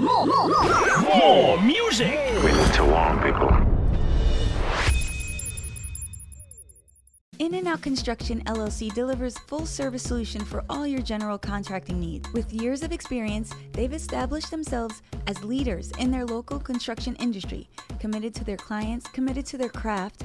more, more, more, more. More music. We need to warn people. In and Out Construction LLC delivers full service solution for all your general contracting needs. With years of experience, they've established themselves as leaders in their local construction industry, committed to their clients, committed to their craft.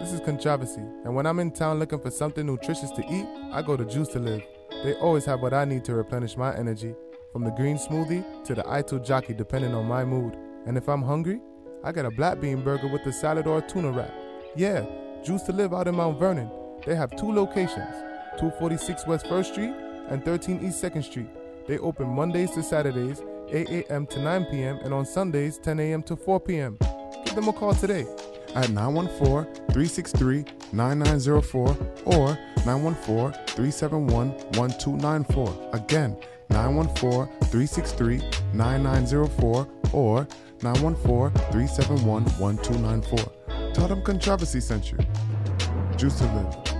this is Controversy, and when I'm in town looking for something nutritious to eat, I go to Juice to Live. They always have what I need to replenish my energy, from the green smoothie to the Ito jockey, depending on my mood. And if I'm hungry, I get a black bean burger with a salad or a tuna wrap. Yeah, Juice to Live out in Mount Vernon. They have two locations 246 West 1st Street and 13 East 2nd Street. They open Mondays to Saturdays, 8 a.m. to 9 p.m., and on Sundays, 10 a.m. to 4 p.m. Give them a call today at 914 363 9904 or 914 371 1294. Again, 914 363 9904 or 914 371 1294. Tell them Controversy sent you. Juice to live.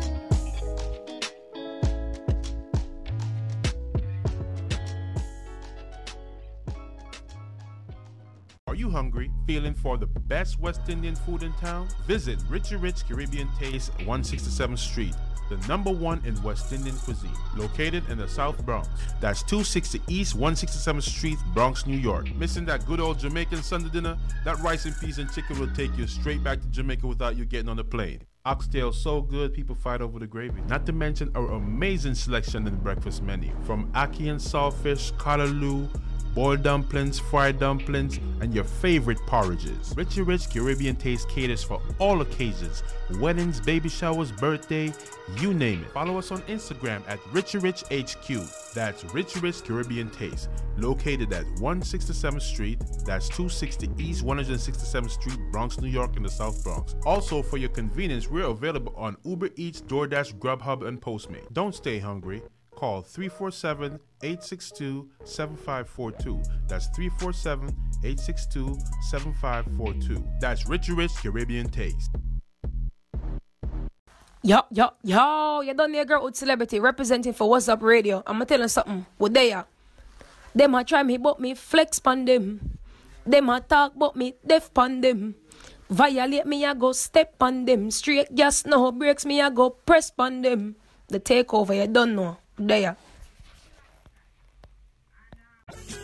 You hungry? Feeling for the best West Indian food in town? Visit Richie Rich Caribbean Taste, 167th Street, the number one in West Indian cuisine, located in the South Bronx. That's 260 East 167th Street, Bronx, New York. Missing that good old Jamaican Sunday dinner? That rice and peas and chicken will take you straight back to Jamaica without you getting on the plane. Oxtail so good, people fight over the gravy. Not to mention our amazing selection in the breakfast menu, from ackee and saltfish, callaloo, boiled dumplings, fried dumplings, and your favorite porridges. Richie Rich Caribbean Taste caters for all occasions weddings, baby showers, birthday, you name it. Follow us on Instagram at Richie Rich HQ. That's Richie Rich Caribbean Taste, located at 167th Street, that's 260 East 167th Street, Bronx, New York, in the South Bronx. Also, for your convenience, we're available on Uber Eats, DoorDash, Grubhub, and Postmate. Don't stay hungry. Call 347 862 7542. That's 347 862 7542. That's Richie Rich Caribbean Taste. Yo, yo, yo, you done there, girl with celebrity representing for What's Up Radio. I'ma tell you something. What they are? Them a try me, but me flex pon them. Them a talk, but me deaf pon them. Violate me, I go step on them. Straight gas, no breaks me, I go press pon them. The takeover, you don't know. There you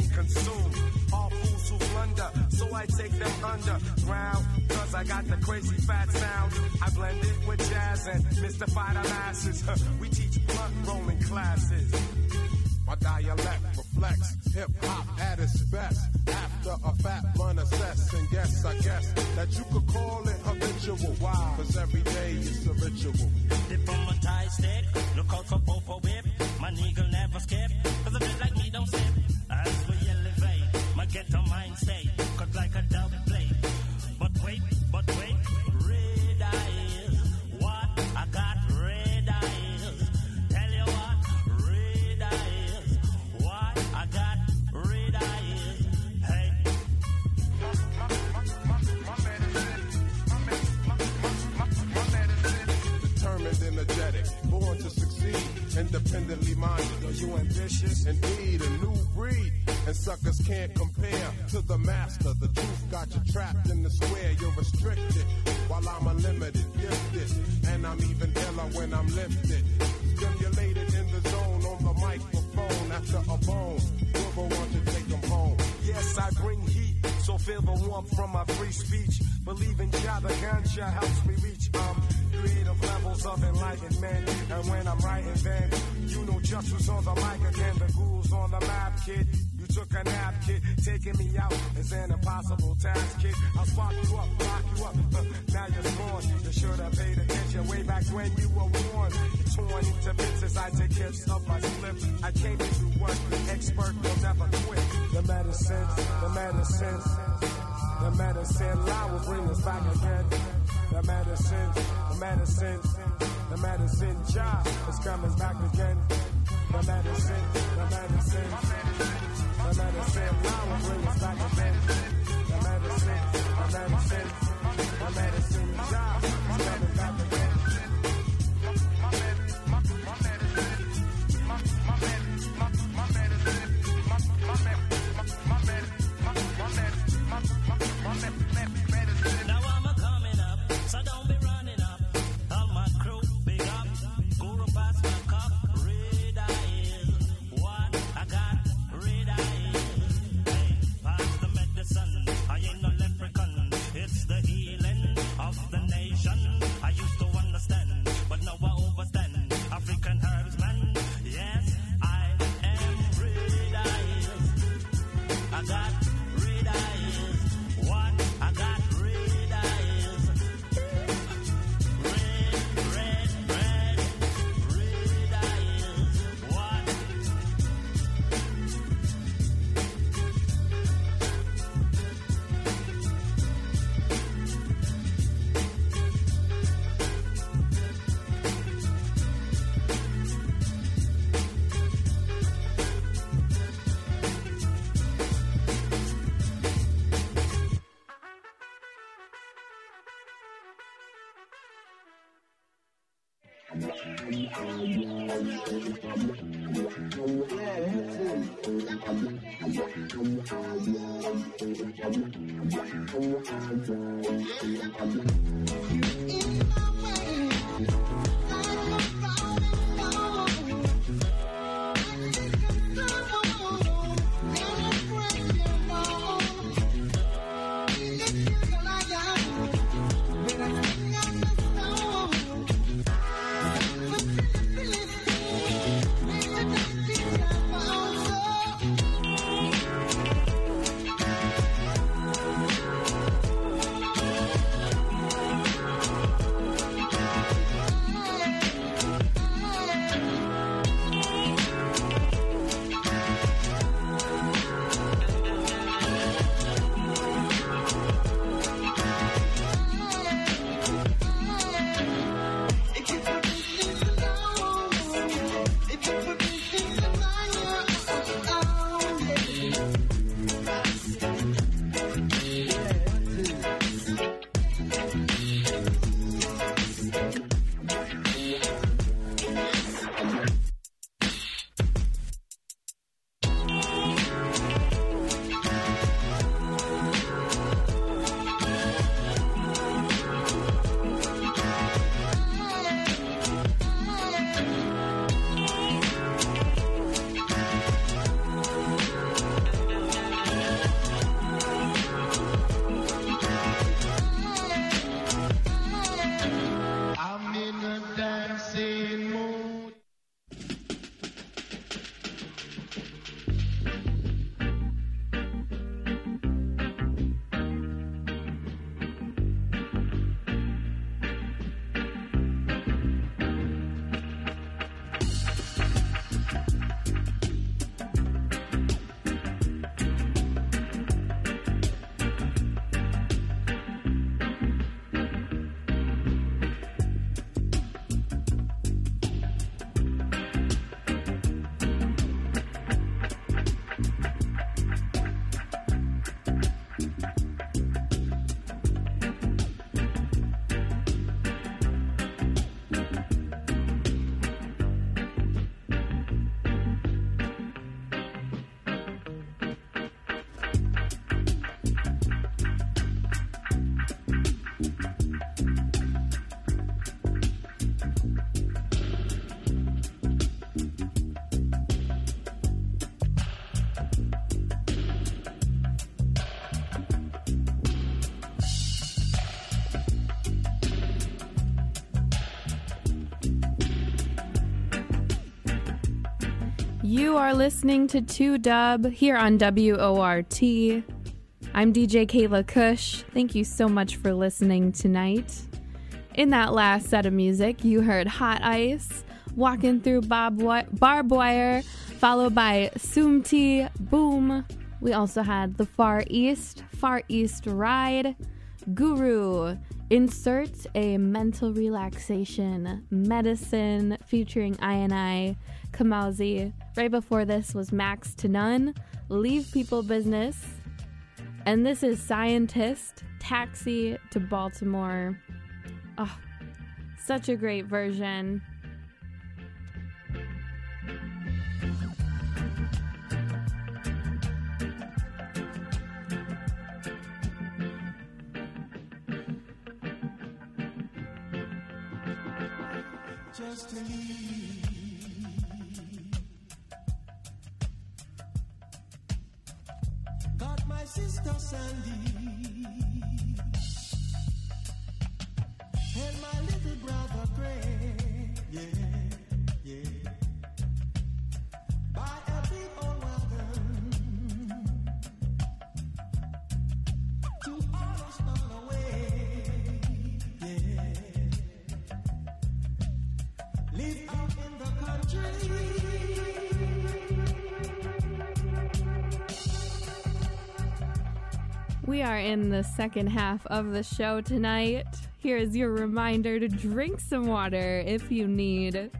Namak I consume. All fools who blunder, so I take them underground. Cause I got the crazy fat sound. I blend it with jazz and mystify the masses. we teach blunt rolling classes. My dialect reflects hip hop at its best. After a fat blunt assess, and guess I guess that you could call it habitual. Why? Cause every day is a ritual. Dip on my tie stick, look out for Popo Whip. My nigga never skip, vicious. Indeed, a new breed, and suckers can't compare to the master. The truth got you trapped in the square. You're restricted, while I'm unlimited, gifted, and I'm even iller when I'm lifted. Stimulated in the zone on the microphone after a bone. Whoever wants to take 'em home. Yes, I bring heat, so feel the warmth from my free speech. Believe in Jah, the ganja helps me reach um creative levels of enlightenment. And when I'm writing, then you know just who's on the mic again. The ghouls on the map, kid. You took a nap, kid. Taking me out is an impossible task, kid. I'll spark you up, lock you up. Uh, now you're scorned. You should have paid attention way back when you were warned. Torn into bits I take hits of my slip. I came to do what expert will never quit. The medicine, the medicine, the medicine lie will bring us back again. The medicine, the medicine, the medicine job is coming back again. The medicine, the medicine, the medicine will bring us back again. The medicine, the medicine, the medicine job Oh listening to 2 Dub here on WORT. I'm DJ Kayla Kush. Thank you so much for listening tonight. In that last set of music, you heard Hot Ice, Walking Through Bob wi- Barbed Wire, followed by Sumti, Boom. We also had The Far East, Far East Ride, Guru, Insert a mental relaxation medicine featuring I and I, Kamauzi. Right before this was Max to None, Leave People Business. And this is Scientist, Taxi to Baltimore. Oh, such a great version. just to leave. Sister Sandy and my little brother Greg, yeah. We are in the second half of the show tonight. Here is your reminder to drink some water if you need.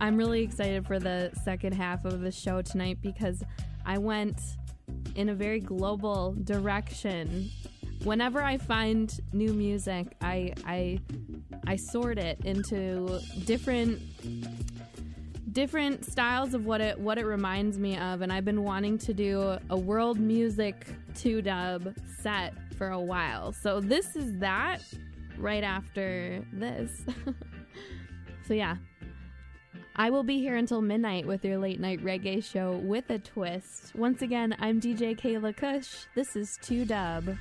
I'm really excited for the second half of the show tonight because I went in a very global direction. Whenever I find new music, I I I sort it into different different styles of what it what it reminds me of and I've been wanting to do a world music 2 dub set for a while. So this is that right after this. so yeah. I will be here until midnight with your late night reggae show with a twist. Once again, I'm DJ Kayla Kush. This is 2 Dub.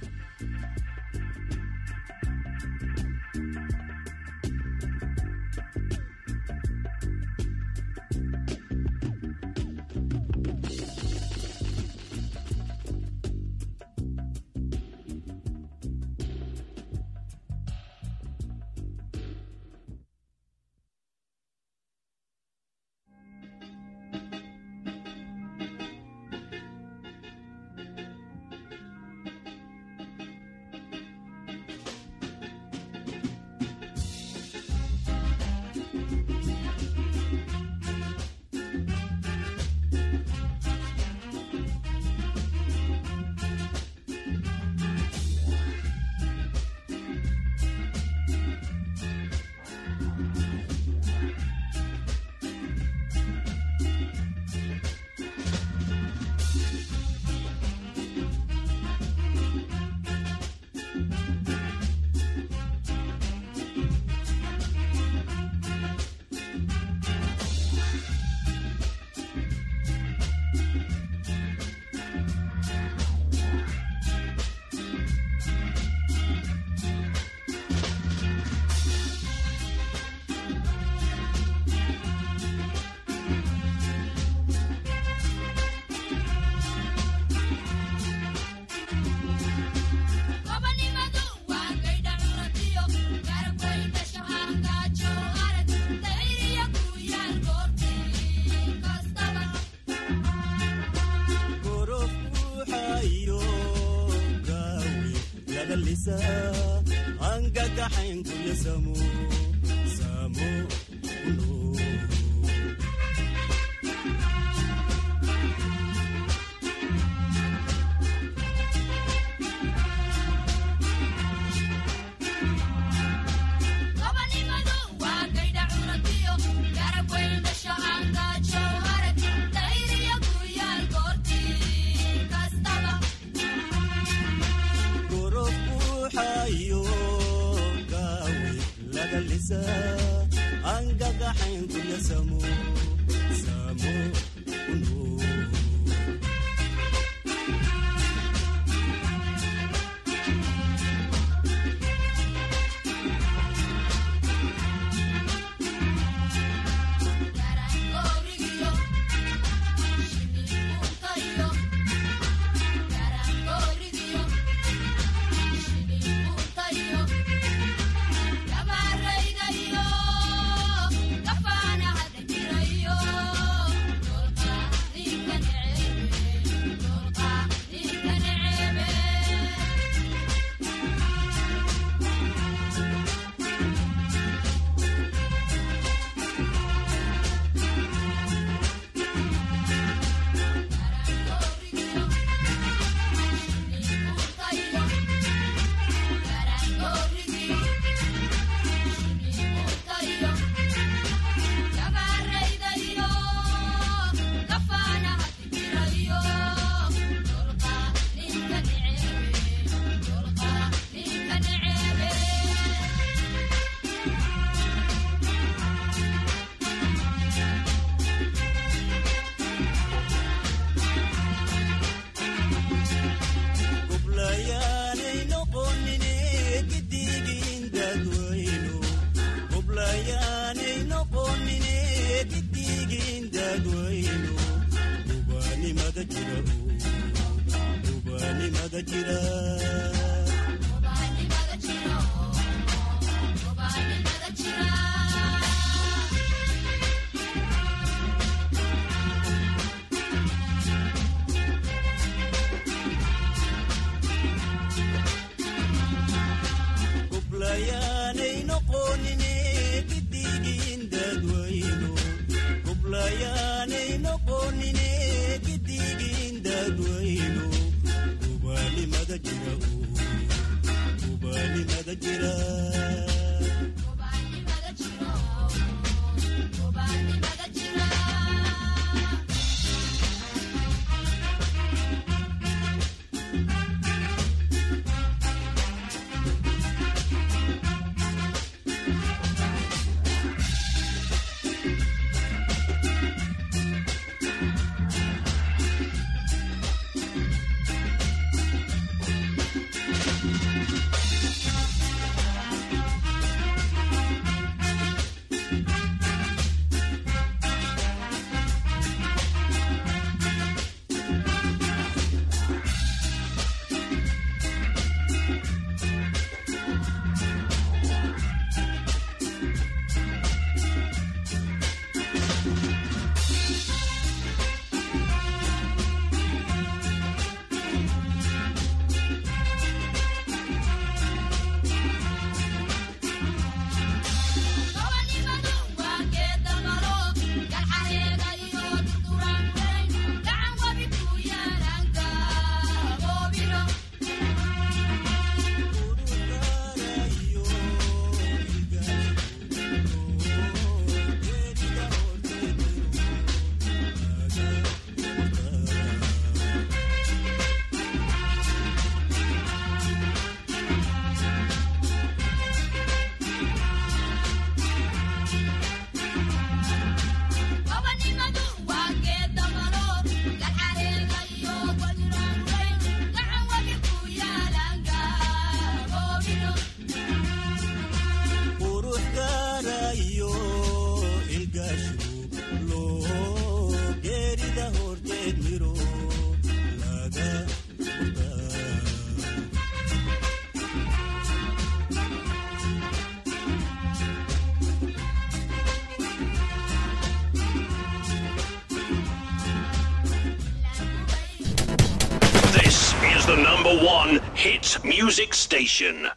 Hits Music Station.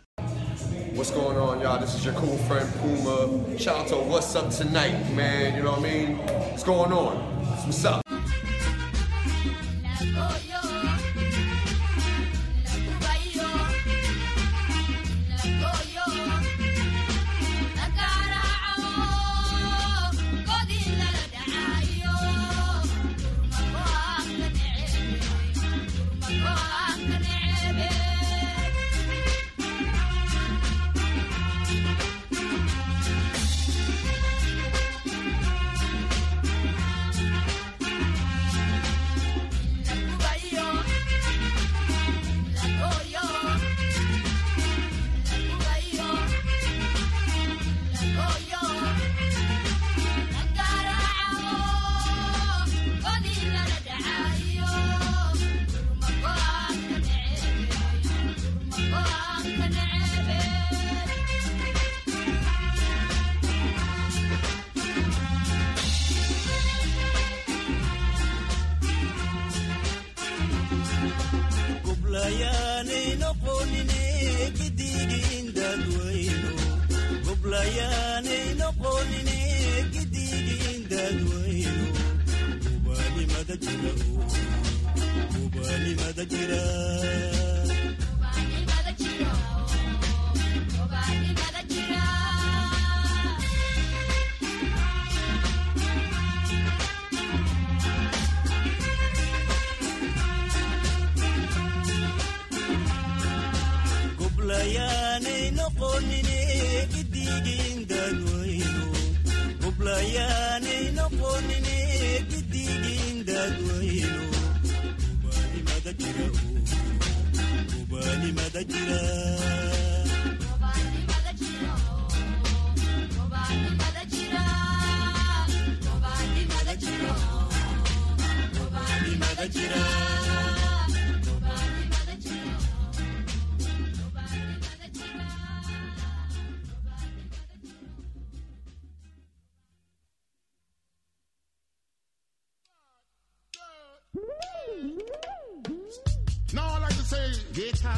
What's going on, y'all? This is your cool friend Puma. Shout out to What's Up Tonight, man. You know what I mean? What's going on?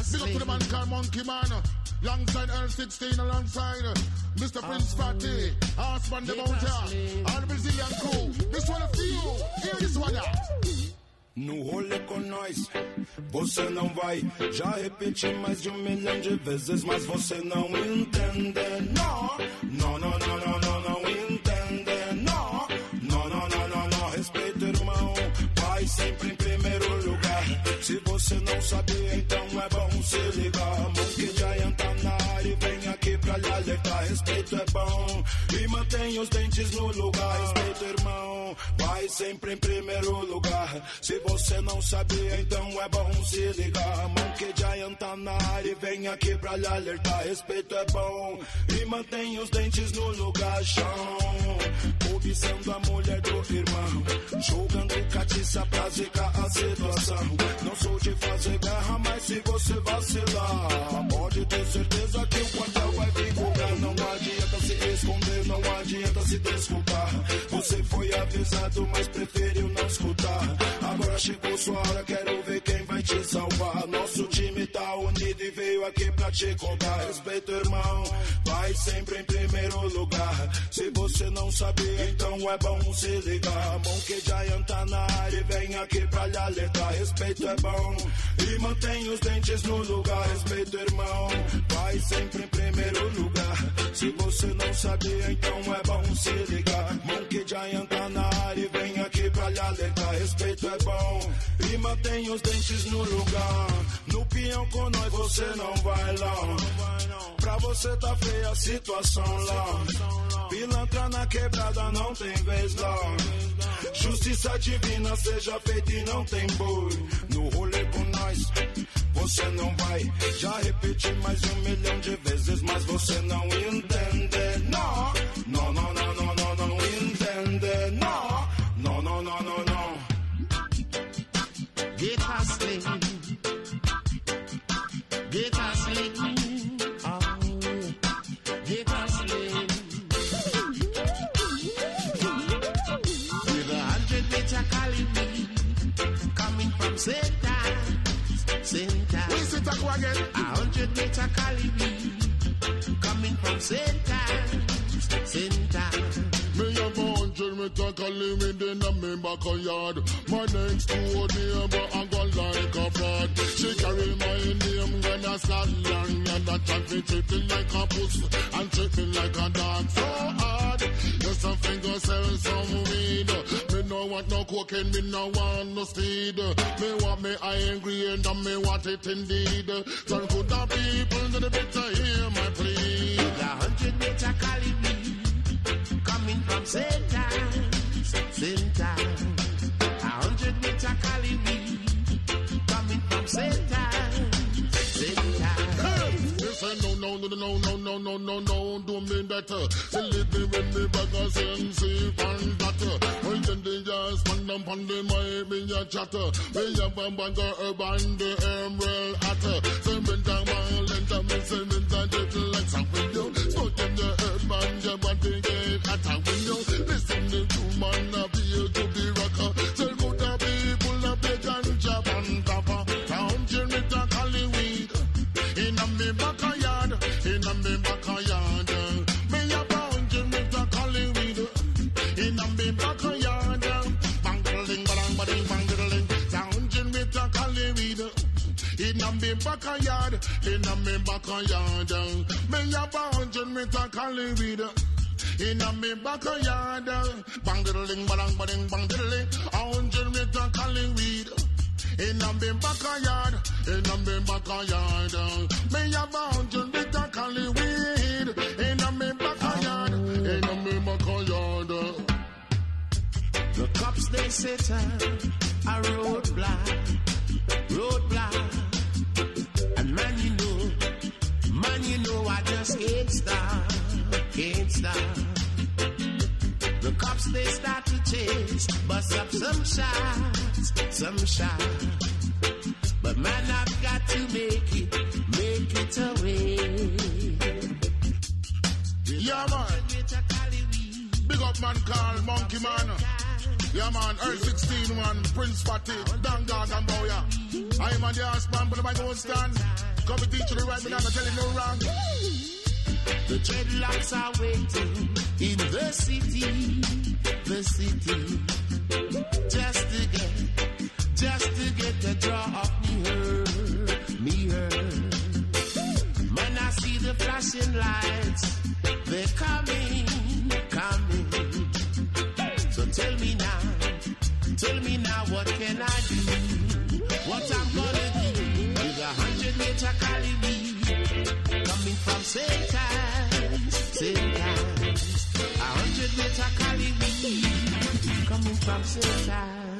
Big up to the man called Monkey Man. Alongside L16, alongside Mr. Prince Fatty, Horseman the Mountain, all Brazilian crew. This one for you. Hear this one out. No rolê com nós, você não vai. Já repeti mais de um milhão de vezes, mas você não entende. Não, não, não, não, não, não, não entende. Não, não, não, não, não, não. Respeita, irmão. Vai sempre em primeiro lugar. Se você não sabia, então mantém os dentes no lugar. Respeito, irmão. Vai sempre em primeiro lugar. Se você não sabia, então é bom se ligar. Monkey Giant tá na área e vem aqui pra lhe alertar. Respeito é bom e mantém os dentes no lugar. Chão, cobiçando a mulher do irmão. Jogando catiça pra zicar a situação. Não sou de fazer guerra, mas se você vacilar, pode ter certeza que o quartel vai vir cobrar. Não adianta se esconder, não adianta se desculpar. Você foi avisado, mas preferiu não escutar. Agora chegou sua hora, quero ver quem te salvar. Nosso time tá unido e veio aqui pra te cobrar. Respeito, irmão, vai sempre em primeiro lugar. Se você não sabia, então é bom se ligar. Monkey Giant tá na área e vem aqui pra lhe alertar. Respeito é bom e mantém os dentes no lugar. Respeito, irmão, vai sempre em primeiro lugar. Se você não sabia, então é bom se ligar. Monkey Giant tá na área e vem aqui pra lhe alertar. Respeito é bom e mantém os dentes no lugar. No peão com nós você não vai lá. Pra você tá feia a situação lá. Pilantra na quebrada não tem vez lá. Justiça divina seja feita e não tem boi. No rolê com nós, você não vai. Já repeti mais um milhão de vezes, mas você não entende. Não, não, não, não, não, não, não entende. no, no, no. Get a sling. Get a sling. Oh. Get a sling. With a hundred meter calling. Coming from center. Center. sit up again? A hundred meter calling. Coming from center. A hundred meter caliber in a me backyard. My next door neighbor I go like a fraud. She carry my name I salon and that chat me treat me like a puss and treat me like a dog. So hard, just a finger sell some weed. Me no want no cocaine, me no want no speed. Me want me i angry and me want it indeed. Some good people that better hear my plea. The. A hundred meter caliber Send me down, lend me, send me down, just like something you at a window. Listen to two man appear to be rocker. Tell good the people a big and job and topper. Down Jamaica, Cali weed. In a me backyard, in a me backyard. Me a bound Jamaica, Cali weed. In a me backyard. Bang, bang, bang, bang, bang, bang. Down Jamaica, Cali weed. In a me backyard, in a me backyard. Me a bound Jamaica, Cali weed. In a me backyard, bang diddling, bang bang bang diddling, a hundred meter Cali weed. In a me backyard, in a me backyard, me a hundred meter Cali weed. In a me backyard, in a me backyard. The cops they set a, a roadblock, roadblock. And man, you know, man, you know, I just can't stop, can't stop. The cops they start to chase, bust up some shots, some shots. But man, I've got to make it, make it away. Yeah, man. Big up man called Monkey Man. Yeah, man. Earl 16 man. Prince Fatty. Dan Gargan Bowya. I'm on the ass man, but if I go stand. Come and teach you the right, me not tell you no wrong. The dreadlocks are waiting in the city, the city, just to get, just to get the draw of me her, me her. Man, I see the flashing lights, they're coming, coming. So tell me now, tell me now, what can I do? What I'm gonna do with a hundred meter calorie coming from St. Anne's. A hundred meter calorie coming from St.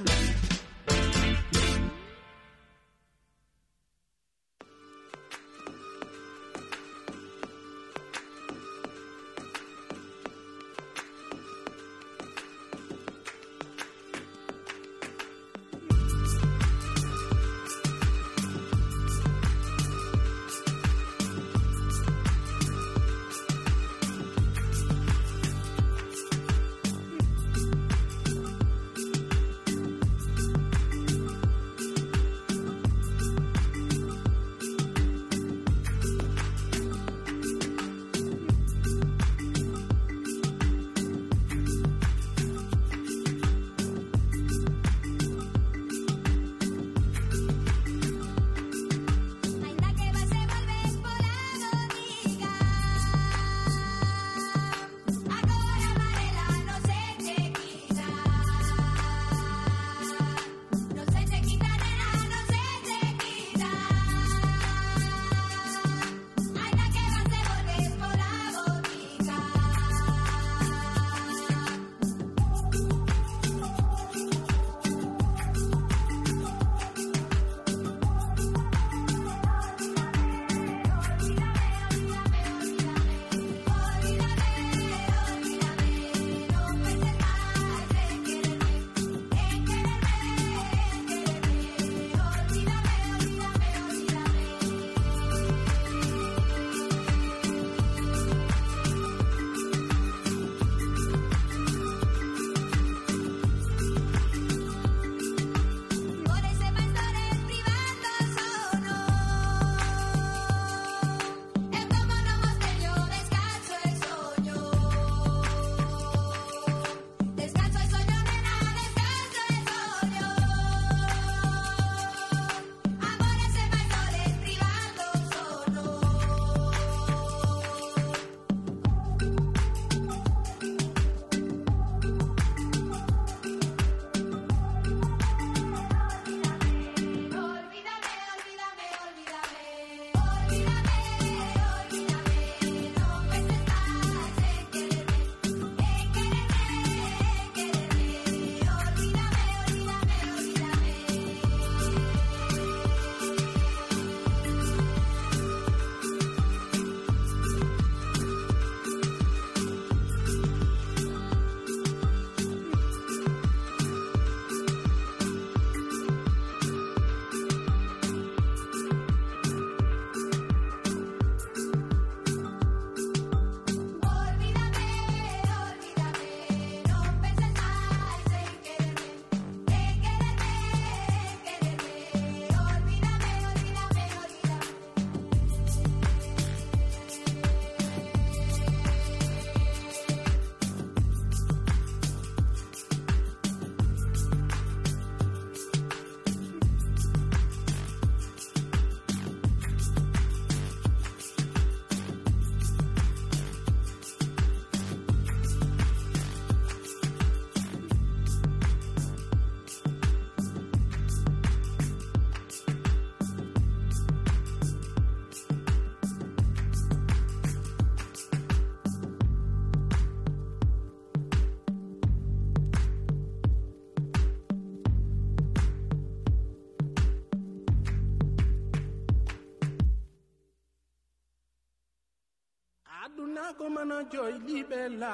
ko mën a jooy lii bee la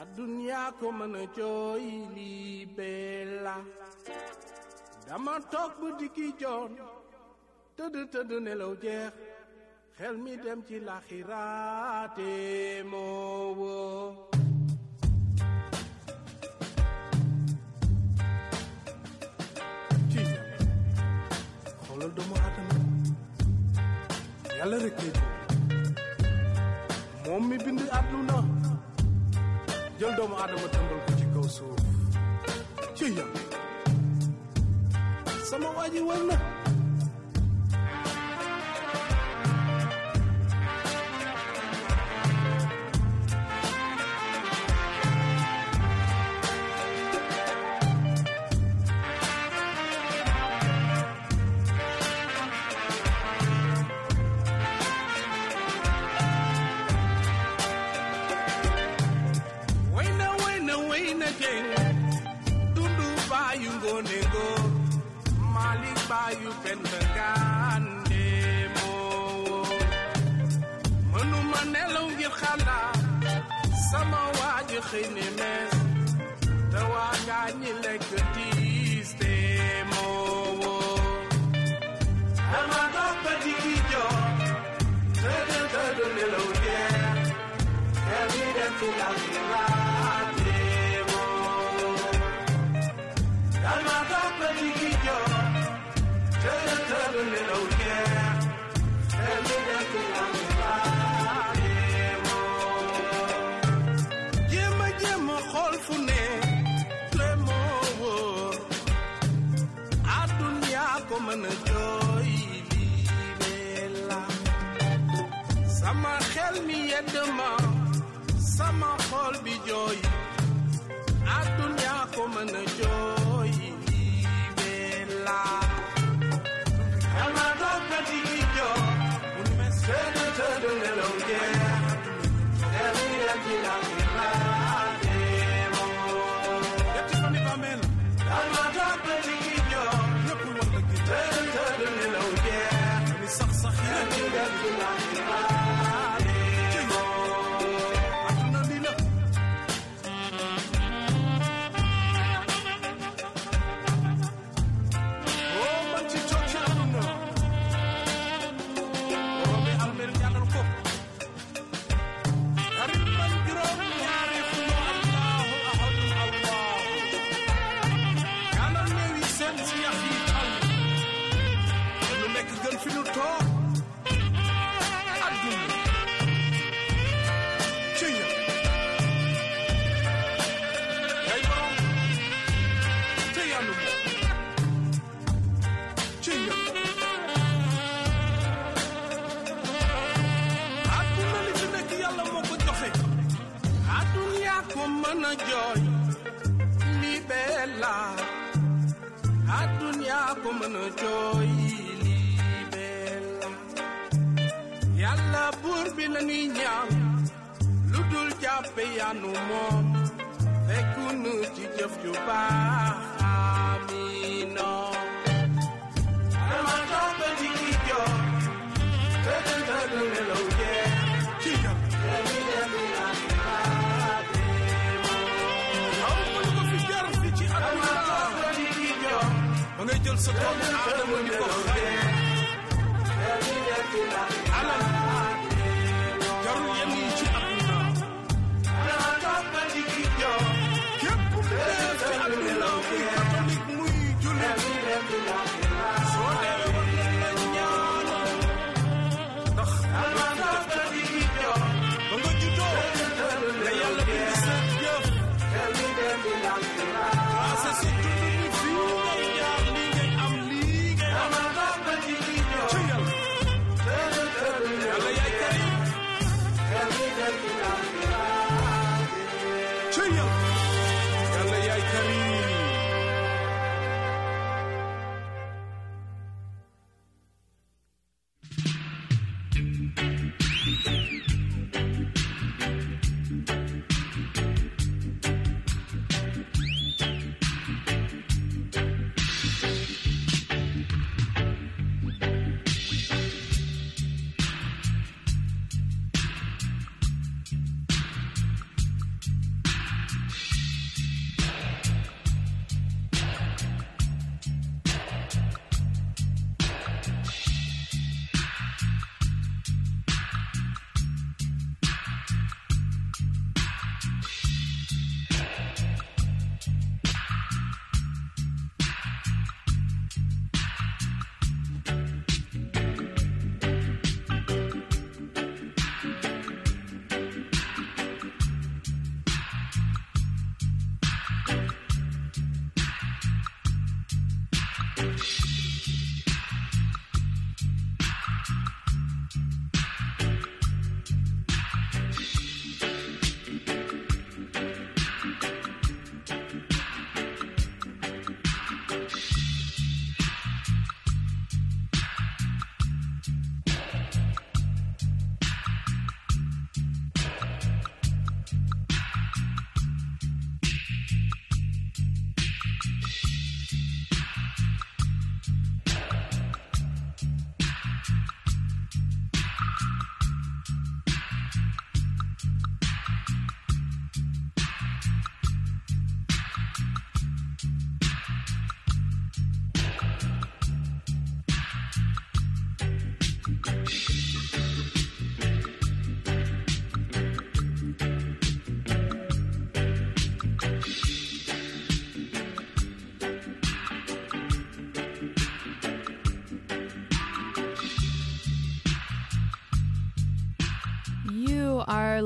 adunya ko mën a jooy lii bee la dama toog bu dikki joon tëdd tëdd nelaw jeex. Mi dem ci moom mi bind àdduna jël doomu aadama tëmbal ko ci kaw suuf. Ci yàlla sama waa ji war na malik baayu penda gande moo mënuma nelaw ngir xalaat sama waaji xëy ne mees te ñi lekk tiis te moo dama toog ba digi love sama xel mi yedd ma sama xol bi jooy. Adduna ko mën a jooy lii la ama doog na digi joo tëdd tëdd nelaw jeex adduna yaa ko mën a jooy lii bee la yàlla buur bi la ñuy ñaan lu dul jàppe yanu moom. Fekku nu ci jëf ju baax amina dama toog ba digi joor tëdd tëdd nelaw jeex jël sa doomu aadama di ko yenn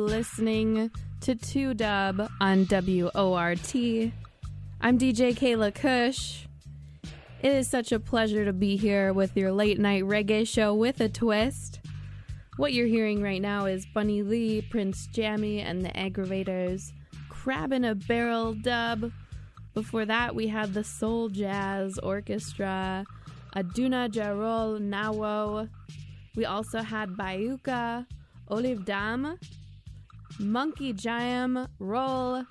listening to 2 Dub on WORT. I'm DJ Kayla Kush. It is such a pleasure to be here with your late night reggae show with a twist. What you're hearing right now is Bunny Lee, Prince Jammy, and the Aggravators, Crab in a Barrel dub. Before that, we had the Soul Jazz Orchestra, Aduna Jarol Nawo. We also had Bayuka, Olive Dam, Monkey Jhayam, Roll,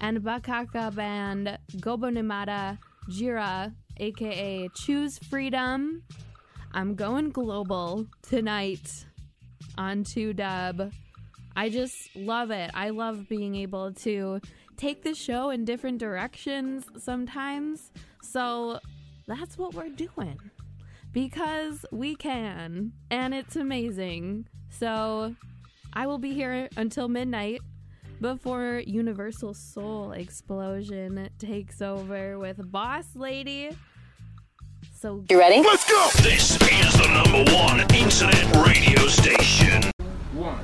and Bakaka Band, Gobo Nimata, Jira, aka Choose Freedom. I'm going global tonight on 2 Dub. I just love it. I love being able to take the show in different directions sometimes. So that's what we're doing because we can, and it's amazing. So I will be here until midnight before Universal Soul Explosion takes over with Boss Lady. So You ready? Let's go! This is the number one internet radio station. One.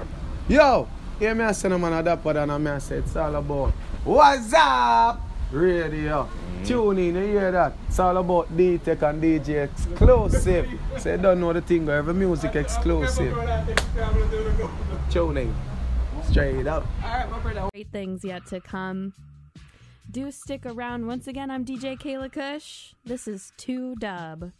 Yo, hear me I say no man a dapper than a me I say it's all about What's up? Radio. Mm-hmm. Tune in, you hear that? It's all about D-Tech and DJ exclusive. Say you don't know the thing, every music exclusive. Tune in. Straight up. Alright, my friend. Great things yet to come. Do stick around. Once again, I'm DJ Kayla Kush. This is 2 Dub.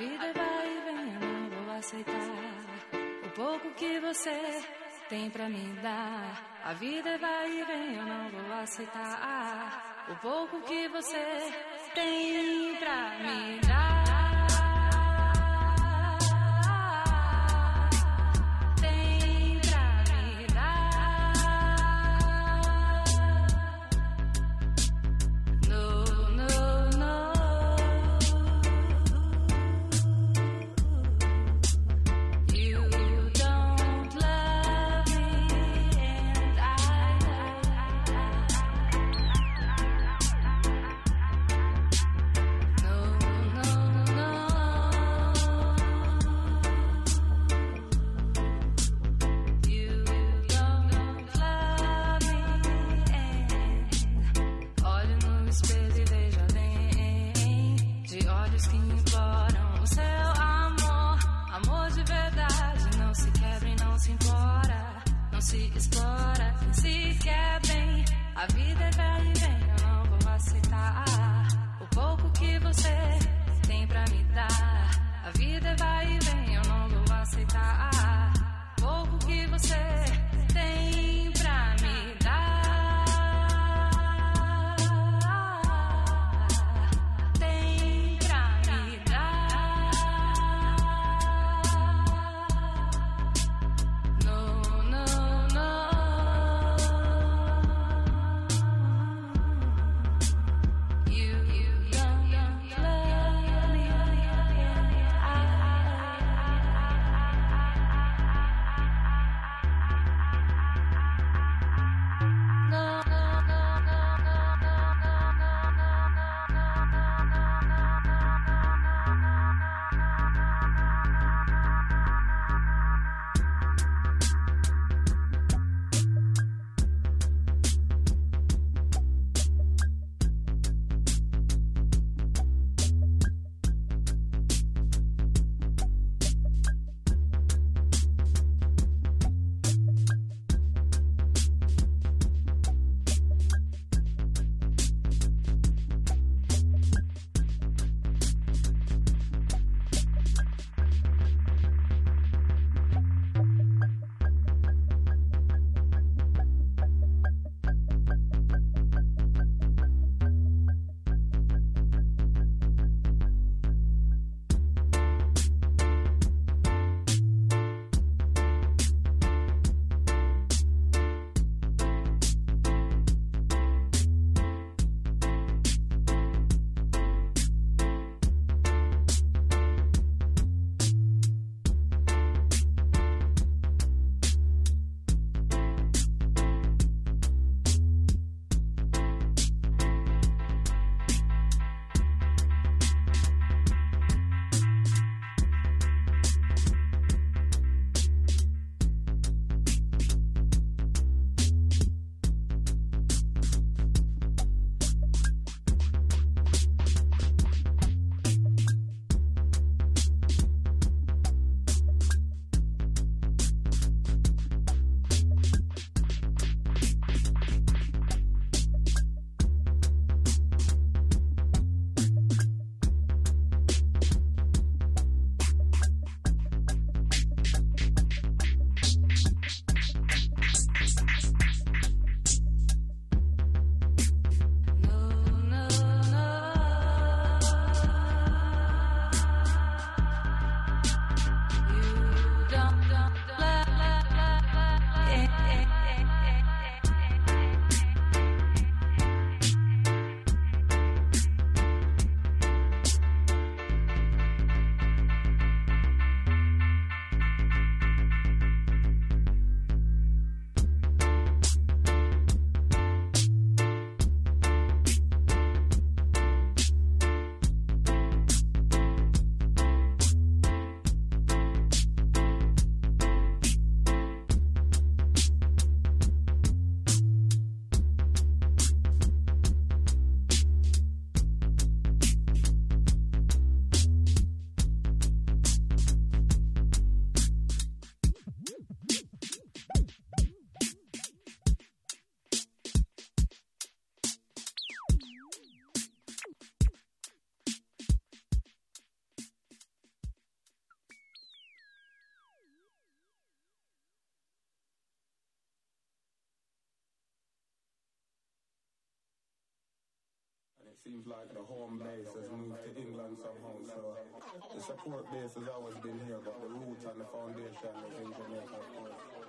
vida vai e vem, eu não vou aceitar o pouco que você tem para me dar. A vida vai e vem, eu não vou aceitar o pouco que você tem para me dar. Seems like the home base has moved to England somehow, so the support base has always been here, but the roots and the foundation is in Jamaica,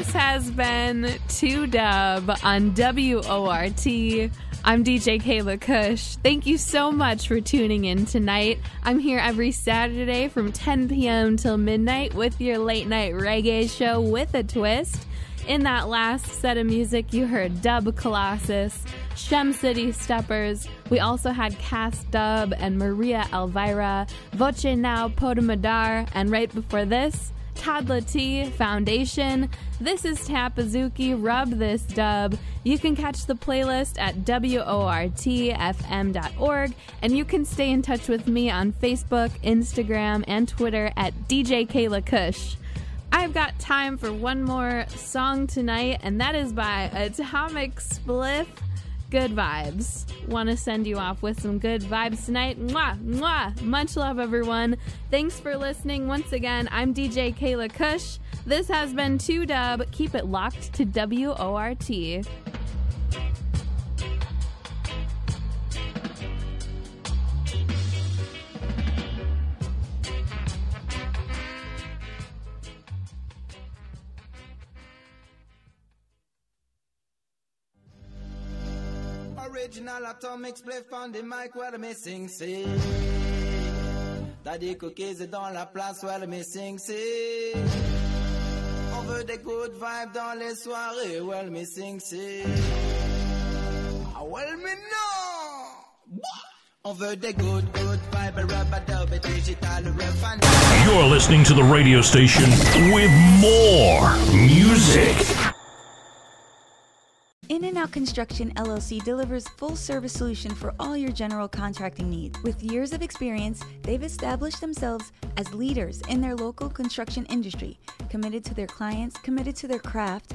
This has been 2 Dub on WORT. I'm DJ Kayla Kush. Thank you so much for tuning in tonight. I'm here every Saturday from 10 p.m. till midnight with your late night reggae show with a twist. In that last set of music, you heard Dub Colossus, Shem City Steppers. We also had Cass Dub and Maria Elvira, Voce Now Podamadar, and right before this, Toddla T Foundation. This is Tapazuki. Rub this dub. You can catch the playlist at WORTFM.org, and you can stay in touch with me on Facebook, Instagram, and Twitter at DJ Kayla Kush. I've got time for one more song tonight, and that is by Atomic Spliff. Good vibes. Want to send you off with some good vibes tonight. Mwah, mwah. Much love, everyone. Thanks for listening. Once again, I'm DJ Kayla Kush. This has been 2 Dub. Keep it locked to WORT. Original the mic me sing sing. Cookies dans la place me sing sing. On veut des good vibes dans les soirées me sing sing. Ah well me. On veut des good good vibes digital You're listening to the radio station with more music. In and Out Construction LLC delivers full service solution for all your general contracting needs. With years of experience, they've established themselves as leaders in their local construction industry, committed to their clients, committed to their craft.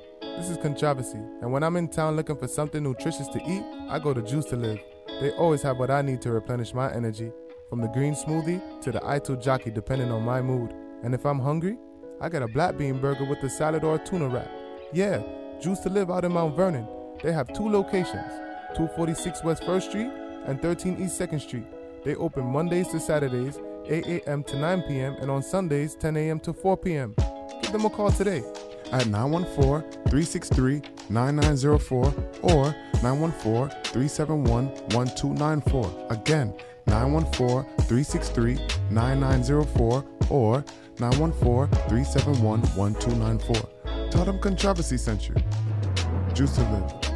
this is Controversy, and when I'm in town looking for something nutritious to eat, I go to Juice to Live. They always have what I need to replenish my energy, from the green smoothie to the Ito jockey, depending on my mood. And if I'm hungry, I get a black bean burger with a salad or a tuna wrap. Yeah, Juice to Live out in Mount Vernon. They have two locations 246 West 1st Street and 13 East 2nd Street. They open Mondays to Saturdays, 8 a.m. to 9 p.m., and on Sundays, 10 a.m. to 4 p.m. Give them a call today. At 914 363 9904 or 914 371 1294. Again, 914 363 9904 or 914 371 1294. Tell them Controversy sent you. Juice to live.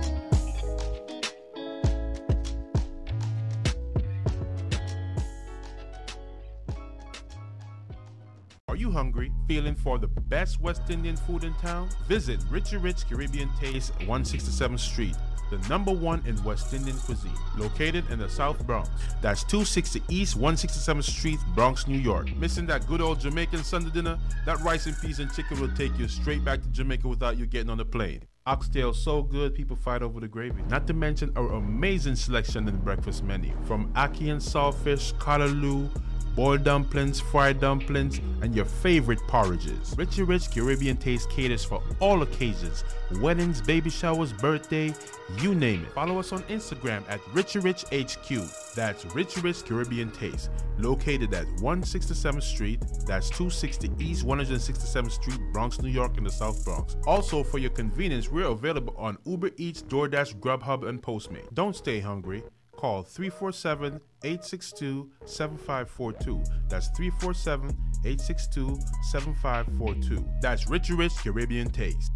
Feeling for the best West Indian food in town? Visit Richie Rich Caribbean Taste, 167th Street, the number one in West Indian cuisine, located in the South Bronx. That's 260 East 167th Street, Bronx, New York. Missing that good old Jamaican Sunday dinner? That rice and peas and chicken will take you straight back to Jamaica without you getting on the plane. Oxtail so good, people fight over the gravy. Not to mention our amazing selection in the breakfast menu, from ackee and saltfish, callaloo, boiled dumplings, fried dumplings, and your favorite porridges. Richie Rich Caribbean Taste caters for all occasions weddings, baby showers, birthday, you name it. Follow us on Instagram at Richie Rich HQ. That's Richie Rich Caribbean Taste, located at 167th Street, that's 260 East 167th Street, Bronx, New York, in the South Bronx. Also, for your convenience, we're available on Uber Eats, DoorDash, Grubhub, and Postmate. Don't stay hungry. Call 347 862 7542. That's 347 862 7542. That's Richie Rich Caribbean Taste.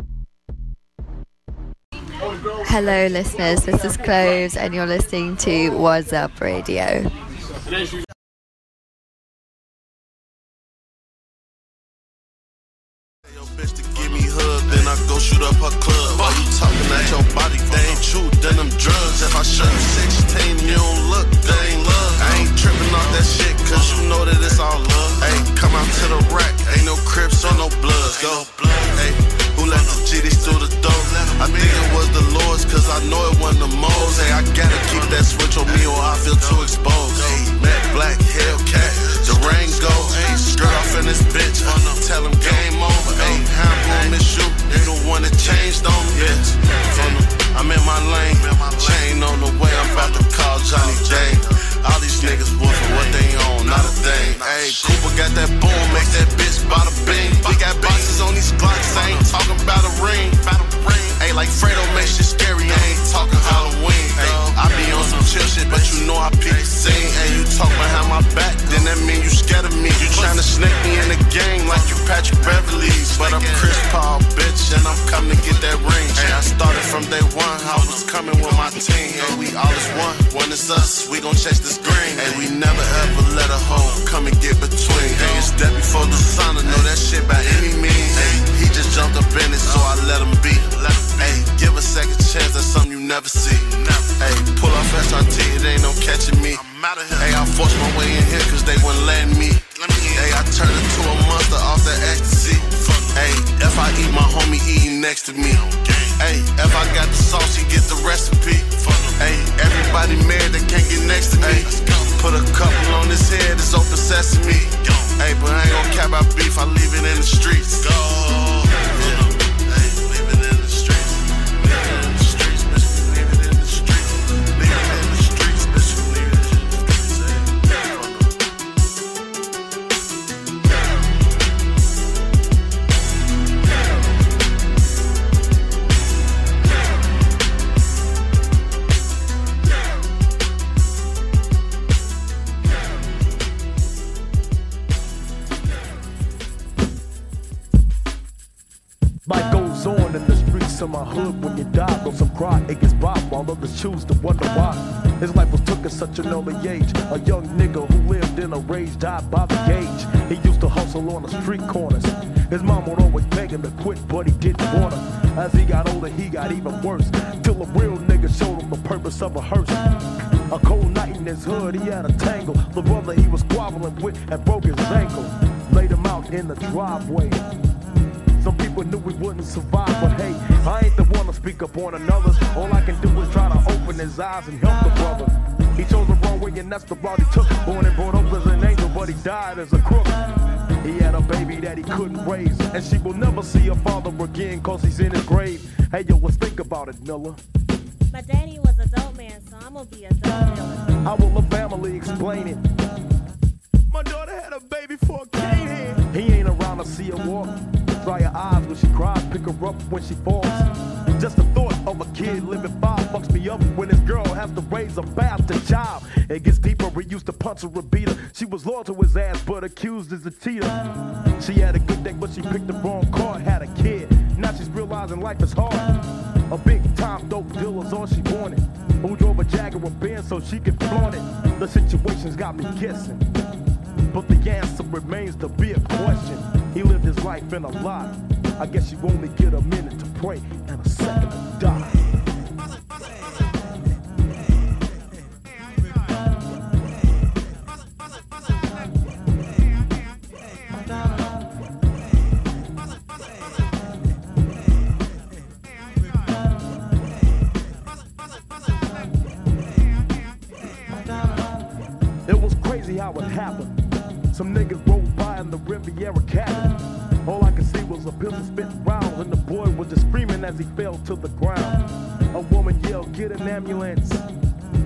Hello, listeners. This is Cloves, and you're listening to What's Up Radio. bitch to give me hug, then I go shoot up her club. While you talking at your body, they ain't true, then them drugs. If I show you 16, you don't look, that ain't love. Ain't off that shit, cause you know that it's all love. Hey, come out to the rack, ain't no crips or no bloods. Go, hey, who left the GDs through the door? I think it was the Lord's, cause I know it wasn't the moles. Hey, I gotta keep that switch on me or I feel too exposed. Hey, Matt Black, Hellcat, Durango. Hey, skirt off in this bitch. Tell him game over. Hey, how I'm miss you. You the one that changed on me. Yeah. I'm in my lane. Chain on the way. I'm about to call Johnny Day. All these niggas woofing what they own, not a thing. Hey, Cooper got that boom, make that bitch bada bing. We got boxes on these Glocks, I ain't talking about a ring. Hey, like Fredo makes shit scary, ain't talking Halloween. Hey, I chill shit, but you know I peep scene. Hey, you talk behind my back, then that mean you scared of me. You tryna snake me in the game like you Patrick Beverley's. But I'm Chris Paul, bitch, and I'm coming to get that ring. And I started from day one, I was coming with my team. And we all is one, one is us, we gon' chase this green. And we never ever let a hoe come and get between. Hey, it's dead before the sun, I know that shit by any means. Hey, he just jumped up in it, so I let him be. Hey, give a second chance, that's something you never see. Hey, pull off SRT, it ain't no catching me. Hey, I forced my way in here cause they wouldn't let me. Hey, I turned into a monster off that ecstasy. Hey, if I eat my homie eating next to me. Hey, if I got the sauce, he get the recipe. Hey, everybody mad they can't get next to me. Put a couple on his head, it's open sesame. Hey, but I ain't gon' cap out beef, I leave it in the streets. Go. Streets of my hood when you die. Though some cry, it gets robbed while others choose to wonder why. His life was took at such an early age. A young nigga who lived in a rage died by the gauge. He used to hustle on the street corners. His mom would always beg him to quit, but he didn't wanna. As he got older, he got even worse. Till a real nigga showed him the purpose of a hearse. A cold night in his hood, he had a tangle. The brother he was squabbling with had broke his ankle. Laid him out in the driveway. Some knew we wouldn't survive, but hey, I ain't the one to speak up on another's. All I can do is try to open his eyes and help the brother. He chose the wrong way, and that's the route he took. Born and brought up as an angel, but he died as a crook. He had a baby that he couldn't raise, and she will never see her father again, cause he's in his grave. Hey, yo, let's think about it, Miller. My daddy was a dope man, so I'm gonna be a dope dealer. How will the family explain it? My daughter had a baby for a cane head. He ain't around to see her walk. Dry her eyes when she cries, pick her up when she falls. Just the thought of a kid living five fucks me up when his girl has to raise a bastard child. It gets deeper, he used to punch her beat her. She was loyal to his ass, but accused as a cheater. She had a good day, but she picked the wrong card, had a kid. Now she's realizing life is hard. A big time dope dealer's all she wanted. Who drove a Jaguar Benz so she could flaunt it. The situation's got me guessing. But the answer remains to be a question. He lived his life in a lie. I guess you only get a minute to pray and a second to die. It was crazy how it happened. Some niggas rolled by in the Riviera cabin. All I could see was a pistol spit round, and the boy was just screaming as he fell to the ground. A woman yelled, "Get an ambulance!"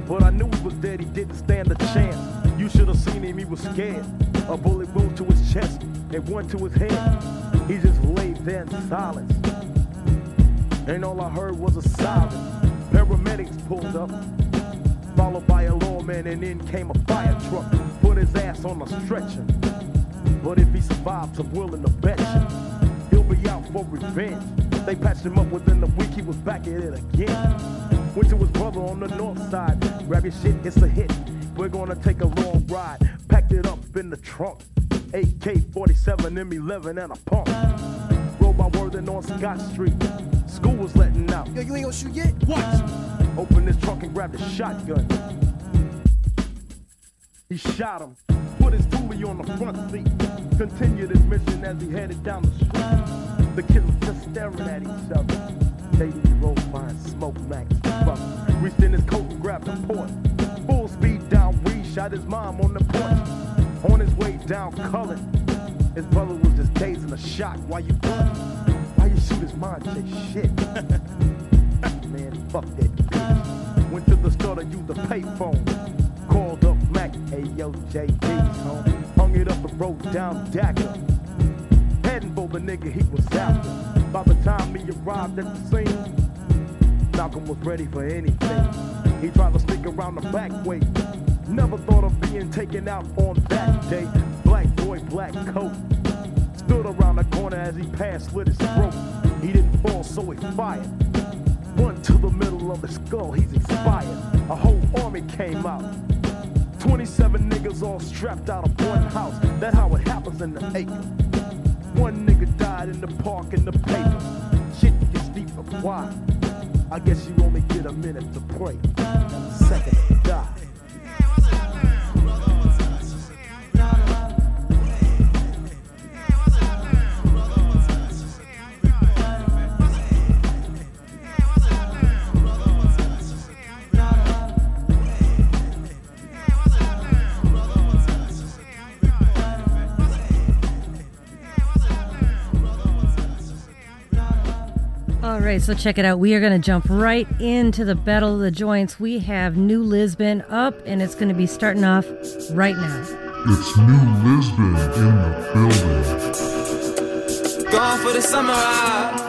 But I knew he was dead. He didn't stand a chance. You should have seen him. He was scared. A bullet moved to his chest and one to his head. He just laid there in silence. And all I heard was a sobbing. Paramedics pulled up, followed by a lawman, and then came a fire truck. Put his ass on a stretcher. But if he survives, I'm willing to bet you he'll be out for revenge. They patched him up within a week, he was back at it again. Went to his brother on the north side. Grab your shit, it's a hit. We're gonna take a long ride. Packed it up in the trunk. AK 47 M11 and a pump. Rode by Worthing on Scott Street. School was letting out. Yo, you ain't gonna shoot yet? Watch. Open this trunk and grab the shotgun. He shot him, put his dually on the front seat. Continued his mission as he headed down the street. The kids were just staring at each other. KD rolled by and smoked Max. Reached in his coat and grabbed the port. Full speed down, we shot his mom on the porch. On his way down, Cullen. His brother was just dazed in a shock. Why you Why you shoot his mom? Say shit. Man, fuck that. Went to the store to use the payphone. Called up Mac, hey yo, JD's. Hung it up and wrote down Dacker. Heading for the nigga he was after. By the time he arrived at the scene, Malcolm was ready for anything. He tried to sneak around the back way. Never thought of being taken out on that day. Black boy, black coat. Stood around the corner as he passed, slit his throat. He didn't fall, so he fired. One to the middle of his skull, he's expired. A whole army came out. 27 niggas all strapped out of one house. That how it happens in the acre. One nigga died in the park in the paper. Shit gets deeper. Why? I guess you only get a minute to pray. Second die. Right, so check it out. We are going to jump right into the Battle of the Joints. We have New Lisbon up, and it's going to be starting off right now. It's New Lisbon in the building. Gone for the summer ride.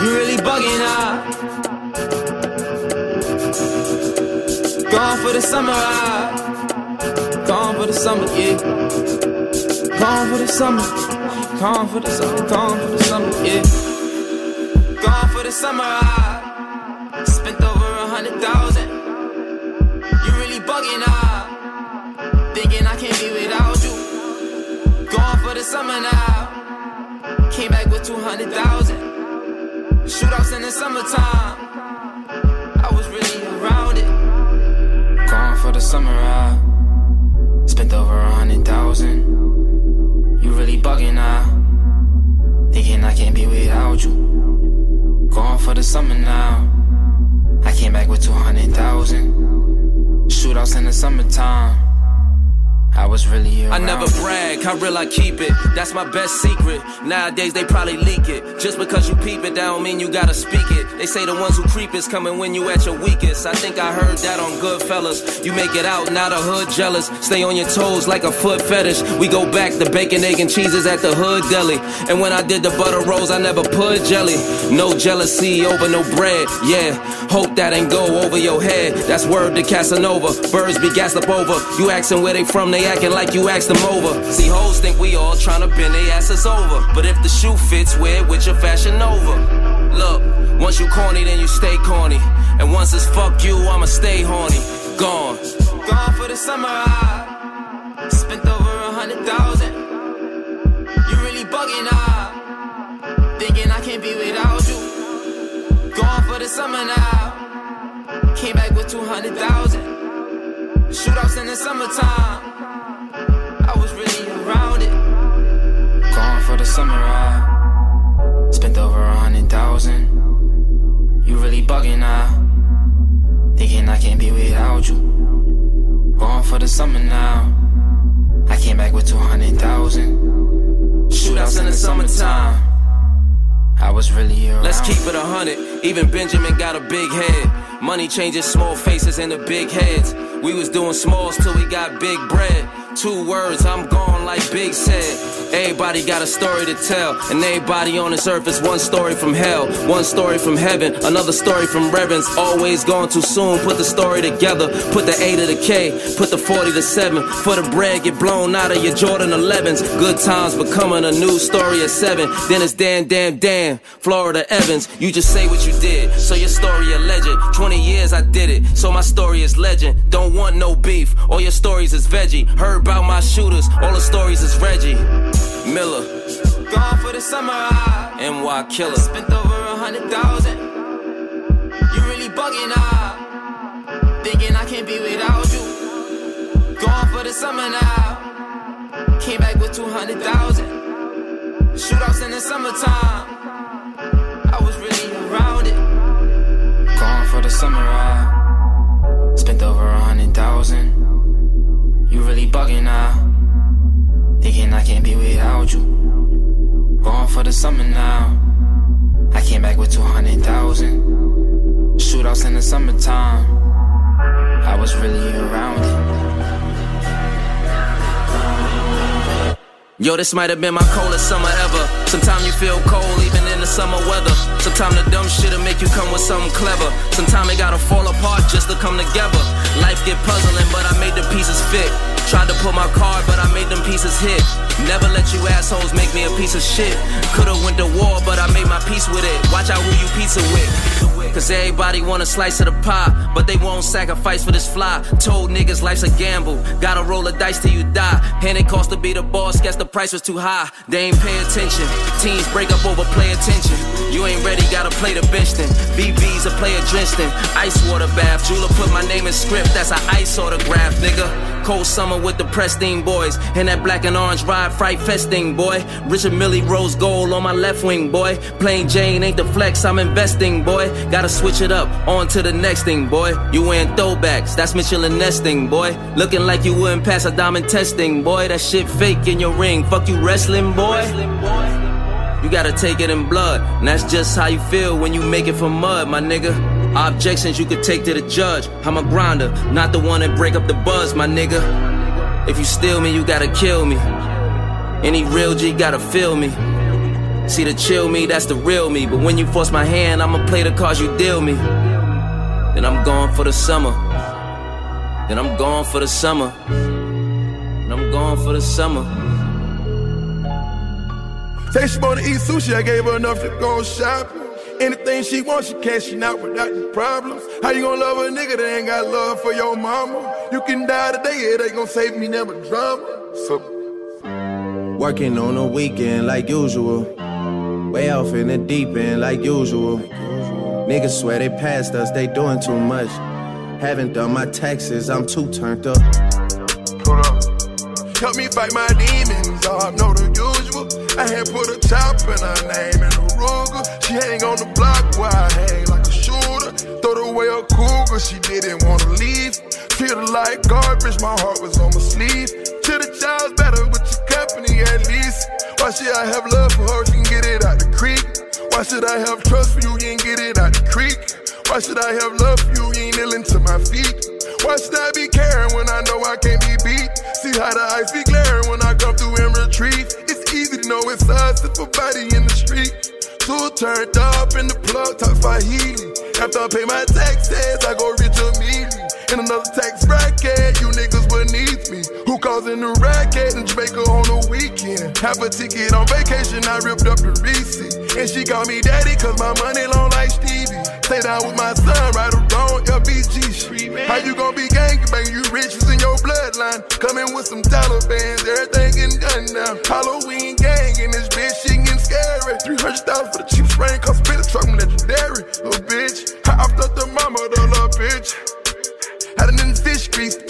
You really bugging out. Gone for the summer ride. Gone for the summer, yeah. Gone for the summer. Gone for the summer. Gone for the summer, yeah. Gone for the summer I Spent over a hundred thousand. You really bugging out. Thinking I can't be without you. Gone for the summer now. Came back with 200,000. Shootouts in the summertime. I was really around it. Gone for the summer I Spent over a hundred thousand. You really bugging now. Thinking I can't be without you. Gone for the summer now. I came back with 200,000. Shootouts in the summertime. I was really I never brag, how real I keep it. That's my best secret. Nowadays they probably leak it. Just because you peep it, that don't mean you gotta speak it. They say the ones who creep is coming when you at your weakest. I think I heard that on Goodfellas. You make it out, not a hood jealous. Stay on your toes like a foot fetish. We go back to bacon, egg, and cheeses at the hood deli. And when I did the butter rolls, I never put jelly. No jealousy over no bread. Yeah, hope that ain't go over your head. That's word to Casanova. Birds be gassed up over. You asking where they from, they acting like you asked them over. See, hoes think we all tryna bend their asses over. But if the shoe fits, wear it with your fashion over. Look, once you corny, then you stay corny. And once it's fuck you, I'ma stay horny. Gone. Gone for the summer I Spent over a hundred thousand. You really bugging out. Thinking I can't be without you. Gone for the summer now. Came back with 200,000. Shootouts in the summertime. I was really around it. Going for the summer I Spent over a hundred thousand. You really bugging now. Thinking I can't be without you. Gone for the summer now. I came back with 200,000. Shootouts in the summertime. I was really around. Let's keep it a hundred. Even Benjamin got a big head. Money changes small faces into big heads. We was doing smalls till we got big bread. Two words, I'm gone like Big said. Everybody got a story to tell, and everybody on this earth is one story from hell, one story from heaven, another story from reverence. Always gone too soon. Put the story together, put the A to the K, put the 40 to 7. For the bread, get blown out of your Jordan 11s. Good times becoming a new story at 7. Then it's damn, damn, damn. Florida Evans, you just say what you did, so your story a legend. 20 years I did it, so my story is legend. Don't want no beef, all your stories is veggie. Heard about my shooters, all the stories is Reggie. Miller, Gone for the summer I NY Killer. Spent over a hundred thousand. You really bugging out. Thinking I can't be without you. Gone for the summer now. Came back with 200,000. Shootouts in the summertime. I was really around it. Going for the summer ride. Spent over a hundred thousand. You really bugging now. Thinking I can't be without you. Going for the summer now. I came back with 200,000. Shootouts in the summertime. I was really around it. Yo, this might have been my coldest summer ever. Sometimes you feel cold even the summer weather. Sometimes the dumb shit'll make you come with something clever. Sometimes it gotta fall apart just to come together. Life get puzzling, but I made the pieces fit. Tried to pull my card, but I made them pieces hit. Never let you assholes make me a piece of shit. Could've went to war, but I made my peace with it. Watch out who you pizza with. Cause everybody want a slice of the pie, but they won't sacrifice for this fly. Told niggas life's a gamble, gotta roll the dice till you die. And it cost to be the boss, guess the price was too high. They ain't pay attention, teams break up over play attention. You ain't ready, gotta play the bench then. BB's a player drenched in ice water bath. Jeweler put my name in script, that's an ice autograph, nigga. Cold summer with the Prestine boys. And that black and orange ride fright festing, boy. Richard Mille rose gold on my left wing, boy. Plain Jane ain't the flex, I'm investing, boy. Gotta switch it up, on to the next thing, boy. You wearing throwbacks, that's Mitchell and Nesting, boy. Looking like you wouldn't pass a diamond testing, boy. That shit fake in your ring. Fuck you wrestling, boy. You gotta take it in blood, and that's just how you feel when you make it from mud, my nigga. Objections you could take to the judge. I'm a grinder, not the one that break up the buzz, my nigga. If you steal me, you gotta kill me. Any real G gotta feel me. See the chill me, that's the real me. But when you force my hand, I'ma play the cards you deal me. Then I'm gone for the summer. Then I'm gone for the summer. Then I'm gone for the summer. Say she wanna eat sushi, I gave her enough to go shopping. Anything she wants, she cashing out without the problems. How you gonna love a nigga that ain't got love for your mama? You can die today, it ain't gonna save me never drama. So Working on a weekend like usual. Way off in the deep end like usual. Niggas swear they passed us, they doing too much. Haven't done my taxes, I'm too turned up. help me fight my demons, I know the usual. I had put a top in her name in a Ruger. She hang on the block where I hang like a shooter. Throw away a cougar, she didn't wanna leave. Her like garbage, my heart was on my sleeve. To the child's better with your company at least. Why should I have love for her? She can get it out the creek. Why should I have trust for you? You ain't get it out the creek. Why should I have love for you? You ain't kneeling to my feet. Why should I be caring when I know I can't be beat? See how the ice be glaring when I come through and retreat. It's easy to know it's us if a body in the street. Two turned up in the plug, talk Swahili. After I pay my taxes, I go rich immediately. In another tax bracket, you niggas causing the racket in Jamaica on the weekend? Have a ticket on vacation, I ripped up the receipt. And she called me daddy, cause my money long like Stevie. Stay down with my son, right around LBG Street. How you gonna be gang bang? You rich is in your bloodline. Coming with some Taliban, everything getting done now. Halloween gang in this bitch, shit getting scary. 300,000 for the cheap spray, cause spit a truck, I'm legendary. Little bitch, I up the mama, the little bitch. Had it in fish grease.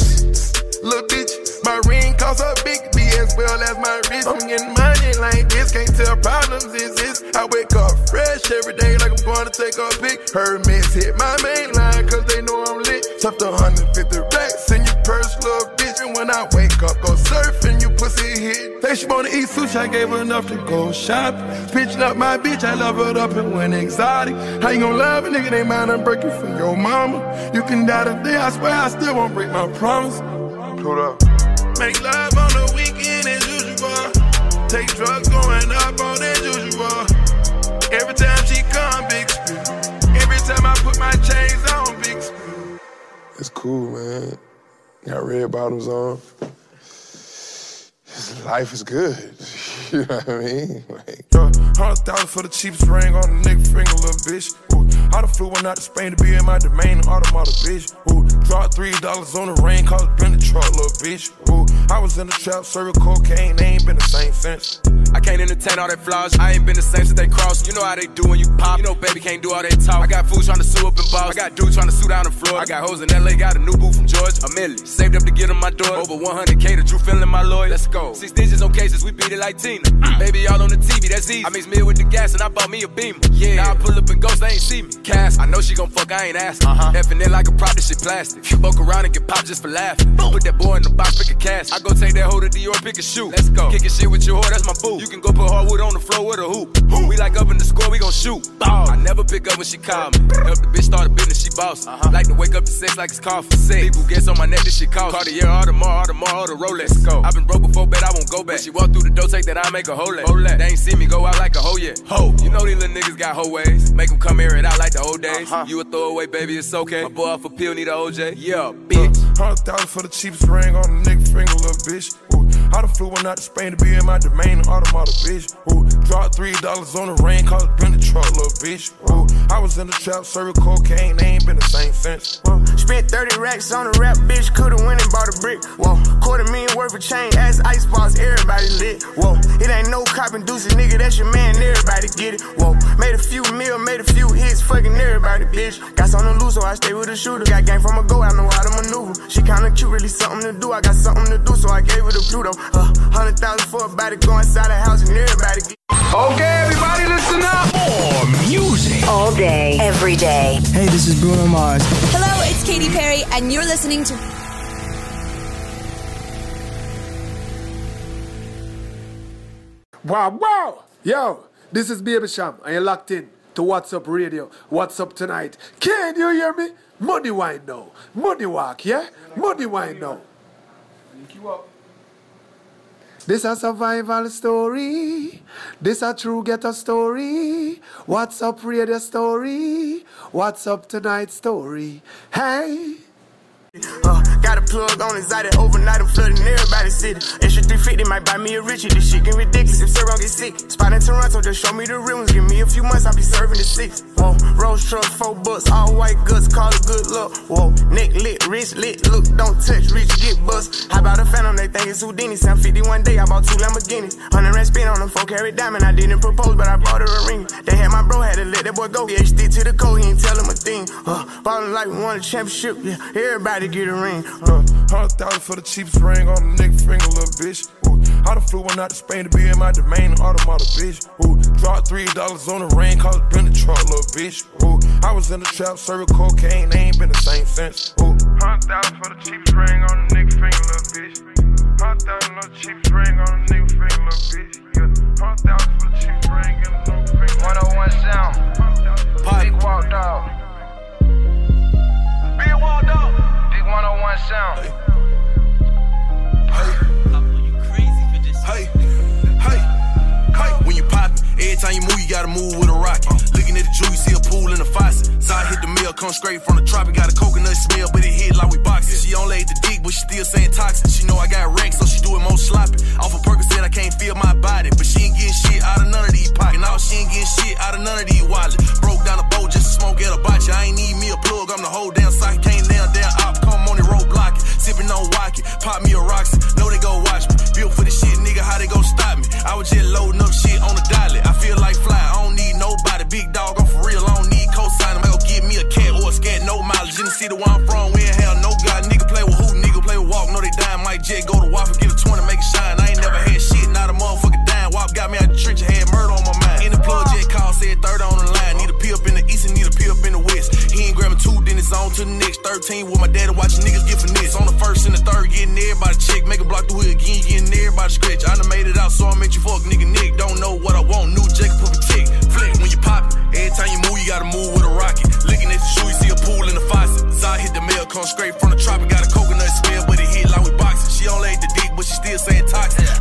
Little bitch, my ring costs a big B as well as my wrist. I'm getting money like this, can't tell problems exist. I wake up fresh every day like I'm going to take a pic. Hermes hit my main line cause they know I'm lit. Tough the 150 racks in your purse, little bitch. And when I wake up, go surfing, you pussy hit. Say she wanna eat sushi, I gave her enough to go shopping. Pitching up my bitch, I love her up and went exotic. How you gonna love a nigga, they mind I'm breaking for your mama? You can die today, I swear I still won't break my promise. Up. Make love on the weekend as usual. Take drugs going up on as usual. Every time she come, big spill. Every time I put my chains on, big spill. It's cool, man. Got red bottoms on. Life is good. You know what I mean? Like, Hundred thousand for the cheapest ring on the nigga finger, little bitch. I done flew one out to Spain to be in my domain, an automata, bitch. Ooh, dropped three dollars on the ring, cause been the truck, little bitch. Ooh, I was in the trap, serving cocaine, they ain't been the same since. I can't entertain all that flaws. I ain't been the same since they crossed. You know how they do when you pop. You know, baby can't do all that talk. I got fools trying to sue up and boss. I got dudes trying to sue down the floor. I got hoes in LA, got a new boo from Georgia. A million. Saved up to get on my door. Over 100K to Drew feeling my lawyer. Let's go. Six digits on cases, we beat it like Tina. Baby, all on the TV. that's easy. I mix me with the gas and I bought me a beamer. Yeah. Now I pull up and ghost, they ain't see me. Cass, I know she gon' fuck, I ain't asking. Uh-huh. Effing it like a prop, this shit plastic. Fuck around and get popped just for laughing. Put that boy in the box, pick a cash. I go take that hoe to Dior, pick a shoe. Let's go. Kickin' shit with your whore, that's my boo. You can go put hardwood on the floor with a hoop. We like up in the score, we gon' shoot. Ball. I never pick up when she call me. Help the bitch start a business, she boss. Uh-huh. Like to wake up to sex like it's for sex People gets on my neck, this shit cost. Cartier, Audemars, Audemars, the more, all the more, all the Rolex. Go. I've been broke before, bet I won't go back. When she walk through the door, take that I make a hole. They ain't see me go out like a hoe yet. Ho. You know these little niggas got hoe ways. Make them come here and out like the old days. You a throwaway, baby, it's okay. My boy off a pill, need a OJ. Yeah, bitch. Hundred thousand for the cheapest ring on the nigga finger, little bitch. Ooh, I done flew one out to Spain to be in my domain, an automata, bitch. Ooh, dropped three dollars on the rain, called it been the truck, little bitch. Ooh, I was in the trap, serving cocaine, they ain't been the same since. Whoa. Spent 30 racks on a rap, bitch. Could've went and bought a brick. Whoa. Quarter million worth of chain, ass ice balls, everybody lit. Whoa. It ain't no cop inducing, nigga. That's your man, everybody get it. Whoa. Made a few mil, made a few hits, fucking everybody, bitch. Got something to lose, so I stay with a shooter. Got game from a go, I know how to maneuver. She kinda cute, really something to do. I got something to do, so I gave her the Pluto. Uh, hundred thousand for a body, go inside the house and everybody get Okay, everybody, listen up. More music. All day, every day. Hey, this is Bruno Mars. Hello, it's Katy Perry, and you're listening to. Wow, wow! Yo, this is Baby Sham, and you're locked in to What's Up Radio. What's up tonight? Can you hear me? Money wine now. Money walk, yeah? Money wine now. This a survival story. This a true ghetto story. What's up radio story? What's up tonight story? Hey. Uh, got a plug on his that overnight I'm flooding everybody's city. Extra 350 might buy me a Richie. This shit get ridiculous if Sarah get sick. Spot in Toronto, just show me the ones. Give me a few months, I'll be serving the six. Whoa, Rolls truck, four bucks, all white guts, call it good luck. Whoa, neck lit, wrist lit, look, don't touch, rich get bust. How about a phantom? They think it's Houdini. Sound 50 one day, I bought two Lamborghinis. 100 rand spin on them, four carat diamond. I didn't propose, but I bought her a ring. They had my bro, had to let that boy go. Yeah, stick to the code, he ain't tell him a thing. Uh, ballin' like we won a championship, yeah, everybody get a ring. Uh, hundred thousand for the cheapest ring on the nigga finger, little bitch. Ooh, I done flew one out to Spain to be in my domain, automata, bitch. Ooh, dropped three dollars on the ring, called it been the truck, little bitch. Ooh, I was in the trap, serving cocaine, they ain't been the same since. Ooh, hundred thousand for the cheapest ring on the nigga finger, little bitch. Hundred thousand on the cheapest ring on the nigga finger, little bitch. Yeah, hundred thousand for the cheapest ring on the nigga finger. 101 sound. Big walk dog. Big walk dog. Big 101 sound. Hey, hey, hey. Hey, when you pop it, every time you move, you gotta move with a rocket. Looking at the jewel, you see a pool in the faucet. Side hit the mill, come straight from the tropic. Got a coconut smell, but it hit like we boxing. She don't laid the dick, but she still saying toxic. She know I got wrecked, so she do it more sloppy. Off of Percocet, I can't feel my body, but she ain't getting shit out of none of these pockets. Now she ain't getting shit out of none of these wallets. Broke down a boat just to smoke at a botcha. I ain't need me a plug, I'm the whole damn socket. Can't down, down, op, come on the road block it. Sipping on Wacky, pop me a Roxy. Know they go watch me. Built for the shit, nigga, how they gon' stop me? I was just loading up shit on the dolly. I feel like fly, I don't need nobody. Big dog, I'm for real, I don't need cosign. I go get me a cat or a scat, no mileage. In the city where I'm from, we ain't have no god. Nigga play with who? Nigga play with walk, No, they dying. Mike Jet, go to Waffle, get a 20, make it shine. I ain't never had shit, not a motherfucker dying. Wop got me out the trench, I had murder on my mind. In the plug, Jet call, said third on the line. Need a pee up in the east and need a pee up in the west. He ain't grabbing two, then it's on to the next. 13 with my daddy watching niggas get finesse. On the first and the third, getting everybody check. Make a block the hood again, getting everybody scratch. I done made it out, so I met you fuck nigga Nick. Don't know what I want, new Jacob put tick. Flick when you pop it. Every time you move, you gotta move with a rocket. Looking at the shoe, you see a pool in the faucet. Zai hit the mail, come straight from the tropic. Got a coconut smell, but it hit like we boxing. She on laid the dick, but she still saying toxic.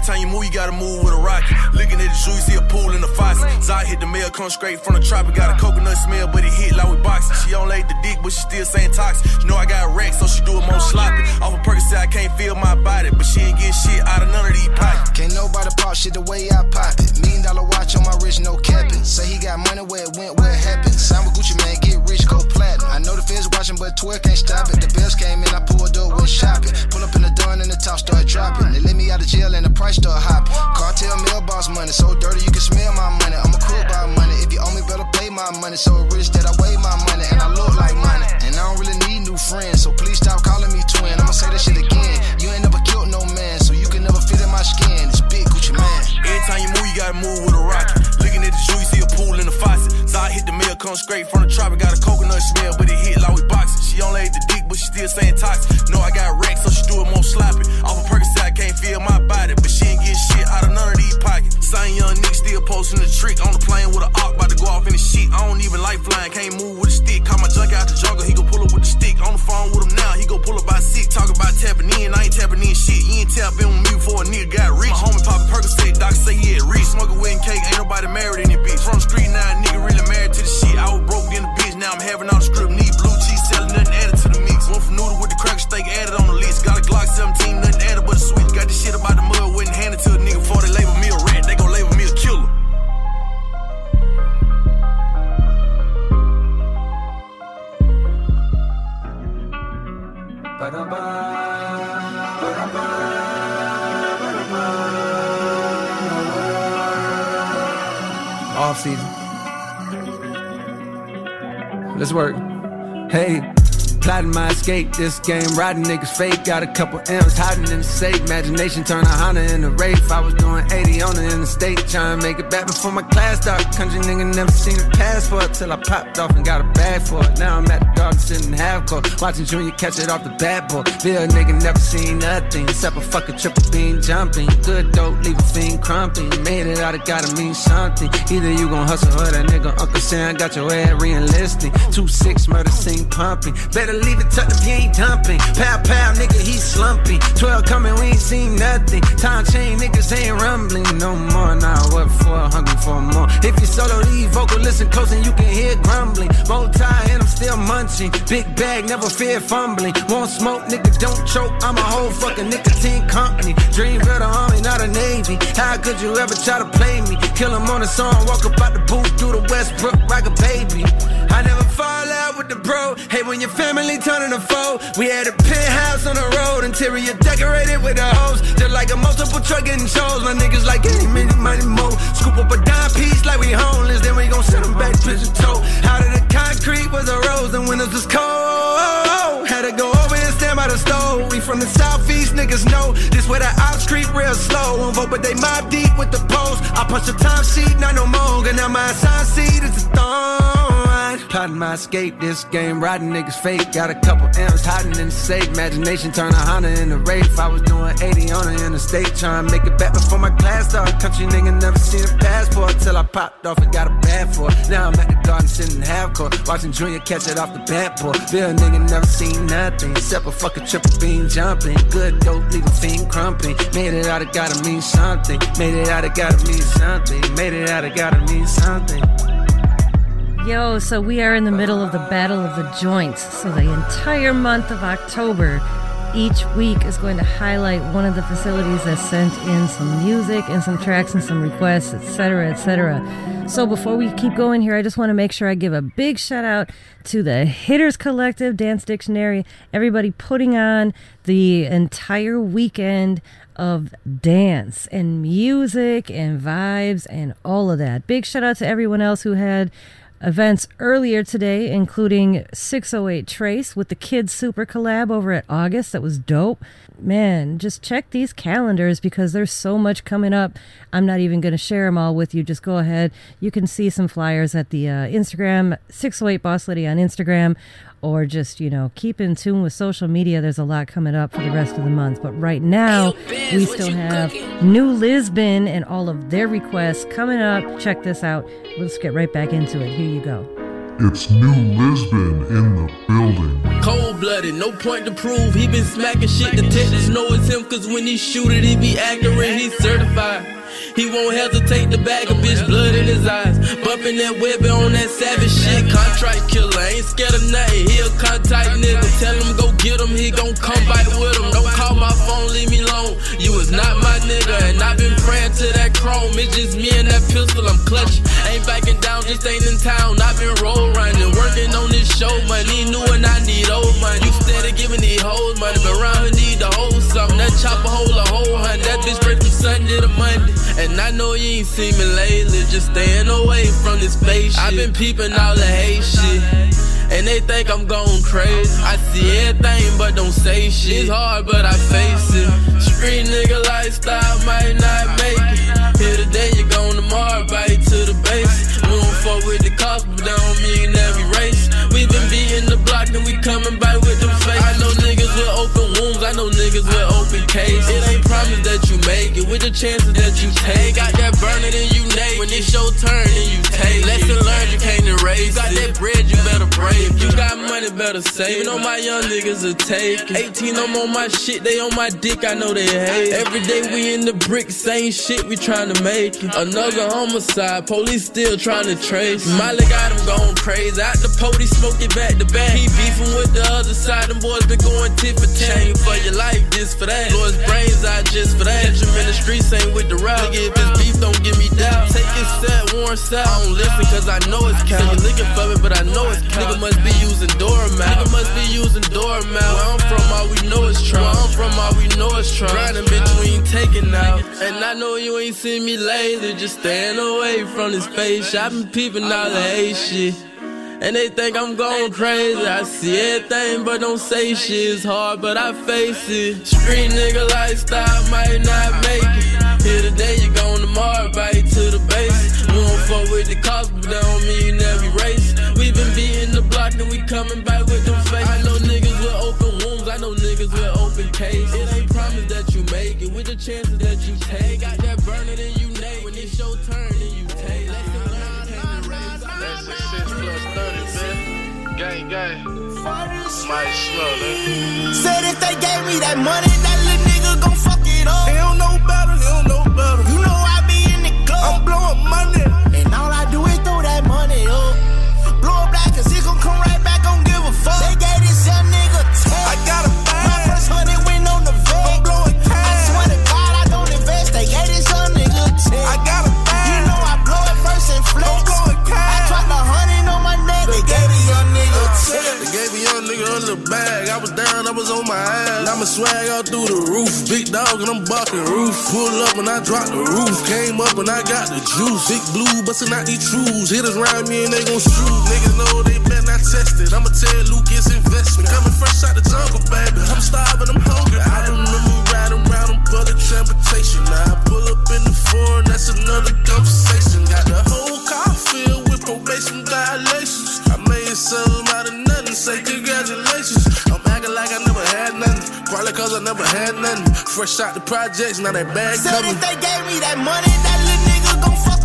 Every time you move, you gotta move with a rocket. Looking at the shoe, you see a pool in the faucet. Zai hit the mail, come straight from the tropic. Got a coconut smell, but it hit like we boxing. She don't laid the dick, but she still saying toxic. She know I got wrecked, so she do it more sloppy. Off a of Percocet, I can't feel my body, but she ain't getting shit out of none of these pockets. Can't nobody pop shit the way I pop it. Million dollar watch on my wrist, no capping. Say he got money where it went, where it happened. Sign with Gucci Mane, get rich, go platinum. I know the feds watching, but twerk can't stop it. The bills came in, I pulled up, went shopping. Pull up in the dawn and the top start dropping. They let me out of jail and the price Cartel or hop. Cartel mailbox money, so dirty you can smell my money. I'm a cool by money. If you owe me, better pay my money. So rich that I weigh my money and I look like money. And I don't really need new friends, so please stop calling me twin. I'ma say that shit again. You ain't never killed no man, so you can never fit in my skin. It's big Gucci Mane. Every time you move, you gotta move with a rocket. Looking at the jewel, you see a pool in the faucet. So I hit the mill, come straight from the trap. Got a coconut smell, but it hit like we boxing. She only ate the dick, but she still saying toxic. No, I got racks so she do it more sloppy. Off a Percocet can't feel my body, but she ain't get shit out of none of these pockets. Same young nigga still posting the trick on the plane with a op, about to go off in the shit. I don't even like flying, can't move with a stick. Call my junk out the jungle, he gon' pull up with the stick. On the phone with him now, he gon' pull up by six. Talk about tapping in, I ain't tapping in shit. You ain't tapping with me before a nigga got rich. My homie poppin' Percocet, doc say he had rich. Smoking wedding cake, ain't nobody married in it, bitch. From the street escape. This game, riding niggas fake. Got a couple M's hiding in the safe. Imagination turn a Honda into Wraith. I was doing 80 on the interstate, trying to make it back before my class started. Country nigga never seen a passport till I popped off and got a bag for it. Now I'm at the garden sitting half court, watching Junior catch it off the bat boy. Bill nigga never seen nothing except a fucking triple beam jumping. Good dope, leave a fiend crumping. Made it out, it gotta mean something. Either you gon' hustle or that nigga Uncle Sam got your head re-enlisting. Two six murder scene pumping. Better leave it tucked you ain't dumping. Pow pow, nigga, he slumping. Twelve coming, we ain't seen nothing. Time chain, niggas ain't rumbling no more. Now what for? Hungry for more. If you solo lead vocal, listen close and you can hear grumbling. Bow tie and I'm still munching. Big bag, never fear fumbling. Won't smoke, nigga, don't choke. I'm a whole fucking nicotine company. Dream of the army, not a navy. How could you ever try to play me? Kill him on a song, walk up out the booth through the Westbrook like a baby. I never fall out with the bro. Hey, when your family turning a we had a penthouse on the road, interior decorated with a hose, just like a multiple truck getting shows. My niggas like any minute, money more. Scoop up a dime piece like we homeless, then we gon' send them back to toe. Out of the concrete was a rose, and windows was cold. Had to go over stand by the stove. We from the southeast, niggas know this where the ops creep real slow. Won't vote, but they mob deep with the post. I punch the time sheet, not no. And now my assigned seat is a thorn. Plotting my escape, this game, riding niggas fake. Got a couple M's hiding in the safe. Imagination turn a Honda into Wraith. I was doing 80 on the interstate, trying to make it back before my class started. Country nigga never seen a passport till I popped off and got a bad for it. Now I'm at the garden sitting half court, watching Junior catch it off the bat boy. Bill nigga never seen nothing except a fucking triple beam jumping. Good dope, leave a fiend crumping. Made it out, it gotta mean something. Made it out, it gotta mean something. Made it out, it gotta mean something. Yo, so we are in the middle of the Battle of the Joints. So the entire month of October, each week is going to highlight one of the facilities that sent in some music and some tracks and some requests, etc., etc. So before we keep going here, I just want to make sure I give a big shout out to the Hitters Collective Dance Dictionary, everybody putting on the entire weekend of dance and music and vibes and all of that. Big shout out to everyone else who had events earlier today, including 608 Trace with the Kids Super collab over at August. That was dope. Man, just check these calendars because there's so much coming up. I'm not even going to share them all with you. Just go ahead. You can see some flyers at the uh, Instagram, 608 Boss Lady on Instagram, or just, you know, keep in tune with social media. There's a lot coming up for the rest of the month. But right now, we still have New Lisbon and all of their requests coming up. Check this out. Let's get right back into it. Here you go. It's New Lisbon in the building. Cold blooded, no point to prove. He been smacking shit. The Detectives know it's him, cause when he shoot it, he be accurate. He's certified. He won't hesitate to bag a bitch, blood in his eyes. Bumping that weapon on that savage shit. Contract killer, ain't scared of nothing. He a contact nigga. Tell him go get him, he gon' come back with him. Don't call my phone, leave me alone. You was not my nigga, and i been chrome. It's just me and that pistol, I'm clutching. Ain't backing down, just ain't in town. I've been roll running, working on this show. Money new and I need old money. You steady giving these hoes money, but round here need the whole something. That chopper hold a whole hun. That bitch straight from Sunday to Monday. And I know you ain't seen me lately, just staying away from this face shit. i been peeping all the hate shit. And they think I'm going crazy. I see everything, but don't say shit. It's hard, but I face it. Street nigga lifestyle might not make it. Here today, you gone tomorrow, bite to the base. We don't fuck with the cops, but that don't mean every race. We been beating the block, and we coming back with them face. I know niggas with open wounds, I know niggas with open case. It ain't promised that you make it, with the chances that you take. Got that burner, then you name. When it's your turn, then you take. Lesson learned, you can't erase. Got that bread, you better break. If you got money, better save. You know my young niggas are take. 18, I'm on my shit, they on my dick, I know they hate. Every day we in the brick, same shit, we trying to make it. Another homicide, police still trying to trace. Miley got him going crazy. Out the police smoking back to back. He beefing with the other side, them boys been going tit for tat. Chain for your life, this for that. Lord's brains out just for that. Catch him in the streets, ain't with the rap. Nigga, if it's beef, don't give me doubt. Take it set, warn south. I don't listen cause I know it's count. You looking for me, but I know it's count. Nigga must be using doormat. Nigga must be using doormat. Where I'm from, all we know is Trump. Where I'm from, all we know is Trump. Grinding between taking out. And I know you ain't seen me lately. Just staying away from this face. I've been peeping all the hate shit. And they think I'm going crazy. I see everything, but don't say shit. It's hard, but I face it. Street nigga lifestyle might not make it. Here today, you gone tomorrow, bite to the base. We don't fuck with the cost, but that don't mean every race. We been beating the block and we coming back with them face. I know niggas with open wounds, I know niggas with open case. It ain't promised that you make it, with the chances that you take. Gang, gang. Might slow, nigga. Said if they gave me that money, that little nigga gon' fuck it up. Was on my ass. I'ma swag out through the roof. Big dog and I'm barking roof. Pull up and I drop the roof. Came up and I got the juice. Big blue busting out these trues. Hitters round me and they gon' shoot. Niggas know they better not test it. I'ma tell it's investment. Coming fresh out the jungle, baby. I'm starving, I'm hungry. I remember riding around on public transportation. Now I pull up in the foreign, that's another had nothing. Fresh out the projects, now that bag Said coming. if they gave me that money, that little nigga gon' fuck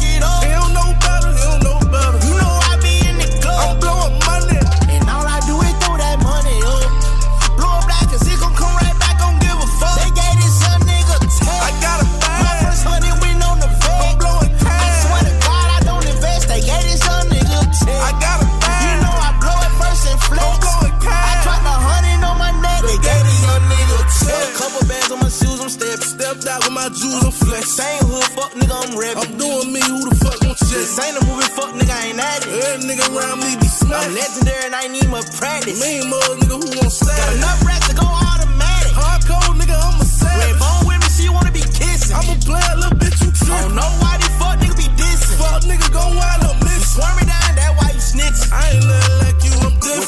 Stepped out with my jewels, I'm flex. Same hood, fuck nigga, I'm reppin'. I'm doing me, who the fuck gon' check? This ain't a movie, fuck nigga, I ain't at it. Every nigga around me be I'm smacked. legendary and I ain't need much practice. Mean mug nigga who won't Got stand. enough racks to go automatic. Hardcore nigga, I'm a Red savage. bone with me, she wanna be kissing. I'm a player, little bitch, you I trippin'. don't know why these fuck niggas be dissing. Fuck nigga gon' wind up missing. swear me down, that why you snitching. I ain't nothing like I'm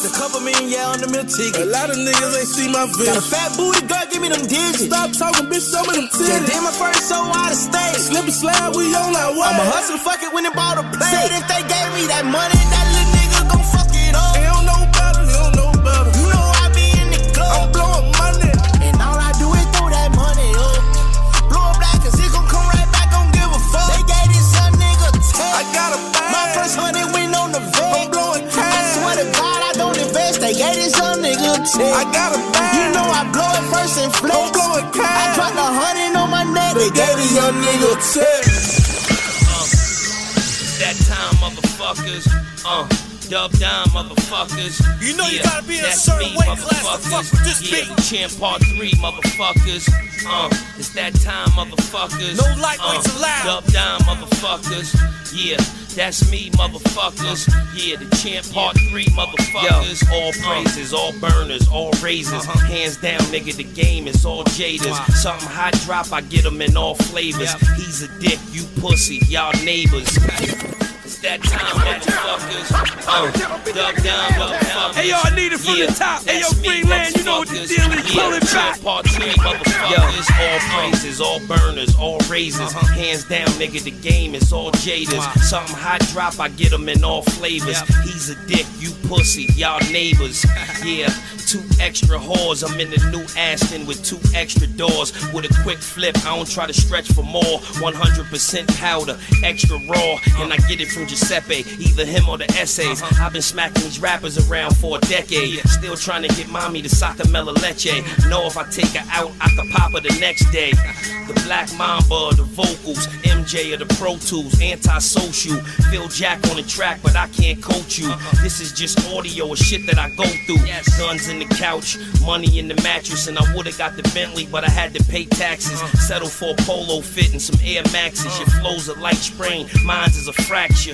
a couple million, yeah, on the mill A lot of niggas ain't see my vision. Got a fat booty girl, give me them digits. Stop talking, bitch, show me them Yeah, titties. did my first show out of state. Slip and slide, we on our way. I'm a hustle, fuck it when it bought a plate. Said if they gave me that money, that little nigga gon' fuck it up. He don't know better, he don't know better. You know I be in the club. I'm blowing money. And all I do is throw that money up. Blow it back, cause he gon' come right back, don't give a fuck. They gave this young nigga 10. I got a bag. My first hundred young nigga 10. I got a bag. You know I blow it first and flex. I'm blowing I cash. dropped a hundred on my neck. They gave this young nigga 10. That time, motherfuckers. Uh, dub down, motherfuckers. You know you Yeah, gotta be in a that's certain me, weight class to motherfuckers. fuck with this yeah, beat. champ part three, motherfuckers. Uh, it's that time, motherfuckers. No lightweights uh, allowed. Dub down, motherfuckers. Yeah, that's me, motherfuckers. Yeah, the champ part three, motherfuckers. all praises, all burners, all raises. Hands down, nigga, the game is all jaders. Something hot drop, I get them in all flavors. He's a dick, you pussy, y'all neighbors. It's that time, motherfuckers. Uh, dug down, motherfuckers. Hey, yo, I need it from the top. Hey, yo, Green Lantern, you know what the deal is. Pull it Yeah, back. Part three, motherfuckers. All praises, all burners, all razors. Hands down, nigga, the game is all jaders. Something hot drop, I get them in all flavors. He's a dick, you pussy, y'all neighbors. Yeah, two extra whores. I'm in the new Aston with two extra doors. With a quick flip, I don't try to stretch for more. 100% powder, extra raw. And I get it from Giuseppe, either him or the essays. Uh-huh. I've been smacking these rappers around for a decade. Still trying to get mommy to Sacamela Leche. Know if I take her out, I could pop her the next day. The Black Mamba, the vocals, MJ of the Pro Tools, antisocial. Phil Jack on the track, but I can't coach you. Uh-huh. This is just audio of shit that I go through. Guns in the couch, money in the mattress, and I would've got the Bentley, but I had to pay taxes. Uh-huh. Settle for a polo fit and some Air Maxes. Your flow's a light sprain, mine's is a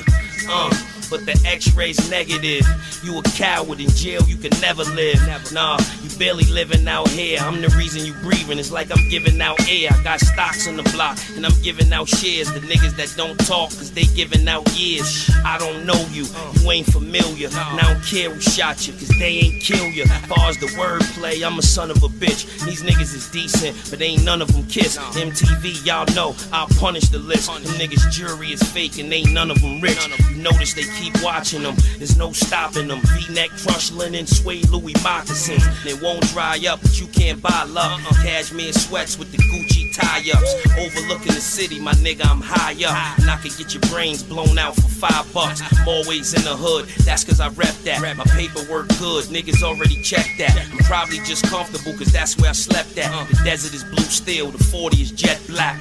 fracture. Uh, but the x-ray's negative. You a coward in jail, you can never live. Nah, you barely living out here. I'm the reason you breathing. It's like I'm giving out air. I got stocks on the block, and I'm giving out shares. The niggas that don't talk, cause they giving out years. I don't know you, you ain't familiar. And I don't care who shot you, cause they ain't kill you. As Far as the wordplay, I'm a son of a bitch. These niggas is decent, but ain't none of them kiss. MTV, y'all know, I'll punish the list. Them niggas jury is fake, and ain't none of them rich. You notice they keep watching them, there's no stopping them. V-neck, crushed linen, suede Louis moccasins. They won't dry up, but you can't buy love. Cashmere sweats with the Gucci tie-ups. Overlooking the city, my nigga, I'm high up. And I could get your brains blown out for five bucks. I'm always in the hood, that's cause I rep that. My paperwork good, niggas already checked that. I'm probably just comfortable cause that's where I slept at. The desert is blue steel, the 40 is jet black.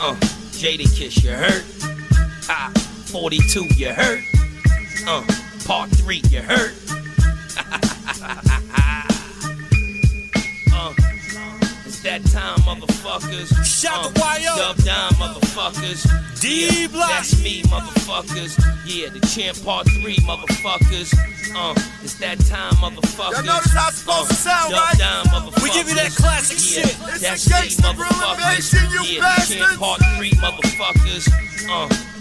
Uh, Jada Kiss, you hurt? Ha, 42, you hurt? Uh, part three, you hurt? uh, it's that time, motherfuckers. Shout uh, the YO. Dub down, motherfuckers. D Block. That's me, motherfuckers. Yeah, the champ part three, motherfuckers. Uh, it's that time, motherfuckers. Y'all notice how it's supposed to sound, right? down, motherfuckers. We give you that classic yeah, shit. It's That's me, real motherfuckers. invasion, you yeah, the champ part three, motherfuckers. Uh.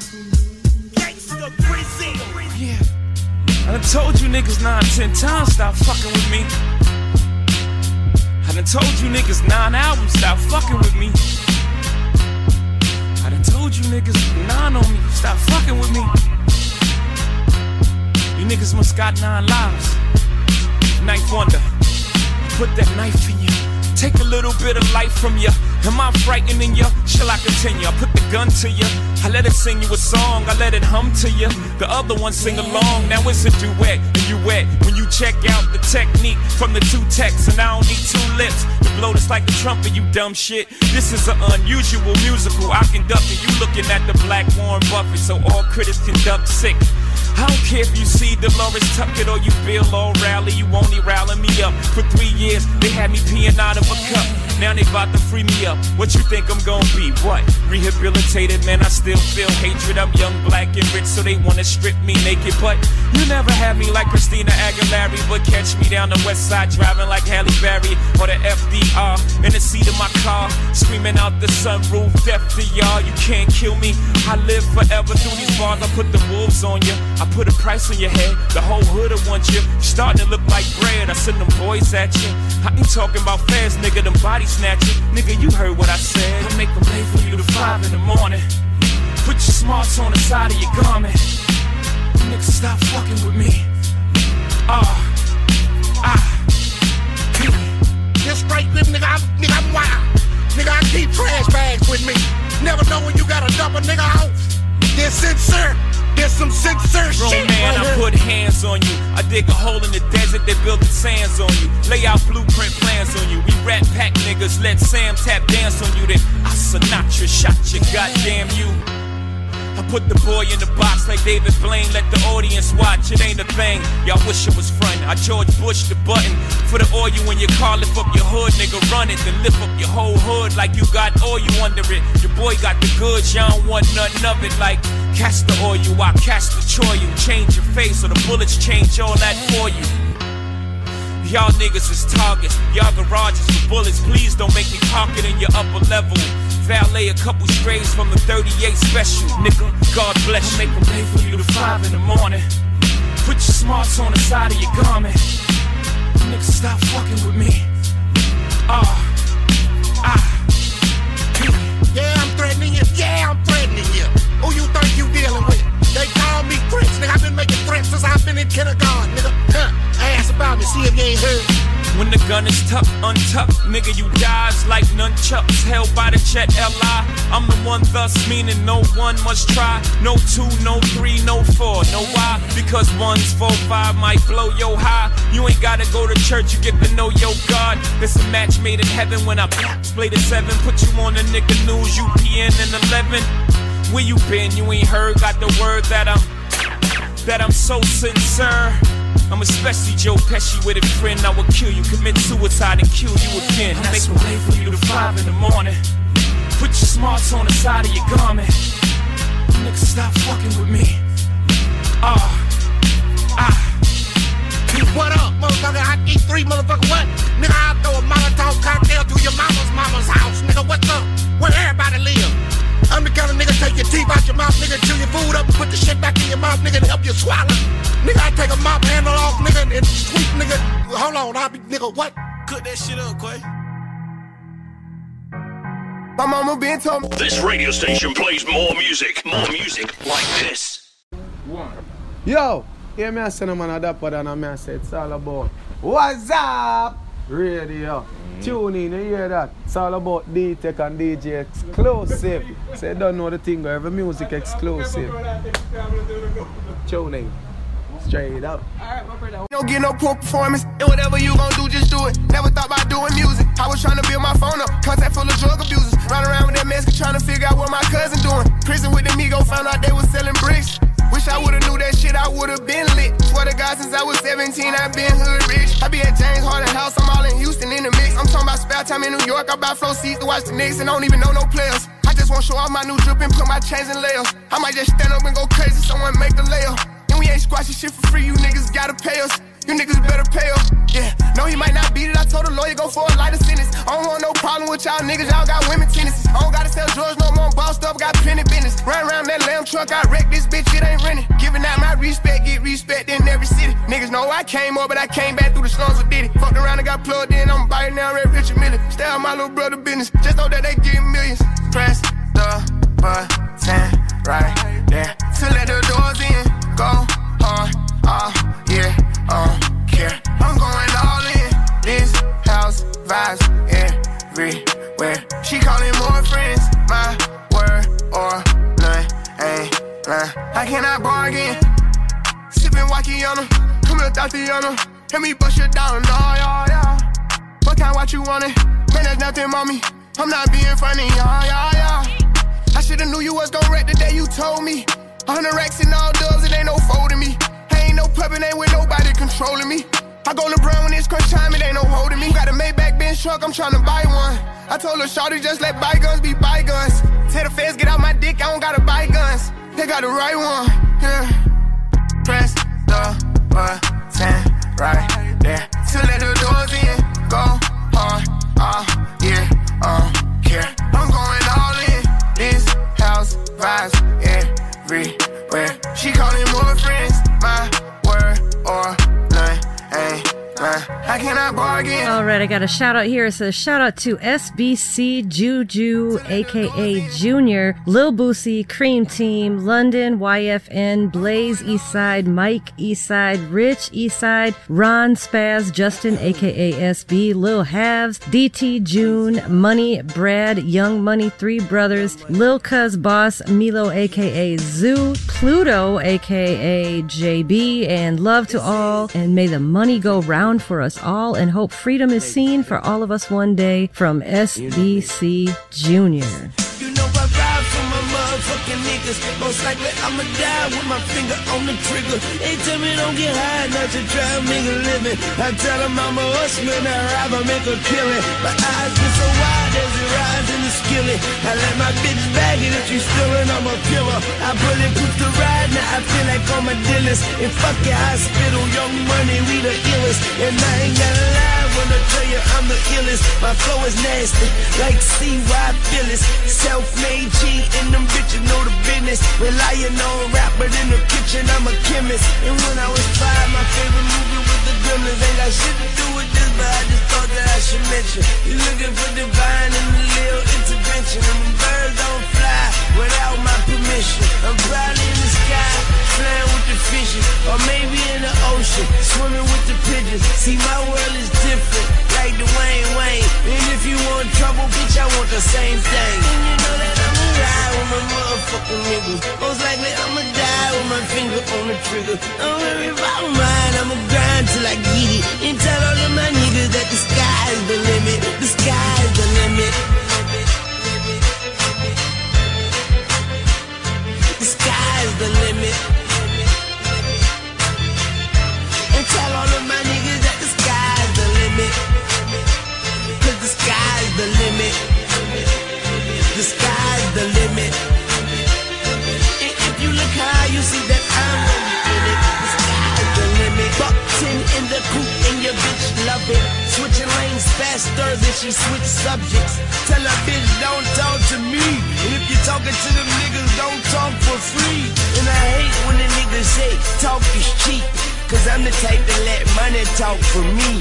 Yeah. I done told you niggas nine, ten times stop fucking with me. I done told you niggas nine albums stop fucking with me. I done told you niggas nine on me stop fucking with me. You niggas must got nine lives. Knife wonder. Put that knife in you. Take a little bit of life from you. Am I frightening you? Shall I continue? I put the gun to you. I let it sing you a song. I let it hum to you. The other one sing along. Now it's a duet and you wet. When you check out the technique from the two texts, and I don't need two lips to blow this like a trumpet, you dumb shit. This is an unusual musical. I conduct it. You looking at the black Warren Buffett, so all critics conduct sick. I don't care if you see Delores Tucker or you Bill O'Reilly, you only rallying me up. For three years, they had me peeing out of a cup. Now they to free me up. What you think I'm gonna be? What? Rehabilitated, man, I still feel hatred. I'm young, black, and rich, so they wanna strip me naked. But you never had me like Christina Aguilera, but catch me down the west side driving like Halle Berry or the FDR in the seat of my car, screaming out the sunroof. Death to y'all, you can't kill me. I live forever through these bars. I put the wolves on you. I put a price on your head. The whole hood will want you. Starting to look like bread. I send them boys at you. I ain't talking about fast, nigga. Them body snatching. Nigga, you heard what I said. I make them late for you to five in the morning. Put your smarts on the side of your garment. Nigga, stop fucking with me. Ah, ah. This straight lip, nigga, I'm, nigga, I'm wild. Nigga, I keep trash bags with me. Never know when you dump a nigga out. There's sincere. There's some sincere Grown shit man, right I put hands on you. I dig a hole in the desert, they build the sands on you. Lay out blueprint plans on you. We rat pack niggas, let Sam tap dance on you. Then I Sinatra shot you, goddamn you. I put the boy in the box like David Blaine, let the audience watch. It ain't a thing. Y'all wish it was fun. I George Bush the button for the oil in your car. Lift up your hood, nigga, run it. Then lift up your whole hood like you got oil under it. Your boy got the goods, y'all don't want nothing of it. Like cast the oil, I cast the choil. You change your face, or the bullets change all that for you. Y'all niggas is targets. Y'all garages for bullets. Please don't make me park it in your upper level. Valet a couple strays from the 38 special. Nigga, God bless you. Make them pay for you to 5 in the morning. Put your smarts on the side of your garment. Nigga, stop fucking with me. Ah, ah. Yeah, I'm threatening you. Yeah, I'm threatening you. Who you think you dealing with? They call me Prince, nigga. I've been making threats since I've been in kindergarten, nigga. Huh. Ask about me, see if you ain't heard. When the gun is tucked, untucked, nigga, you dies like nunchucks held by the Jet Li. I'm the one, thus meaning no one must try. No two, no three, no four, no why? Because one's four, five might blow your high. You ain't gotta go to church, you get to know your God. It's a match made in heaven when I play the seven, put you on the nigga news, UPN and 11. Where you been? You ain't heard, got the word that I'm that I'm so sincere. I'm especially Joe Pesci with a friend. I would kill you, commit suicide and kill you again. I make a way for you to five in the morning. Put your smarts on the side of your garment. Nigga, stop fucking with me. Ah, ah. What up, motherfucker? I eat three motherfucker what? Nigga, I'll throw a Molotov cocktail through your mama's mama's house. Nigga, what's up? Where everybody live? I'm kind of nigga take your teeth out your mouth, nigga, chew your food up and put the shit back in your mouth, nigga, to help you swallow. Nigga, I take a mop handle off, nigga, and sweep, nigga. Hold on, I'll be, nigga, what? Cook that shit up, Quay. My mama been told me. This radio station plays more music, more music like this. One. Yo, hear me I say no man a dapper than a me I say it's all about What's up? Radio. Mm-hmm. Tune in, you hear that? It's all about D-Tech and DJ exclusive. Say you don't know the thing, every music exclusive. Tune in. Straight up. All right, my brother. Don't get no poor performance. And whatever you gon' do, just do it. Never thought about doing music. I was trying to build my phone up. Contact full of drug abusers. Run around with that mask trying to figure out what my cousin doing. Prison with the Migo found out they was selling bricks. Wish I would've knew that shit, I would've been lit. Swear to God, since I was 17, i been hood rich. I be at James Harden House, I'm all in Houston in the mix. I'm talking about spare time in New York, I buy flow seats to watch the Knicks and don't even know no players. I just wanna show off my new drip and put my chains in layers. I might just stand up and go crazy, someone make the layup. We ain't squashing shit for free, you niggas gotta pay us. You niggas better pay up. Yeah, no, he might not beat it. I told the lawyer go for a lighter sentence. I don't want no problem with y'all niggas. Y'all got women tendencies. I don't gotta sell drugs no more. Bossed up, got plenty business. Run around that lamb truck, I wreck this bitch. It ain't renting. Giving out my respect, get respect in every city. Niggas know I came up, but I came back through the slums with Diddy. Fucked around and got plugged in. I'm biting now, Red Richard Mille. Stay out my little brother business. Just know that they getting millions. Press the button right there to let the doors in. Everywhere. She calling more friends. My word or none. Ain't lying. I cannot bargain. Sipping Wakiana. Come here, Tatiana. Let me bust you down. No, yeah, yeah. What kind of what you want it? Man, there's nothing, mommy. I'm not being funny. Yeah, yeah, yeah. I shoulda knew you was gon' wreck the day you told me. A hundred racks and all dubs, it ain't no folding me. I ain't no puppet, ain't with nobody controlling me. I go LeBron when it's crunch time, it ain't no holding me. Got a Maybach Benz truck, I'm tryna buy one. I told her, Shawty, just let bygones be bygones. Tell the feds, get out my dick, I don't gotta buy guns. They got the right one, yeah. Press the button right there to let the doors in. Go hard, oh yeah, oh care. I'm going all in. This house vibes everywhere. She calling more friends. My word or. Uh, I cannot bargain. All right, I got a shout out here. It says shout out to SBC Juju, aka Junior, Lil Boosie, Cream Team, London, YFN, Blaze Eastside, Mike Eastside, Rich Eastside, Ron Spaz, Justin, aka SB, Lil Halves, DT June, Money, Brad, Young Money, Three Brothers, Lil Cuz Boss, Milo, aka Zoo, Pluto, aka JB, and love to all, and may the money go round for us all, and hope freedom is seen for all of us one day from SBC Junior. Motherfucking niggas. Most likely I'ma die with my finger on the trigger. They tell me don't get high, not to make a living. I tell them I'm a hustler, I rob, I make a killing. My eyes get so wide as it rides in the skillet. I let my bitch bagging if you stealing, I'm a killer. I bulletproof the ride, now I feel like I'm a dealers. And fuck your hospital, young money, we the illest. And I ain't gotta lie I tell you I'm the illest. My flow is nasty, like CY Phyllis. Self-made G, and them bitches know the business. Relying on rap, but in the kitchen I'm a chemist. And when I was five, my favorite movie was The Gremlins. Ain't got shit to do with this, but I just thought that I should mention. You looking for divine and a little intervention. And when birds don't fly without my permission. I'm probably in the sky, flying the fishes. Or maybe in the ocean, swimming with the pigeons. See, my world is different, like Dwayne Wayne. And if you want trouble, bitch, I want the same thing. And you know that I'ma ride with my motherfucking niggas. Most likely I'ma die with my finger on the trigger. Don't worry about mine, I'ma grind till I get it. And tell all of my niggas that the sky's the limit. The sky's the limit. The sky's the limit. See that I'm gonna in it. The sky's the limit. Buck 10 in the coupe and your bitch love it. Switching lanes faster than she switch subjects. Tell a bitch don't talk to me. And if you're talking to them niggas, don't talk for free. And I hate when the niggas say talk is cheap. Cause I'm the type to let money talk for me.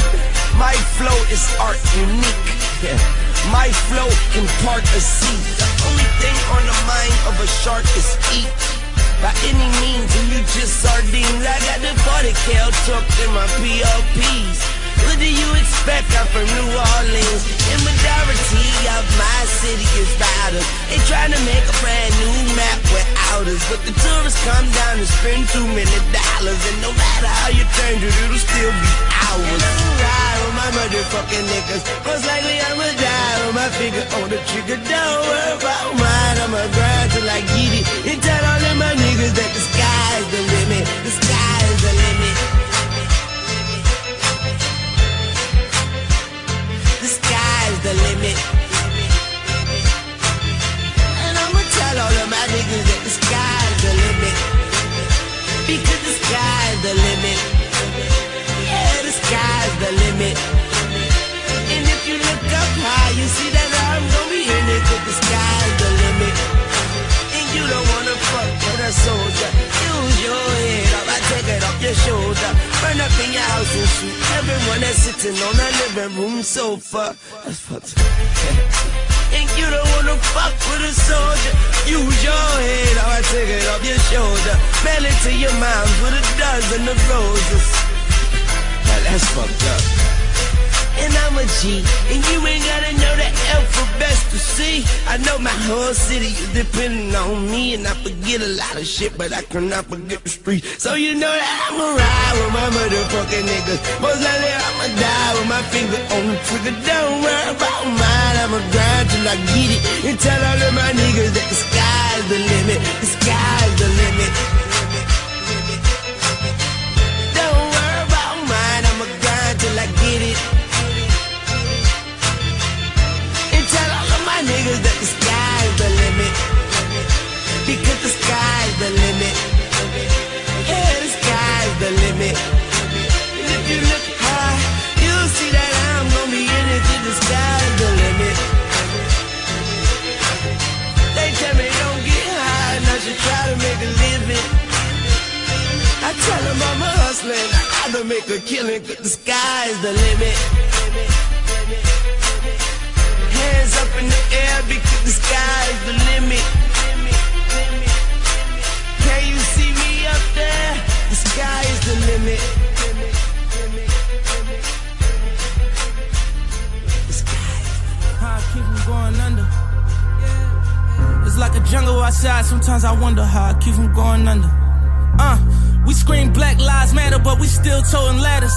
My flow is art unique. My flow can part a sea. The only thing on the mind of a shark is eat. By any means, and you just sardines. I got the 40 cal tucked in my PLPs. What do you expect? I'm from New Orleans. And majority of my city is riders. They trying to make a brand new map without us. But the tourists come down and spend too many dollars. And no matter how you turn it, it'll still be ours. Ride with my motherfucking niggas. Most likely I'ma die with my finger on the trigger. Don't worry about mine. I'ma grind till I get it. That the sky's the limit. The the limit. The the limit. And I'ma tell all of my niggas that the the limit. Because the the limit. Yeah, the the limit. And if you look up high, you see that I'm gonna be in it. Cause the sky's a soldier. Use your head up, I take it off your shoulder. Burn up in your house and shoot everyone that's sitting on a living room sofa. That's fucked up. And you don't wanna fuck with a soldier. Use your head, or I take it off your shoulder. Mail it to your mom with a dozen of roses. Now that's fucked up. And I'm a G, and you ain't gotta know the alphabet to see. I know my whole city is depending on me, and I forget a lot of shit, but I cannot forget the street. So you know that I'ma ride with my motherfucking niggas. Most likely I'ma die with my finger on the trigger. Don't worry about mine, I'ma grind till I get it. And tell all of my niggas that the sky's the limit. The sky's the limit. I wonder how I keep from going under. Uh, we scream Black Lives Matter, but we still toting ladders.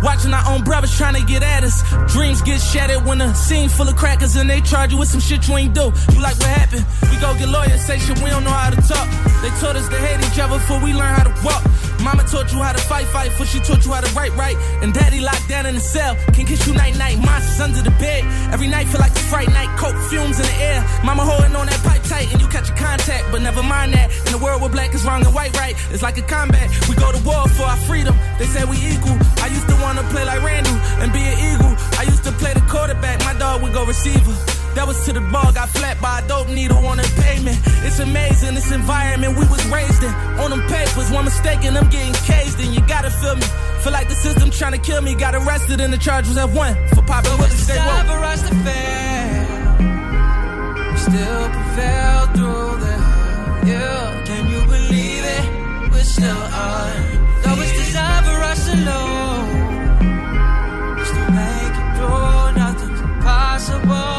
Watching our own brothers trying to get at us. Dreams get shattered when a scene full of crackers and they charge you with some shit you ain't do. You like what happened? We go get lawyers, say shit we don't know how to talk. They told us to hate each other before we learn how to walk. Mama taught you how to fight, fight, for she taught you how to write, right. And daddy locked down in the cell, can kiss you night, night. Monsters under the bed. Every night feel like a fright night, coke fumes in the air. Mama holding on that pipe tight, and you catch a contact, but never mind that. In a world where black is wrong and white right, it's like a combat. We go to war for our freedom. They say we equal. I used to wanna play like Randall and be an eagle. I used to play the quarterback, my dog would go receiver. That was to the ball, got flat by a dope needle on the pavement. It's amazing, this environment we was raised in. On them papers, one mistake and I'm getting caged in. You gotta feel me. Feel like the system trying to kill me. Got arrested and the charge was at one for popping with the stay woke. Still prevail through the yeah. Can you believe it? We're still on. Though it's designed for us alone. Still make it through, nothing's impossible.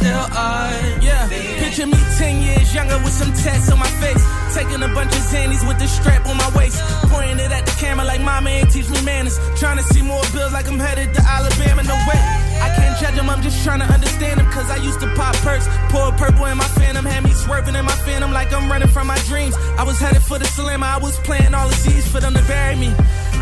Still on. Yeah, picture me 10 years younger with some tats on my face. Taking a bunch of Xannies with the strap on my waist. Pointing it at the camera like mama ain't teach me manners. Trying to see more bills like I'm headed to Alabama. No way. I can't judge them, I'm just trying to understand them. Cause I used to pop perks, pour purple in my phantom, had me swerving in my phantom like I'm running from my dreams. I was headed for the slammer, I was playing all the Z's for them to bury me.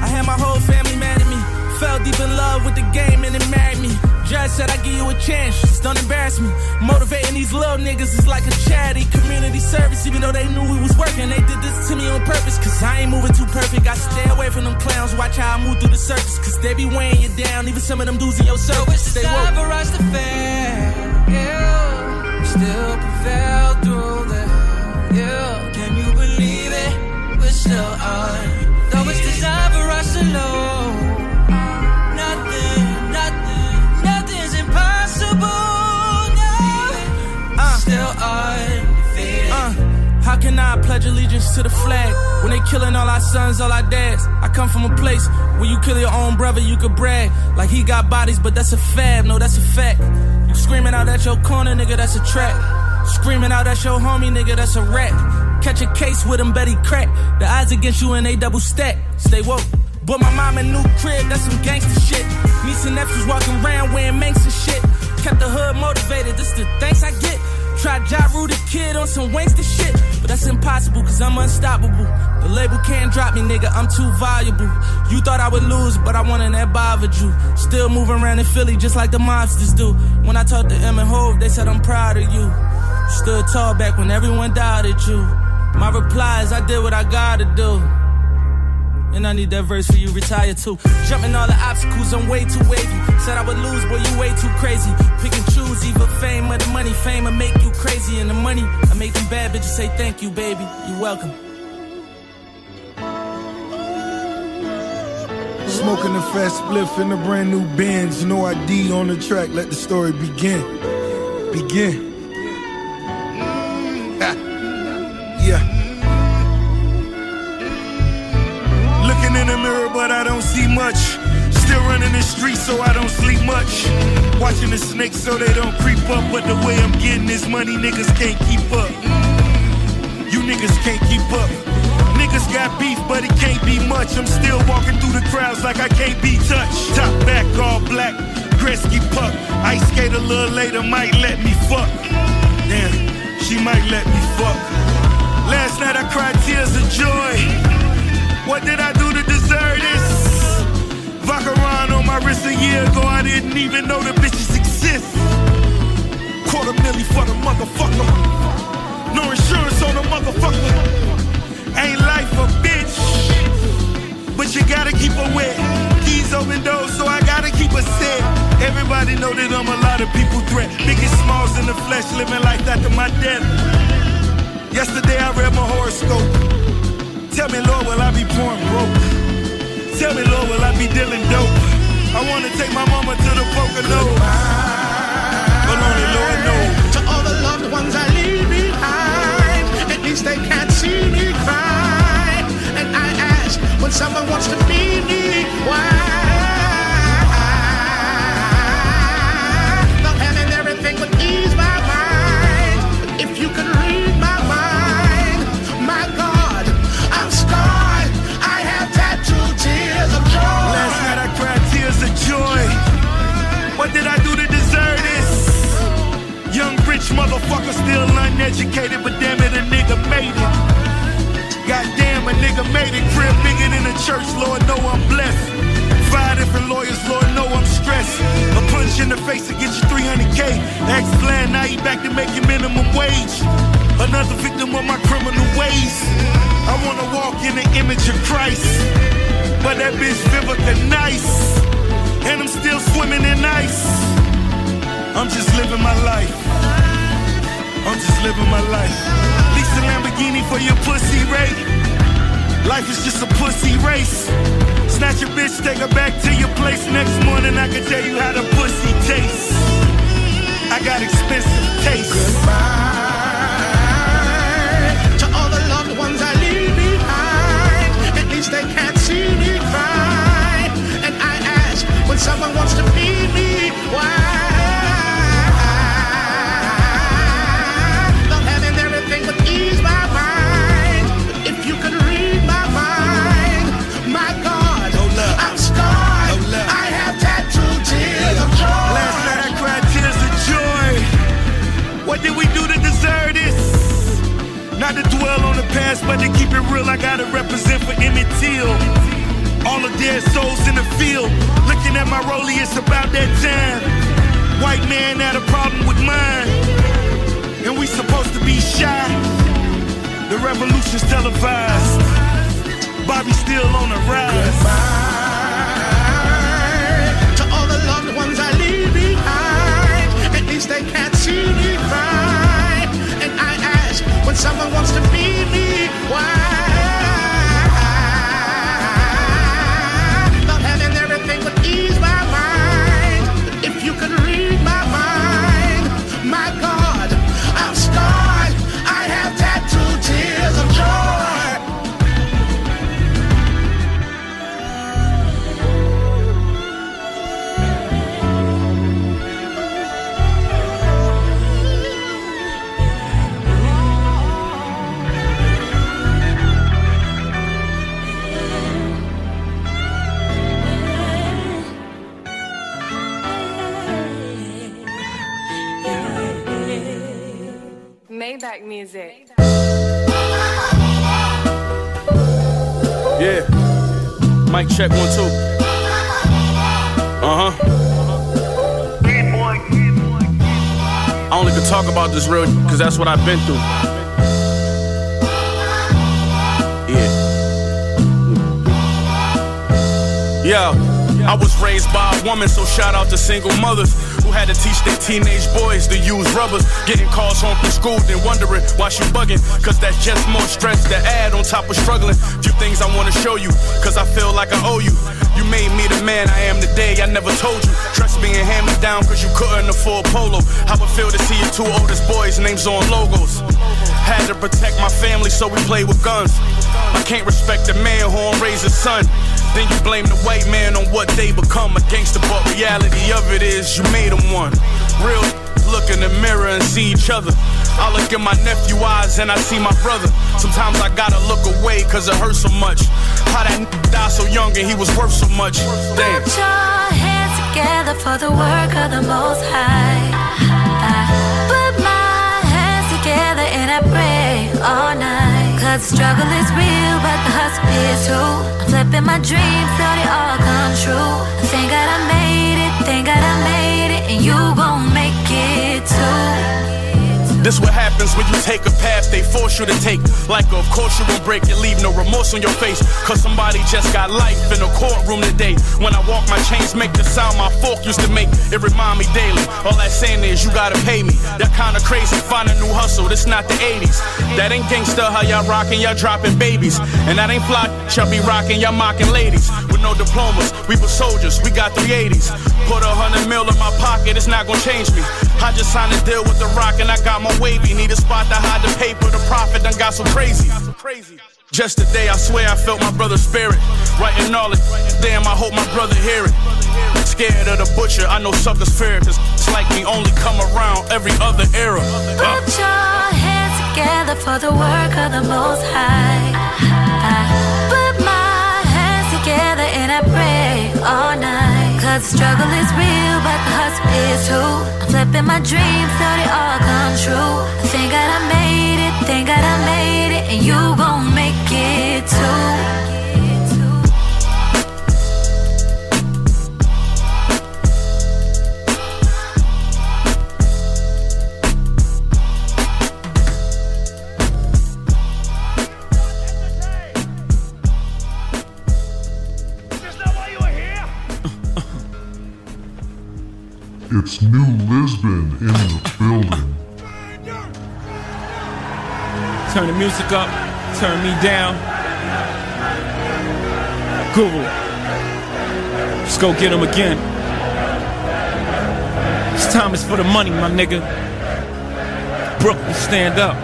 I had my whole family mad at me. Fell deep in love with the game and it married me. Judge said I give you a chance, just don't embarrass me. Motivating these little niggas is like a charity, community service. Even though they knew we was working, they did this to me on purpose. Cause I ain't moving too perfect. I stay away from them clowns, watch how I move through the circus. Cause they be weighing you down, even some of them dudes in your So service. it's Stay time woke. for us to fail. Yeah. Still prevail through the yeah. Can you believe it? We're still on. Still undefeated. Uh, how can I pledge allegiance to the flag when they killing all our sons, all our dads? I come from a place where you kill your own brother, you could brag like he got bodies, but that's a fab. No, that's a fact. You screaming out at your corner, nigga, that's a trap. Screaming out at your homie, nigga, that's a rap. Catch a case with him, bet he crack. The odds against you and they double stack. Stay woke. But my mom a new crib, that's some gangster shit. Niece and nephews walking around wearing Manx and shit. Kept the hood motivated, this the thanks I get. Ja Rule the kid on some wankster shit, but that's impossible cause I'm unstoppable. The label can't drop me, nigga, I'm too valuable. You thought I would lose, but I wanted that bothered you. Still moving around in Philly just like the mobsters do. When I talked to M and Hov, they said I'm proud of you. Stood tall back when everyone doubted you. My reply is I did what I gotta do. And I need that verse for you, retire too. Jumping all the obstacles, I'm way too wavy. Said I would lose, boy, you way too crazy. Pick and choose, either fame or the money. Fame will make you crazy, and the money I make them bad bitches say thank you, baby. You welcome. Smoking a fast spliff in a brand new Benz. No ID on the track, let the story begin. Begin. But I don't see much. Still running the streets, so I don't sleep much. Watching the snakes so they don't creep up. But the way I'm getting this money, niggas can't keep up. You niggas can't keep up. Niggas got beef, but it can't be much. I'm still walking through the crowds like I can't be touched. Top back, all black, Gretzky puck. Ice skate a little later, might let me fuck. Damn, she might let me fuck. Last night I cried tears of joy. What did I do to deserve this? Vacheron on my wrist a year ago, I didn't even know the bitches exist. Quarter milli for the motherfucker. No insurance on the motherfucker. Ain't life a bitch, but you gotta keep her wet. Keys open doors, so I gotta keep her set. Everybody know that I'm a lot of people threat. Biggie Smalls in the flesh, living like that to my death. Yesterday I read my horoscope. Tell me, Lord, will I be pouring broke? Tell me, Lord, will I be dealing dope? I wanna take my mama to the Pocono. Uneducated, but damn it, a nigga made it. Goddamn, a nigga made it crib bigger than a church, Lord, know I'm blessed. Five different lawyers, Lord, know I'm stressed. A punch in the face to get you 300K. Ex-plan, now he back to making minimum wage. Another victim of my criminal ways. I wanna walk in the image of Christ. But that bitch Vivica nice. And I'm still swimming in ice. I'm just living my life. I'm just living my life. Lisa Lamborghini for your pussy rate. Life is just a pussy race. Snatch your bitch, take her back to your place. Next morning, I can tell you how the pussy tastes. I got expensive taste. To all the loved ones I leave behind, at least they can't see me cry. And I ask when someone wants to feed me, why? Past, but to keep it real, I gotta represent for Emmett Till. All the dead souls in the field. Looking at my rollie, it's about that time. White man had a problem with mine. And we supposed to be shy. The revolution's televised. Bobby still on the rise. Goodbye To all the loved ones I leave behind, at least they can't see me when someone wants to be me, why? Not having everything would ease Maybach music. Yeah. Mic check one, two. Uh huh. I only can talk about this real because that's what I've been through. Yeah. Yeah, I was raised by a woman, so shout out to single mothers had to teach their teenage boys to use rubbers. Getting calls home from school, then wondering why she bugging. Cause that's just more stress to add on top of struggling. Few things I wanna show you, cause I feel like I owe you. You made me the man I am today, I never told you. Dress being hand me down cause you couldn't afford polo. How it feel to see your two oldest boys' names on logos. Had to protect my family, so we play with guns. I can't respect a man who raise his son. Then you blame the white man on what they become a gangster, but reality of it is you made them one. Real look in the mirror and see each other. I look in my nephew eyes and I see my brother. Sometimes I gotta look away cause it hurts so much. How that died so young and he was worth so much. Damn. Put your hands together for the work of the Most High. I put my hands together and I pray all night. Cause the struggle is real, but the hustle is too. I'm flipping my dreams till they all come true. Thank God I made it, thank God I made it, and you gon' it. This what happens when you take a path they force you to take. Like, of course you gon' break it, leave no remorse on your face. Cause somebody just got life in a courtroom today. When I walk, my chains make the sound my fork used to make. It remind me daily. All that saying is you gotta pay me. That kinda crazy, find a new hustle. This not the 80s. That ain't gangsta how y'all rockin', y'all dropping babies. And that ain't fly, y'all be rockin', y'all mocking ladies. With no diplomas, we were soldiers, we got 380s. Put a hundred mil in my pocket, it's not gonna change me. I just signed a deal with the rock and I got my wavy. Need a spot to hide the paper, the profit done got so crazy. Just today, I swear I felt my brother's spirit. Writing all it, damn, I hope my brother hear it. Scared of the butcher, I know suckers fear. Cause it's like me only come around every other era. Uh. Put your hands together for the work of the Most High. I put my hands together and I pray The struggle is real, but the hustle is too. I'm flipping my dreams till they all come true. Thank God I made it, thank God I made it, and you gon' make it music up, turn me down. Google. Let's go get him again. This time is for the money, my nigga. Brooklyn, stand up.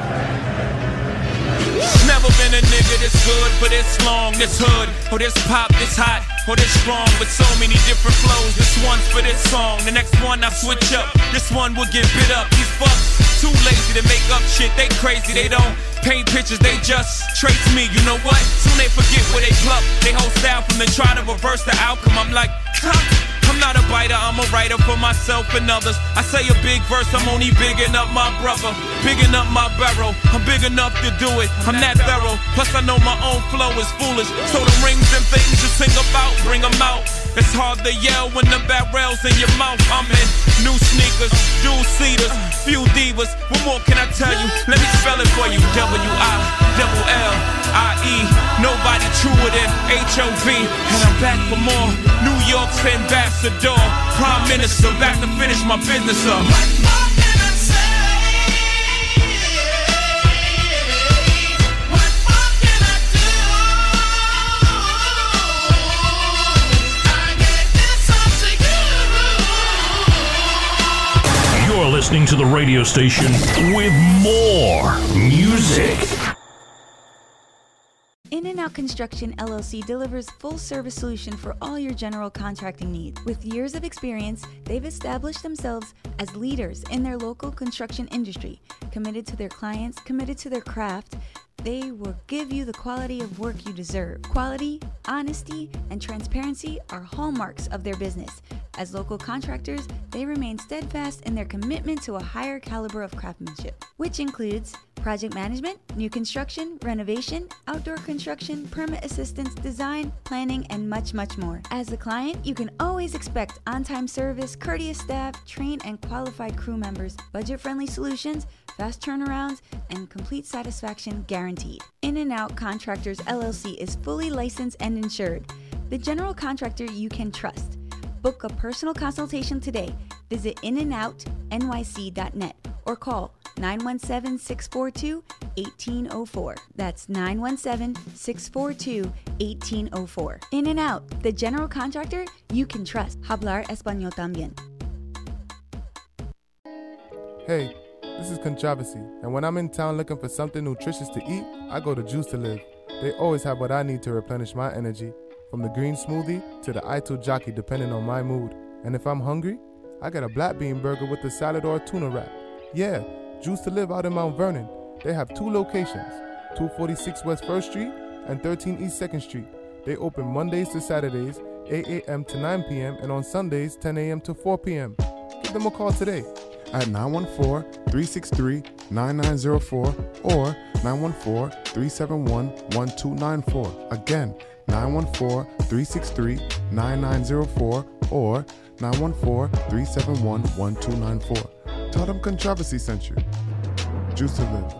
Never been a nigga this good for this long, this hood, or this pop, this hot, or this strong, with so many different flows. This one's for this song, the next one I switch up. This one will get bit up. These fucks too lazy to make up shit. They crazy, they don't paint pictures, they just trace me. You know what? Soon they forget where they pluck. They whole style from the try to reverse the outcome. I'm like, I'm not a biter, I'm a writer for myself and others. I say a big verse, I'm only bigging up my brother, bigging up my barrel. I'm big enough to do it, I'm that thorough. Plus, I know my own flow is foolish. So the rings and things you sing about, bring them out. It's hard to yell when the barrel's in your mouth. I'm in new sneakers, dual cedars, few divas. What more can I tell you? Let me spell it for you. W I double L I E. Nobody truer than H O V. And I'm back for more. New York's ambassador, prime minister, back to finish my business up. You're listening to the radio station with more music. In and Out Construction LLC delivers full service solution for all your general contracting needs. With years of experience, they've established themselves as leaders in their local construction industry, committed to their clients, committed to their craft. They will give you the quality of work you deserve. Quality, honesty, and transparency are hallmarks of their business. As local contractors, they remain steadfast in their commitment to a higher caliber of craftsmanship, which includes project management, new construction, renovation, outdoor construction, permit assistance, design, planning, and much, much more. As a client, you can always expect on time service, courteous staff, trained and qualified crew members, budget friendly solutions, fast turnarounds, and complete satisfaction guaranteed. In and Out Contractors LLC is fully licensed and insured. The general contractor you can trust. Book a personal consultation today. Visit inandoutnyc.net or call 917 642 1804. That's 917 642 1804. In and Out, the general contractor you can trust. Hablar Español también. Hey, this is Controversy, and when I'm in town looking for something nutritious to eat, I go to Juice to Live. They always have what I need to replenish my energy, from the green smoothie to the Ito jockey, depending on my mood. And if I'm hungry, I got a black bean burger with a salad or a tuna wrap. Yeah, Juice to Live out in Mount Vernon. They have two locations 246 West 1st Street and 13 East 2nd Street. They open Mondays to Saturdays, 8 a.m. to 9 p.m., and on Sundays, 10 a.m. to 4 p.m. Give them a call today at 914 363 9904 or 914 371 1294. Again, 914 363 9904 or 914 371 1294. Tell them Controversy sent you. Juice to live.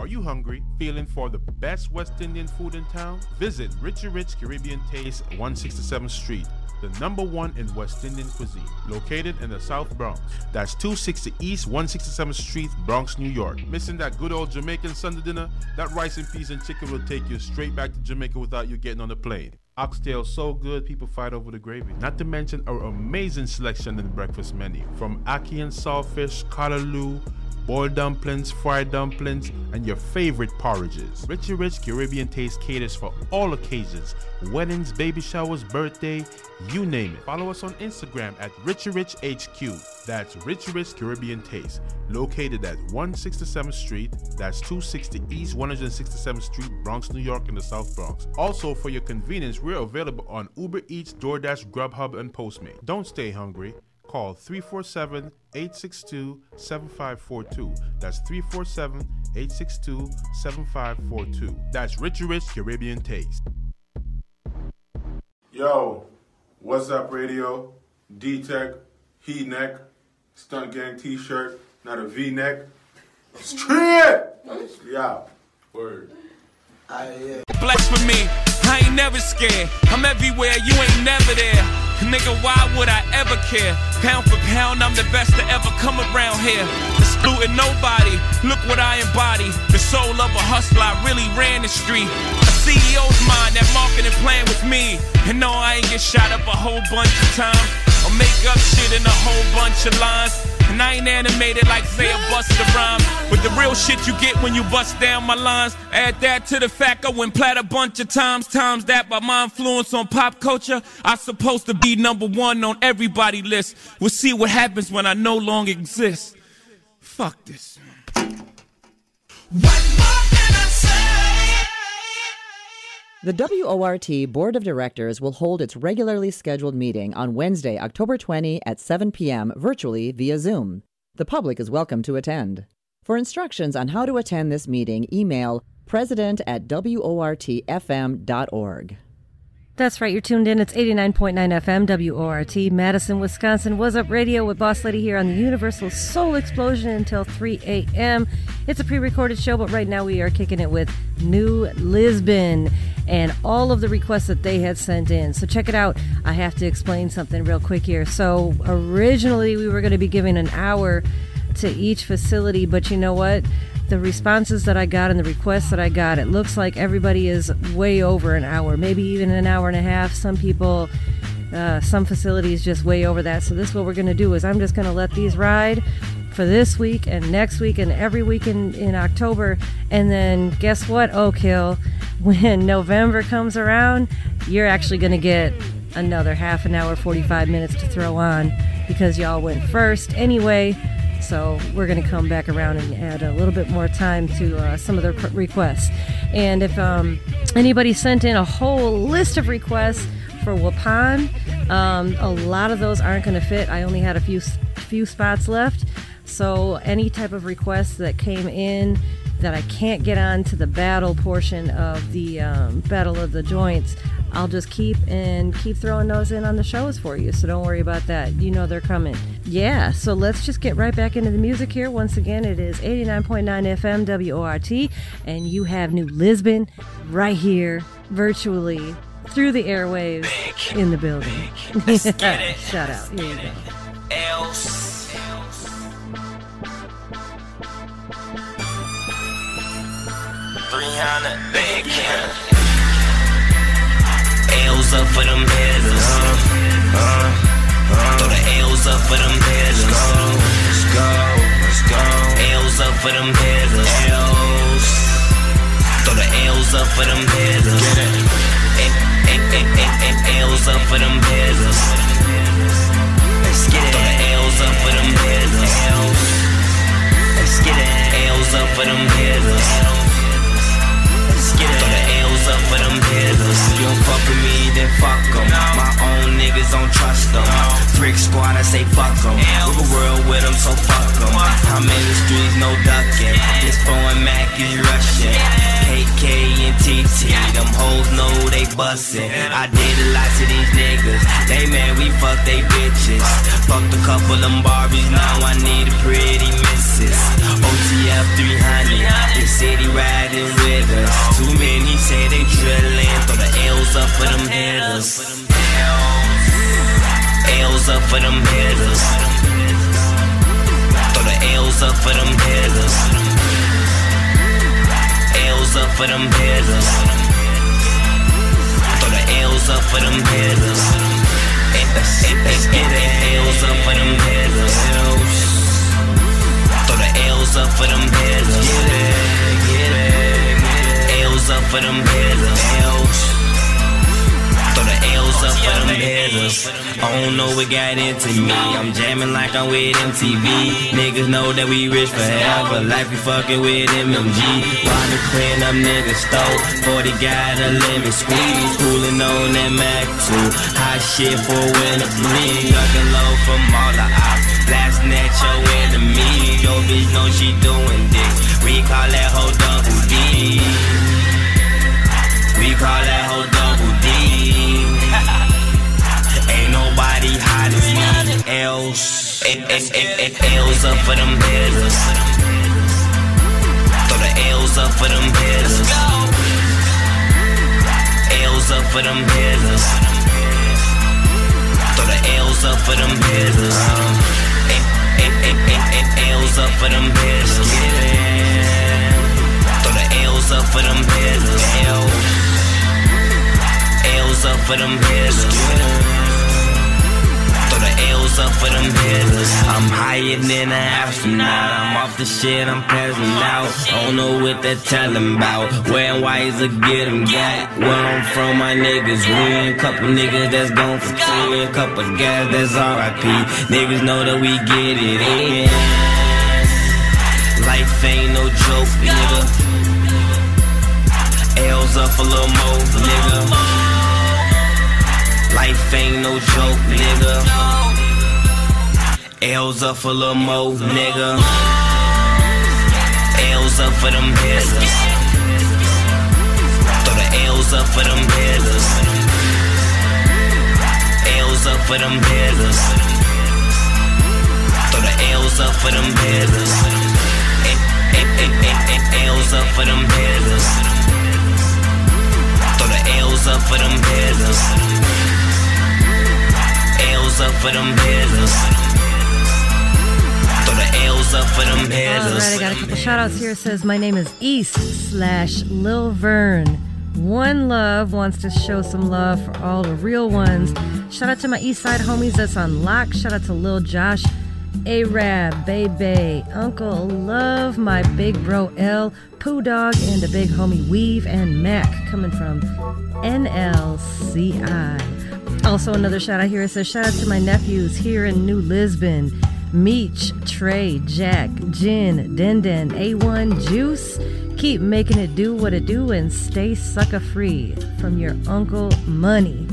Are you hungry? Feeling for the best West Indian food in town? Visit Richie Rich Caribbean Taste, 167th Street, the number one in West Indian cuisine, located in the South Bronx. That's 260 East 167th Street, Bronx, New York. Missing that good old Jamaican Sunday dinner? That rice and peas and chicken will take you straight back to Jamaica without you getting on the plane. Oxtail so good, people fight over the gravy. Not to mention our amazing selection in the breakfast menu, from ackee and saltfish, callaloo, boiled dumplings, fried dumplings, and your favorite porridges. Richie Rich Caribbean Taste caters for all occasions weddings, baby showers, birthday, you name it. Follow us on Instagram at Richie Rich HQ. That's Richie Rich Caribbean Taste, located at 167th Street, that's 260 East 167th Street, Bronx, New York, in the South Bronx. Also, for your convenience, we're available on Uber Eats, DoorDash, Grubhub, and Postmate. Don't stay hungry. call 347 862 7542. That's 347 862 7542. That's Richie Rich Caribbean Taste. Yo, what's up, radio? D Tech, He Neck, Stunt Gang t shirt, not a V neck. Straight! Yeah, word. I am. Blessed for me, I ain't never scared. I'm everywhere, you ain't never there. Nigga, why would I ever care? Pound for pound, I'm the best to ever come around here. Excluding nobody, look what I embody. The soul of a hustler, I really ran the street. A CEO's mind, that marketing plan was me. And no, I ain't get shot up a whole bunch of times. Or make up shit in a whole bunch of lines. And I ain't animated like say a bust a rhyme. But the real shit you get when you bust down my lines. Add that to the fact I went plat a bunch of times. Times that by my influence on pop culture. I supposed to be number one on everybody list. We'll see what happens when I no longer exist. Fuck this. The WORT Board of Directors will hold its regularly scheduled meeting on Wednesday, October 20 at 7 p.m. virtually via Zoom. The public is welcome to attend. For instructions on how to attend this meeting, email president at wortfm.org. That's right, you're tuned in. It's 89.9 FM, WORT, Madison, Wisconsin. Was Up Radio with Boss Lady here on the Universal Soul Explosion until 3 a.m. It's a pre recorded show, but right now we are kicking it with New Lisbon and all of the requests that they had sent in. So check it out. I have to explain something real quick here. So originally we were going to be giving an hour to each facility, but you know what? The responses that I got and the requests that I got, it looks like everybody is way over an hour, maybe even an hour and a half. Some people, uh, some facilities just way over that. So this, what we're going to do is I'm just going to let these ride for this week and next week and every week in, in October. And then guess what, Oak Hill? When November comes around, you're actually going to get another half an hour, 45 minutes to throw on because y'all went first anyway. So we're going to come back around and add a little bit more time to uh, some of their requests. And if um, anybody sent in a whole list of requests for Waupun, um, a lot of those aren't going to fit. I only had a few few spots left. So any type of requests that came in that I can't get on to the battle portion of the um, Battle of the Joints, I'll just keep and keep throwing those in on the shows for you. So don't worry about that. You know they're coming. Yeah, so let's just get right back into the music here. Once again, it is 89.9 FM WORT, and you have New Lisbon right here, virtually through the airwaves in the building. Shout out. Here you go. Else. 300 bacon. L's up for them hitters. Uh, uh, Throw the L's up for them hitters. Let's go, let's go. let's go. L's up for them hitters. L's. Throw the L's up for them hitters. Get it. L's up for them hitters. Let's get it. Throw the L's up for them hitters. Let's get it. L's up for them hitters. Let's get it. The up for them hitters. You don't fuck with me, then fuck em. My own niggas don't trust them. Brick squad, I say fuck em. Rip a world with them, so fuck em. I'm in the streets, no ducking. This foreign Mac is Russian. KK and TT, them hoes know they bustin'. I did a lot to these niggas. They man, we fuck they bitches. Fucked a couple of them Barbies, now I need a pretty missus. OTF 300, the city riding with us. Too many say they drillin', throw the L's up for them hitters. L's up for them hitters. Throw the L's up for them hitters. L's up for them hitters. Throw the L's up for them hitters. L's up for them hitters. Throw the L's up for them hitters. Up for them hitters. L's. Throw the L's up for them hitters. I don't know what got into me. I'm jamming like I'm with MTV. Niggas know that we rich forever. Like we fucking with MMG. The clean up niggas stole. 40 got a lemon squeeze. Cooling on that Mac 2. Hot shit for winter breeze. Ducking low from all the ops. Blasting at your enemy. Yo, bitch know she doing this. We call that hoe double D. Call that hoe double D. Ain't nobody hot as me. L's, eh, L's up for them hitters. Throw the L's up for them hitters. L's up for them hitters. Throw the L's up for them eh, L's up for them hitters. Throw the L's up for them hitters. L's up for them hitters. Throw the L's up for them hitters. I'm higher than an astronaut. I'm off the shit, I'm passing out. I Don't know what they're telling about. Wearing whites to get them got. Where I'm from, my niggas win. Couple niggas that's gone for free. Couple guys that's RIP. Niggas know that we get it in. Life ain't no joke, nigga. L's up a little more, nigga. Life ain't no joke, nigga. L's up for little more, nigga. L's up for them hitters. Throw the L's up for them hitters. L's up for them hitters. Throw the L's up for them hitters. L's up for them hitters. Throw the L's up for them hitters. Up for them hitters. Throw the L's up for them hitters. right, I got a couple shout outs here. It says, My name is East slash Lil Vern. One Love wants to show some love for all the real ones. Shout out to my East Side homies that's on lock. Shout out to Lil Josh, Arab, Bay Uncle Love, my big bro L, Poo Dog, and the big homie Weave and Mac coming from NLCI. Also, another shout out here. It says, Shout out to my nephews here in New Lisbon. Meech, Trey, Jack, Jin, Denden, A1, Juice. Keep making it do what it do and stay sucker free from your Uncle Money.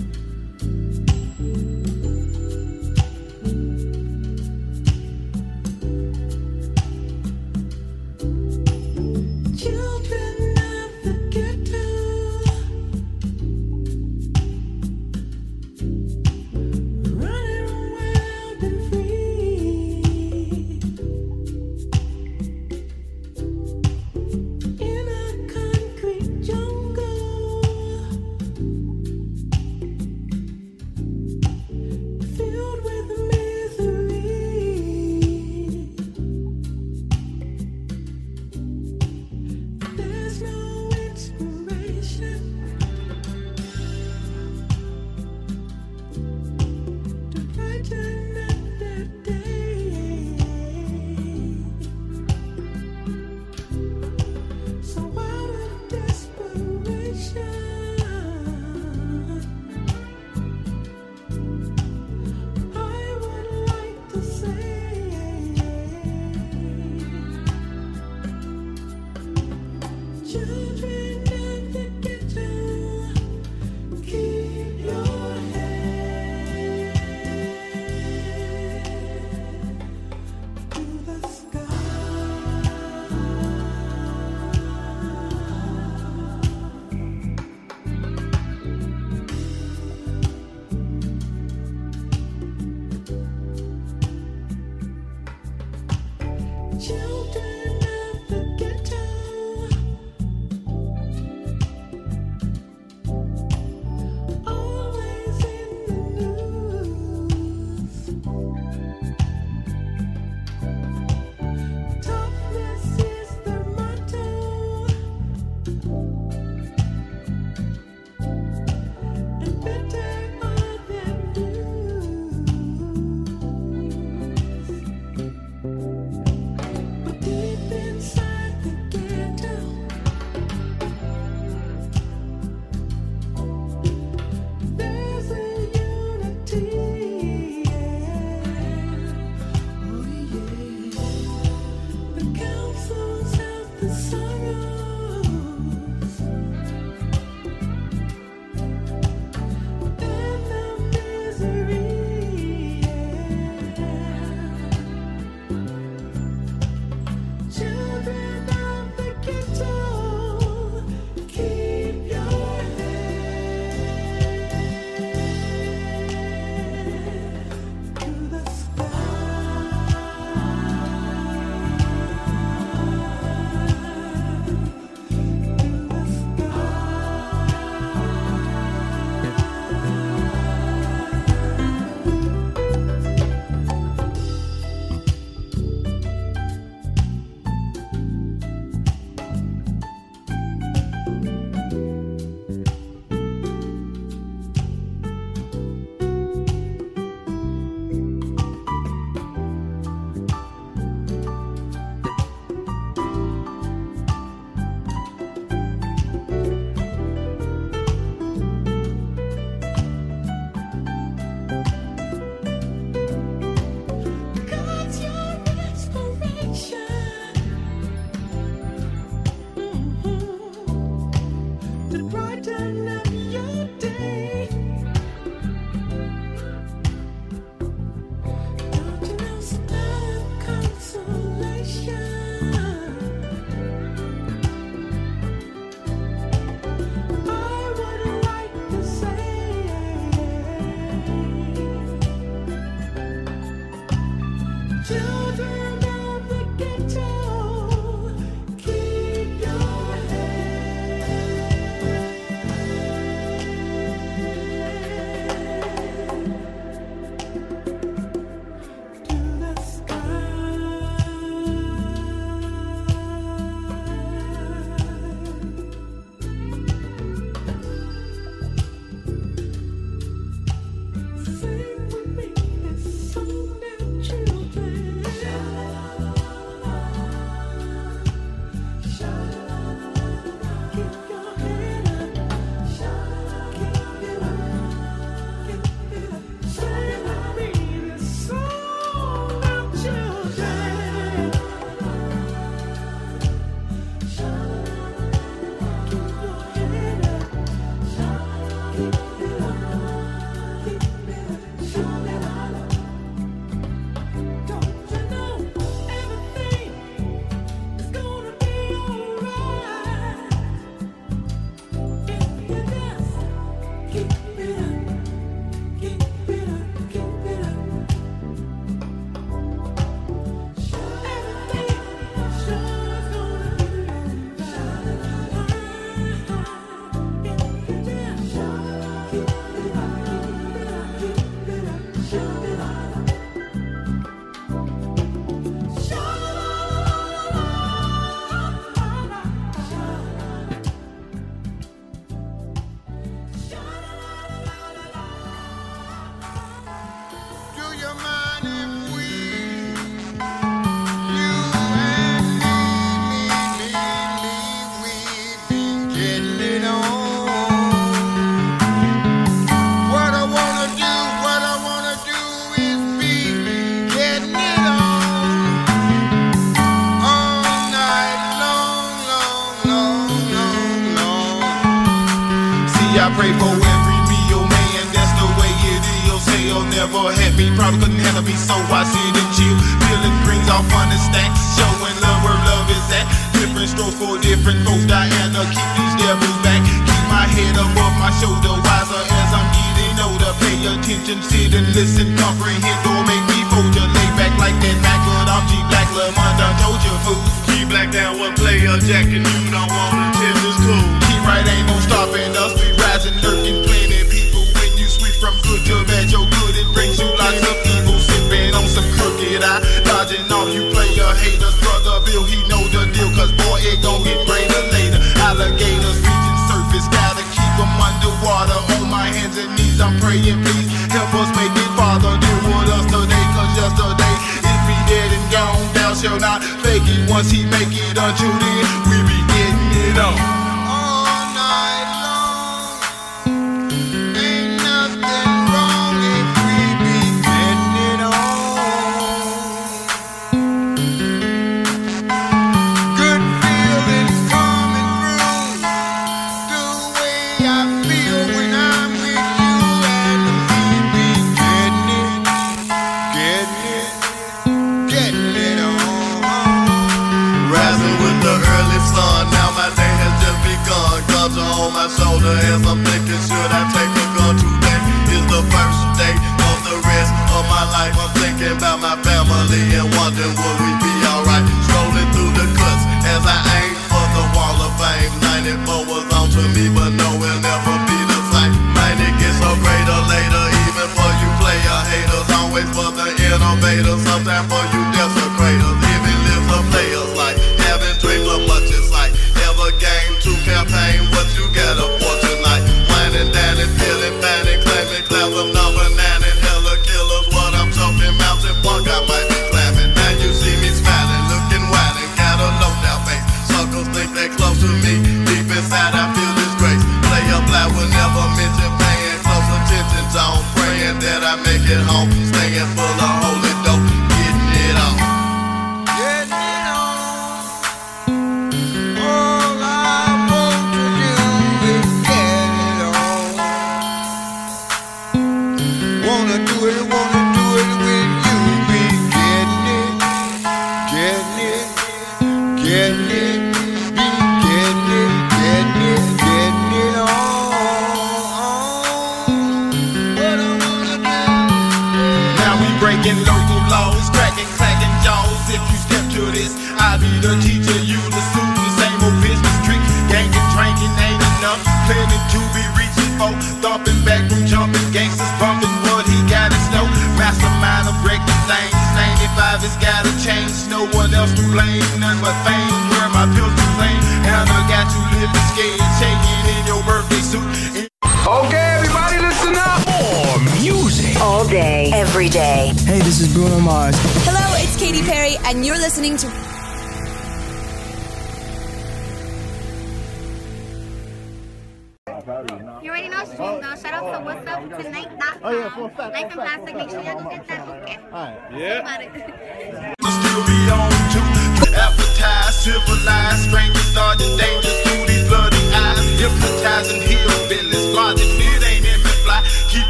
Jack, you don't wanna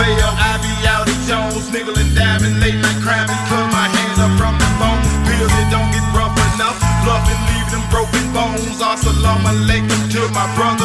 player, I be out at Jones, niggling, diving, late like crabby. Put my hands up from the phone, bills that don't get rough enough. Bluffing, leave them broken bones. I salam alaikum to my brother.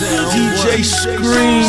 DJ Scream.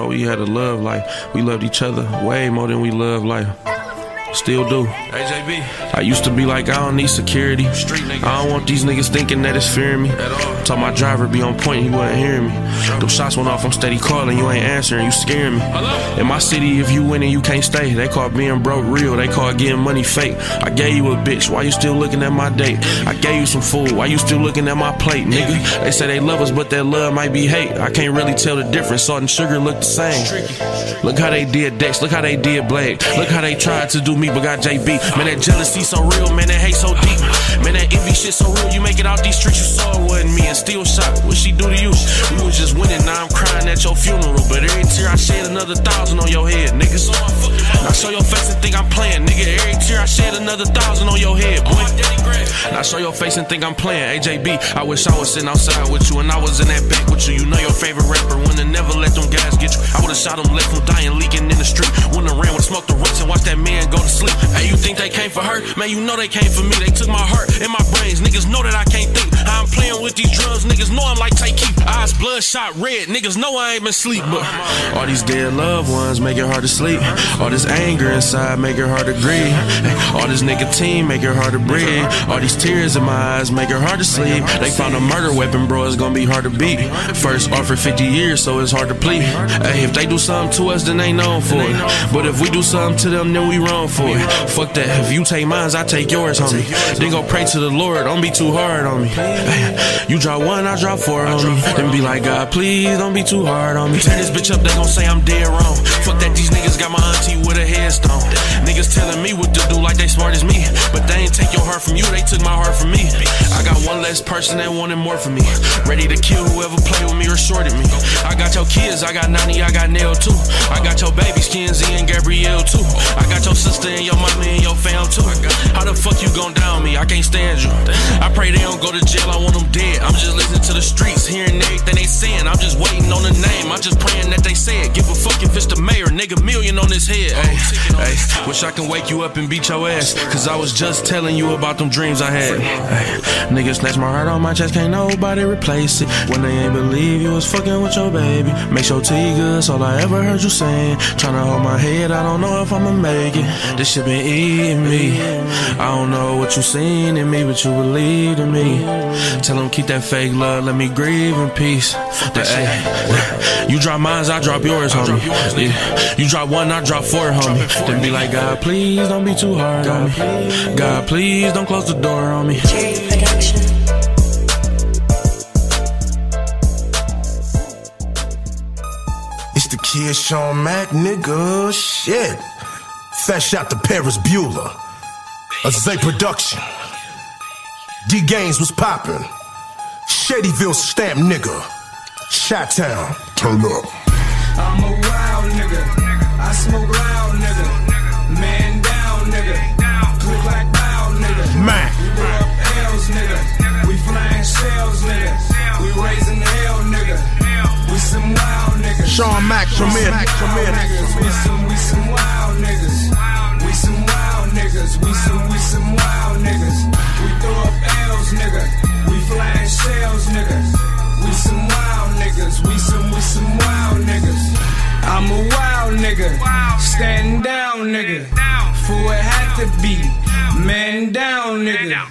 Thought we had a love life. We loved each other way more than we love life. Still do. AJB. I used to be like, I don't need security. I don't want these niggas thinking that it's fearing me. At all. Told my driver be on point, he wasn't hearing me. Them shots went off, I'm steady calling, you ain't answering, you scaring me. Hello? In my city, if you winning, you can't stay. They call being broke real, they call getting money fake. I gave you a bitch, why you still looking at my date? I gave you some food, why you still looking at my plate, nigga? They say they love us, but that love might be hate. I can't really tell the difference, salt and sugar look the same. Look how they did Dex, look how they did Blade. Look how they tried to do me, but got JB. Man, that jealousy so real, man, that hate so deep. Man, that envy shit so real, you make it out these streets, you saw it wasn't me. And still shot, what she do to you? We was just winning, now I'm crying at your funeral. But every tear I shed, another thousand on your head, nigga. Now show your face and think I'm playing, nigga. Every tear I shed, another thousand on your head, boy. Now show your face and think I'm playing. AJB, I wish I was sitting outside with you and I was in that back with you. You know your favorite rapper, wanna never let them guys get you. I would've shot him, left him dying, leaking in the street. Wouldn't ran, would've the roots and watch that man go to sleep. Hey, you think they came for her? Man, you know they came for me. They took my heart and my brains. Niggas know that I can't think. I'm playing with these drugs, niggas know I'm like keep. Eyes bloodshot red, niggas know I ain't been sleep. But all these dead loved ones make it hard to sleep. All this anger inside make it hard to breathe. All this nicotine make it hard to breathe. All these tears in my eyes make it hard to sleep. They found a murder weapon, bro, it's gonna be hard to beat. First offer 50 years, so it's hard to plead. Hey, if they do something to us, then they known for it. But if we do something to them, then we wrong for it. Fuck that. If you take mines, I take yours, homie. Then go pray to the Lord. Don't be too hard on me. You drop one, I drop four on me. Then be like, God, please don't be too hard on me. Turn this bitch up, they gon' say I'm dead wrong. Fuck that, these niggas got my auntie with a headstone. Niggas telling me what to do like they smart as me. But they ain't take your heart from you, they took my heart from me. I got one less person that wanted more from me. Ready to kill whoever play with me or shorted me. I got your kids, I got Nani, I got Nail too. I got your babies, Kenzie and Gabrielle too. I got your sister and your mommy and your fam too. How the fuck you gon' down me? I can't stand you. I pray they don't go to jail, I want them dead. I'm just listening to the streets, hearing everything they saying. I'm just waiting on the name, I'm just praying that they say it. Give a fuck if it's the mayor, nigga, million on his head. Hey, hey, wish I can wake you up and beat your ass. Cause I was just telling you about them dreams I had. Hey, nigga snatch my heart on my chest, can't nobody replace it. When they ain't believe you was fucking with your baby. Make sure tea good, all I ever heard you saying. Tryna hold my head, I don't know if I'ma make it. This shit been eating me. I don't know what you seen in me, but you believed in me. Tell them keep that fake love, let me grieve in peace. But, hey, you drop mines, I drop yours, homie. Yeah. You drop one, I drop four, homie. Then be like, God, please don't be too hard on me. God, please don't close the door on me. It's the kid Sean Mack, nigga. Shit. Fat out to Paris Bueller. A Zay production. D Gaines was poppin'. Shadyville stamp nigga. Shot Town. Turn up. I'm a wild nigga. I smoke loud nigga. Man down nigga. Click like bow nigga. Mac. We blow up L's nigga. We flying shells nigga. We raising hell nigga. We some wild niggas. Sean Mack, Premier. Wild. We some we some wild niggas. Niggas. We some we some wild niggas. We throw up L's nigga. We flying shells nigga. We some wild niggas. We some we some wild niggas. I'm a wild nigga. Stand down nigga. For it had to be. Man down nigga.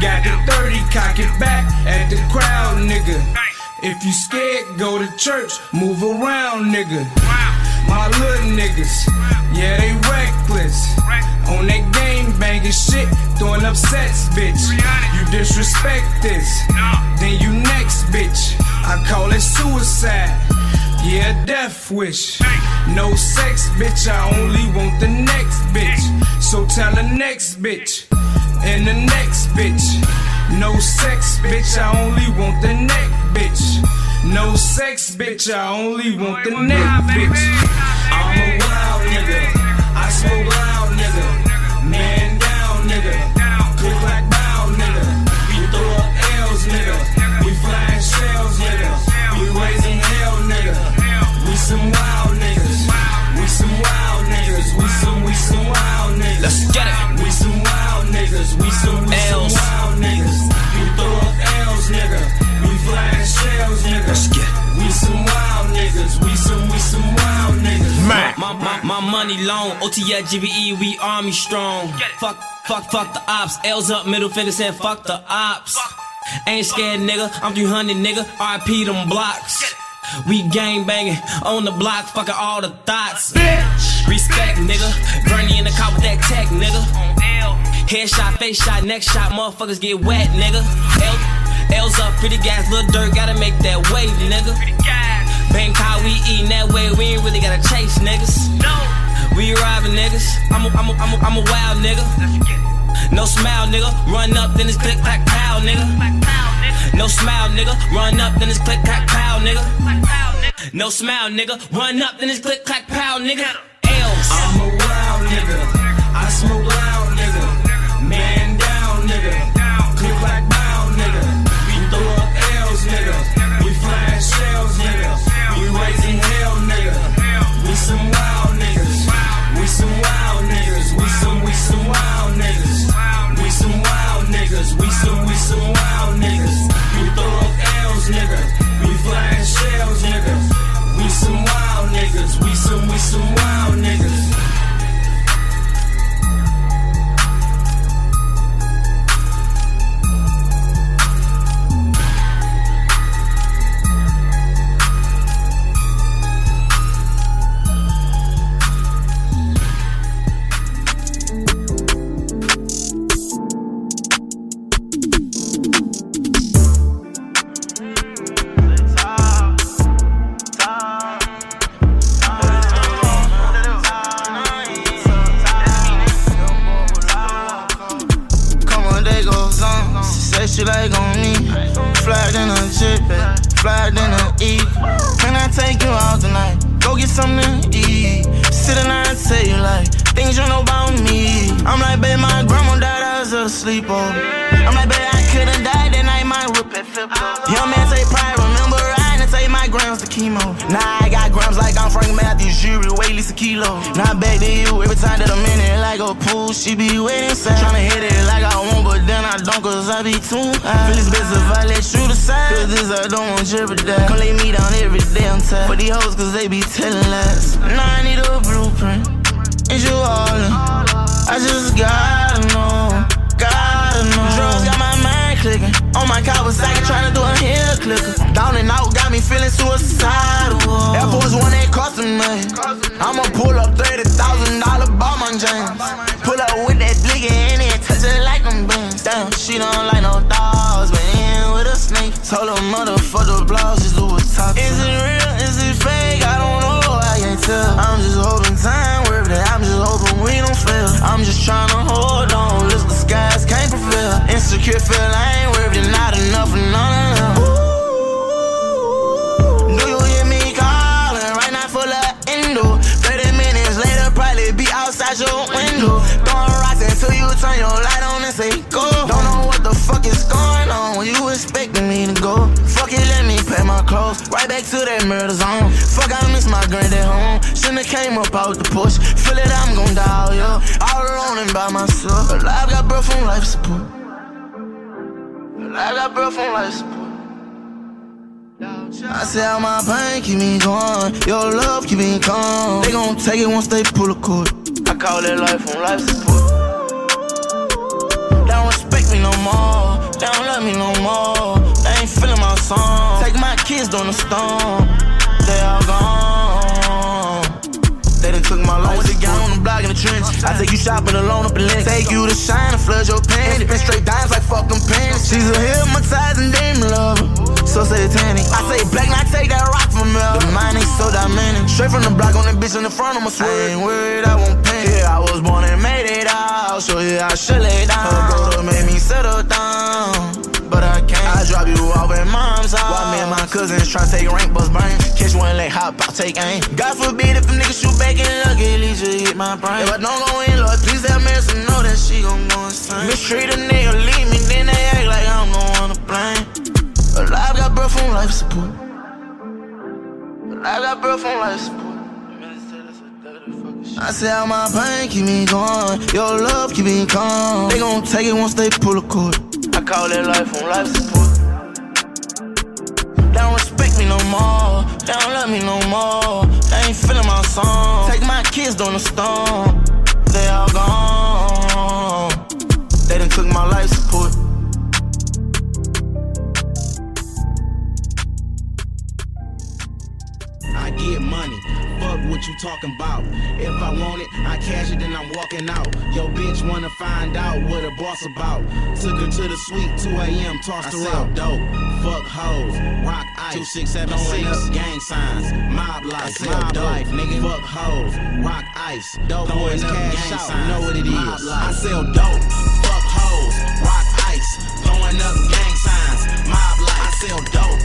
Got the 30, cock it back at the crowd nigga. If you scared, go to church, move around, nigga. My little niggas, yeah, they reckless. On that game banging shit, throwing up sets, bitch. You disrespect this, then you next, bitch. I call it suicide. Yeah, death wish. No sex, bitch. I only want the next bitch. So tell the next bitch. And the next bitch. No sex, bitch. I only want the neck, bitch. No sex, bitch. I only want the neck, bitch. I'm a wild nigga. I smoke loud, nigga. Man down, nigga. Click like bow, nigga. We throw up L's, nigga. We flying shells, nigga. We raising hell, nigga. We some wild niggas. We some wild niggas. We some, we some wild niggas. Let's get it. We some wild niggas. We some, we some L's. wild niggas. money long. OTL GBE, we army strong. Fuck, fuck, fuck the ops. L's up, middle finger saying fuck the ops. Ain't scared, nigga. I'm 300, nigga. RP them blocks. We gang banging on the block, fucking all the thoughts. Respect, nigga. Bernie in the car with that tech, nigga. Headshot, face shot, neck shot, motherfuckers get wet, nigga. L, L's up, pretty gas, little dirt, gotta make that way, nigga. Bang how we eatin' that way, we ain't really gotta chase niggas. No. We robbing niggas. I'm a, I'm a, I'm a, I'm a wild nigga. No smile, nigga. Run up, then it's click clack pow, nigga. No smile, nigga. Run up, then it's click clack pow, nigga. No smile, nigga. Run up, then it's click clack pow, nigga. L's. I'm a wild nigga. I smoke some, we some wild niggas. We some wild niggas. We some, we some wild niggas. We throw up L's, nigga. We flying shells, nigga. We some wild niggas. We some, we some wild niggas. She like on me. Fly in a jet, eh, fly in a E. Can I take you out tonight? Go get something to eat. Sit and I tell you like things you know about me. I'm like, babe, my grandma died, I was asleep. Oh. I'm like, babe, I could've died that night, my whip had flipped. Oh. Young man take pride, remember riding and take my grams to chemo. Now I got grams like I'm Frank Matthews, jury, weigh at least a kilo. Now back to you, every time that I'm in it like a pool, she be waiting inside. Tryna hit it like I want, but then I don't, cause I be too high. Feel it's best if I let you decide, cause this I don't want jeopardize. Come lay me down every day, I'm tired. For these hoes, cause they be telling lies. Now I need a blueprint, is you all in? I just gotta know, gotta know. Drugs got my mind clicking. On my Kawasaki tryna do a heel clicker. Down and out got me feeling suicidal. Air Force One ain't costing me. I'ma pull up thirty thousand dollar bomb on James. Damn, she don't like no dogs, but in with a snake. Told her motherfucker blouse, just do a top. Is it real? Is it fake? I don't know. I can't tell. I'm just hoping time worth it. I'm just hoping we don't fail. I'm just trying to hold on. Listen, the skies can't prevail. Insecure feel I ain't worth it. Not enough for none of them. Outside your window. Throwing rocks until you turn your light on and say go. Don't know what the fuck is going on when you expecting me to go. Fuck it, let me pack my clothes. Right back to that murder zone. Fuck, I miss my granddad home. Shouldn't have came up out the push. Feel it, I'm gon' die, yeah. All alone and by myself. Alive, got breath from life support. Alive, got breath from life support. I say how my pain keep me going, your love keep me calm. They gon' take it once they pull a cord. I call that life on life support. They don't respect me no more, they don't love me no more. They ain't feeling my song. Take my kids down the storm, they all gone. Took my life. I went to gang on the block in the trench. I take you shopping alone up in Lynx. Take you to shine and flood your panties. Been straight dimes like fuck them panties. She's a hypnotizing demon lover. So satanic. I say black, now take that rock from me. The mind ain't so dynamic. Straight from the block on the bitch in the front, I'ma swear. I ain't worried, I won't pay. Yeah, I was born and made it out. So yeah, I should lay down. Her brother made me settle down. But I can't. Drop you off at mom's house. While me and my cousins try to take rank bus brain. Catch one leg, hop out, take aim. God forbid if a nigga shoot back in luck, at least you hit my brain. If I don't go in, Lord, please have mercy, know that she gon' go insane. Mistreat a nigga, leave me, then they act like I'm the one to blame. Alive got breath from life support. Alive got breath from life support. I say how my pain keep me going, your love keep me calm. They gon' take it once they pull a cord. I call that life on life support. They don't respect me no more. They don't love me no more. They ain't feeling my song. Take my kids down the storm. They all gone. They done took my life support. Get money. Fuck what you talking about. If I want it, I cash it, then I'm walking out. Yo, bitch wanna find out what a boss about. Took her to the suite, 2 a.m., tossed I her sell out. Dope, fuck hoes, rock ice. 2676, gang signs, mob life, mob life, nigga. Fuck hoes, rock ice. Dope boys, cash out, signs, know what it is. I sell dope, fuck hoes, rock ice. Throwing up gang signs, mob life. I sell dope,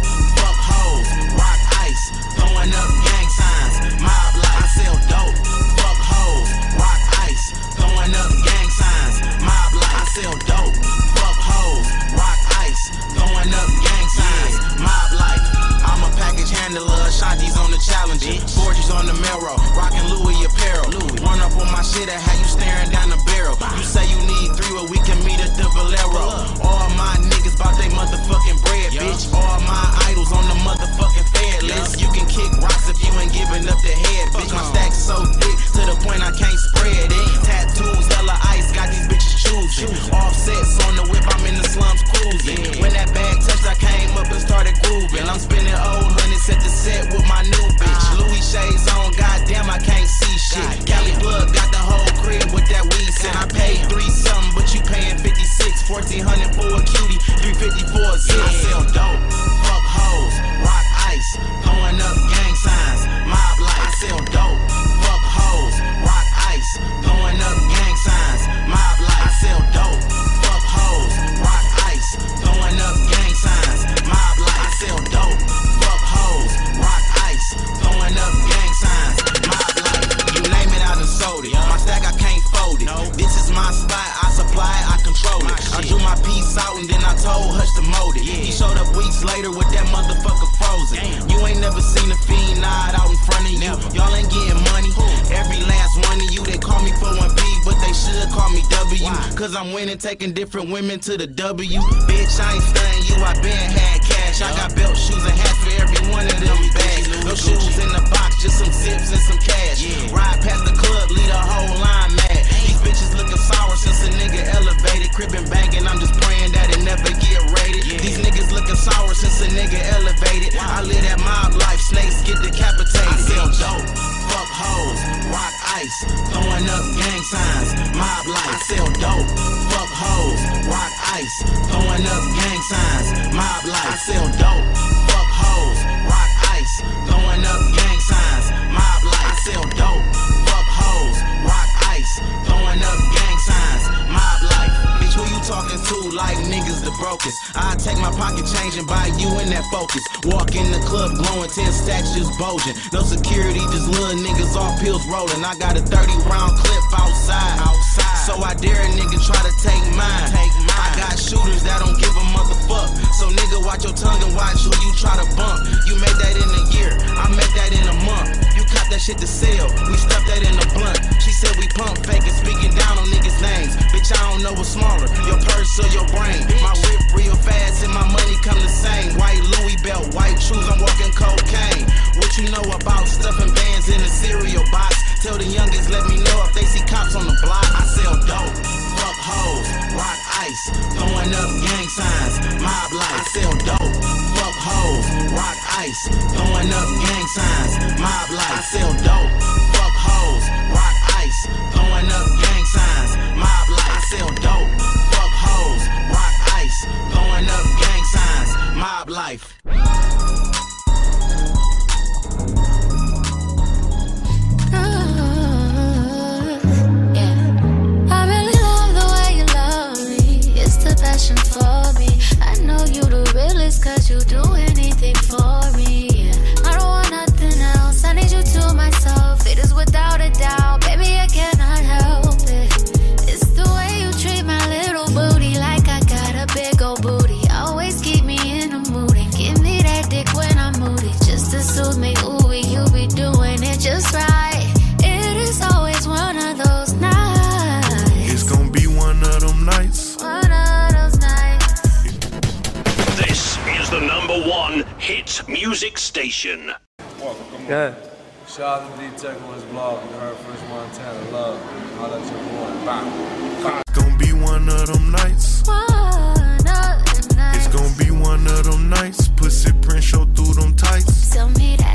Throwing up gang signs, mob life. I sell dope, fuck hoes, rock ice. Throwing up gang signs, mob life. I sell dope, Shanti's on the challenge. Forges on the Melro, rockin' Louis apparel. Run up on my shit and have you staring down the barrel. You say you need three, well we can meet at the Valero. All my niggas bout they motherfucking bread, bitch. All my idols on the motherfucking fed list. You can kick rocks if you ain't giving up the head, bitch. My stack's so thick to the point I can't spread it. Tattoos, hella choosing. Offsets on the whip, I'm in the slums cruising. When that bag touched, I came up and started grooving. I'm spinning old hundreds at the set with my new bitch. Ah. Louis shades on, goddamn, I can't see shit. Cali plug got the whole crib with that weed scent. I paid three something, but you paying 56, 1400 for a cutie, 350 for a zip. I sell dope, fuck hoes, rock ice, throwing up gang signs, mob life. I sell dope, out and then I told Hush to mold it. He showed up weeks later with that motherfucker frozen. You ain't never seen a fiend nod out in front of you. Y'all ain't getting money. Every last one of you, they call me for one B, but they should call me W. Cause I'm winning, taking different women to the W. Bitch, I ain't stunning you, I been had cash. I got belt shoes and hats for every one of them bags. No shoes in the box, just some zips and some cash. Ride past the club, lead a whole line mad. Bitches looking sour since a nigga elevated. Cribbin' banging, I'm just praying that it never get raided. These niggas looking sour since a nigga elevated. I live that mob life, snakes get decapitated. I sell dope, fuck hoes, rock ice, throwing up gang signs, mob life. I sell dope, fuck hoes, rock ice, throwing up gang signs, mob life. I sell dope, like niggas the brokest? I take my pocket change and buy you in that focus. Walk in the club glowing, 10 stacks just bulging. No security, just little niggas off pills rolling. I got a 30 round clip outside. outside. So I dare a nigga try to take mine. Take mine. I got shooters that don't give a motherfuck. So nigga, watch your tongue and watch who you try to bump. You made that in a year, I made that in a month. Cop that shit to sell, we stuff that in a blunt. She said we pump fake and speaking down on niggas' names. Bitch, I don't know what's smaller, your purse or your brain. My whip real fast and my money come the same. White Louis belt, white shoes, I'm walking cocaine. What you know about stuffing bands in a cereal box? Tell the youngest, let me know if they see cops on the block. I sell dope, hoes, rock ice, throwing up gang signs, mob life. I sell dope, fuck hoes, rock ice, throwing up gang signs, mob life. I sell dope, fuck hoes, rock ice, throwing up gang signs, mob life. I sell dope, fuck hoes, rock ice, throwing up gang signs, mob life. For me. I know you the realest, cause you do anything for me. Music station. Yeah. Shout out to D-Tech on his blog. You heard First Montana Love. Holla at your boy. Bye. It's gonna be one of them nights. It's gonna be one of them nights. Pussy print show through them tights. Tell me that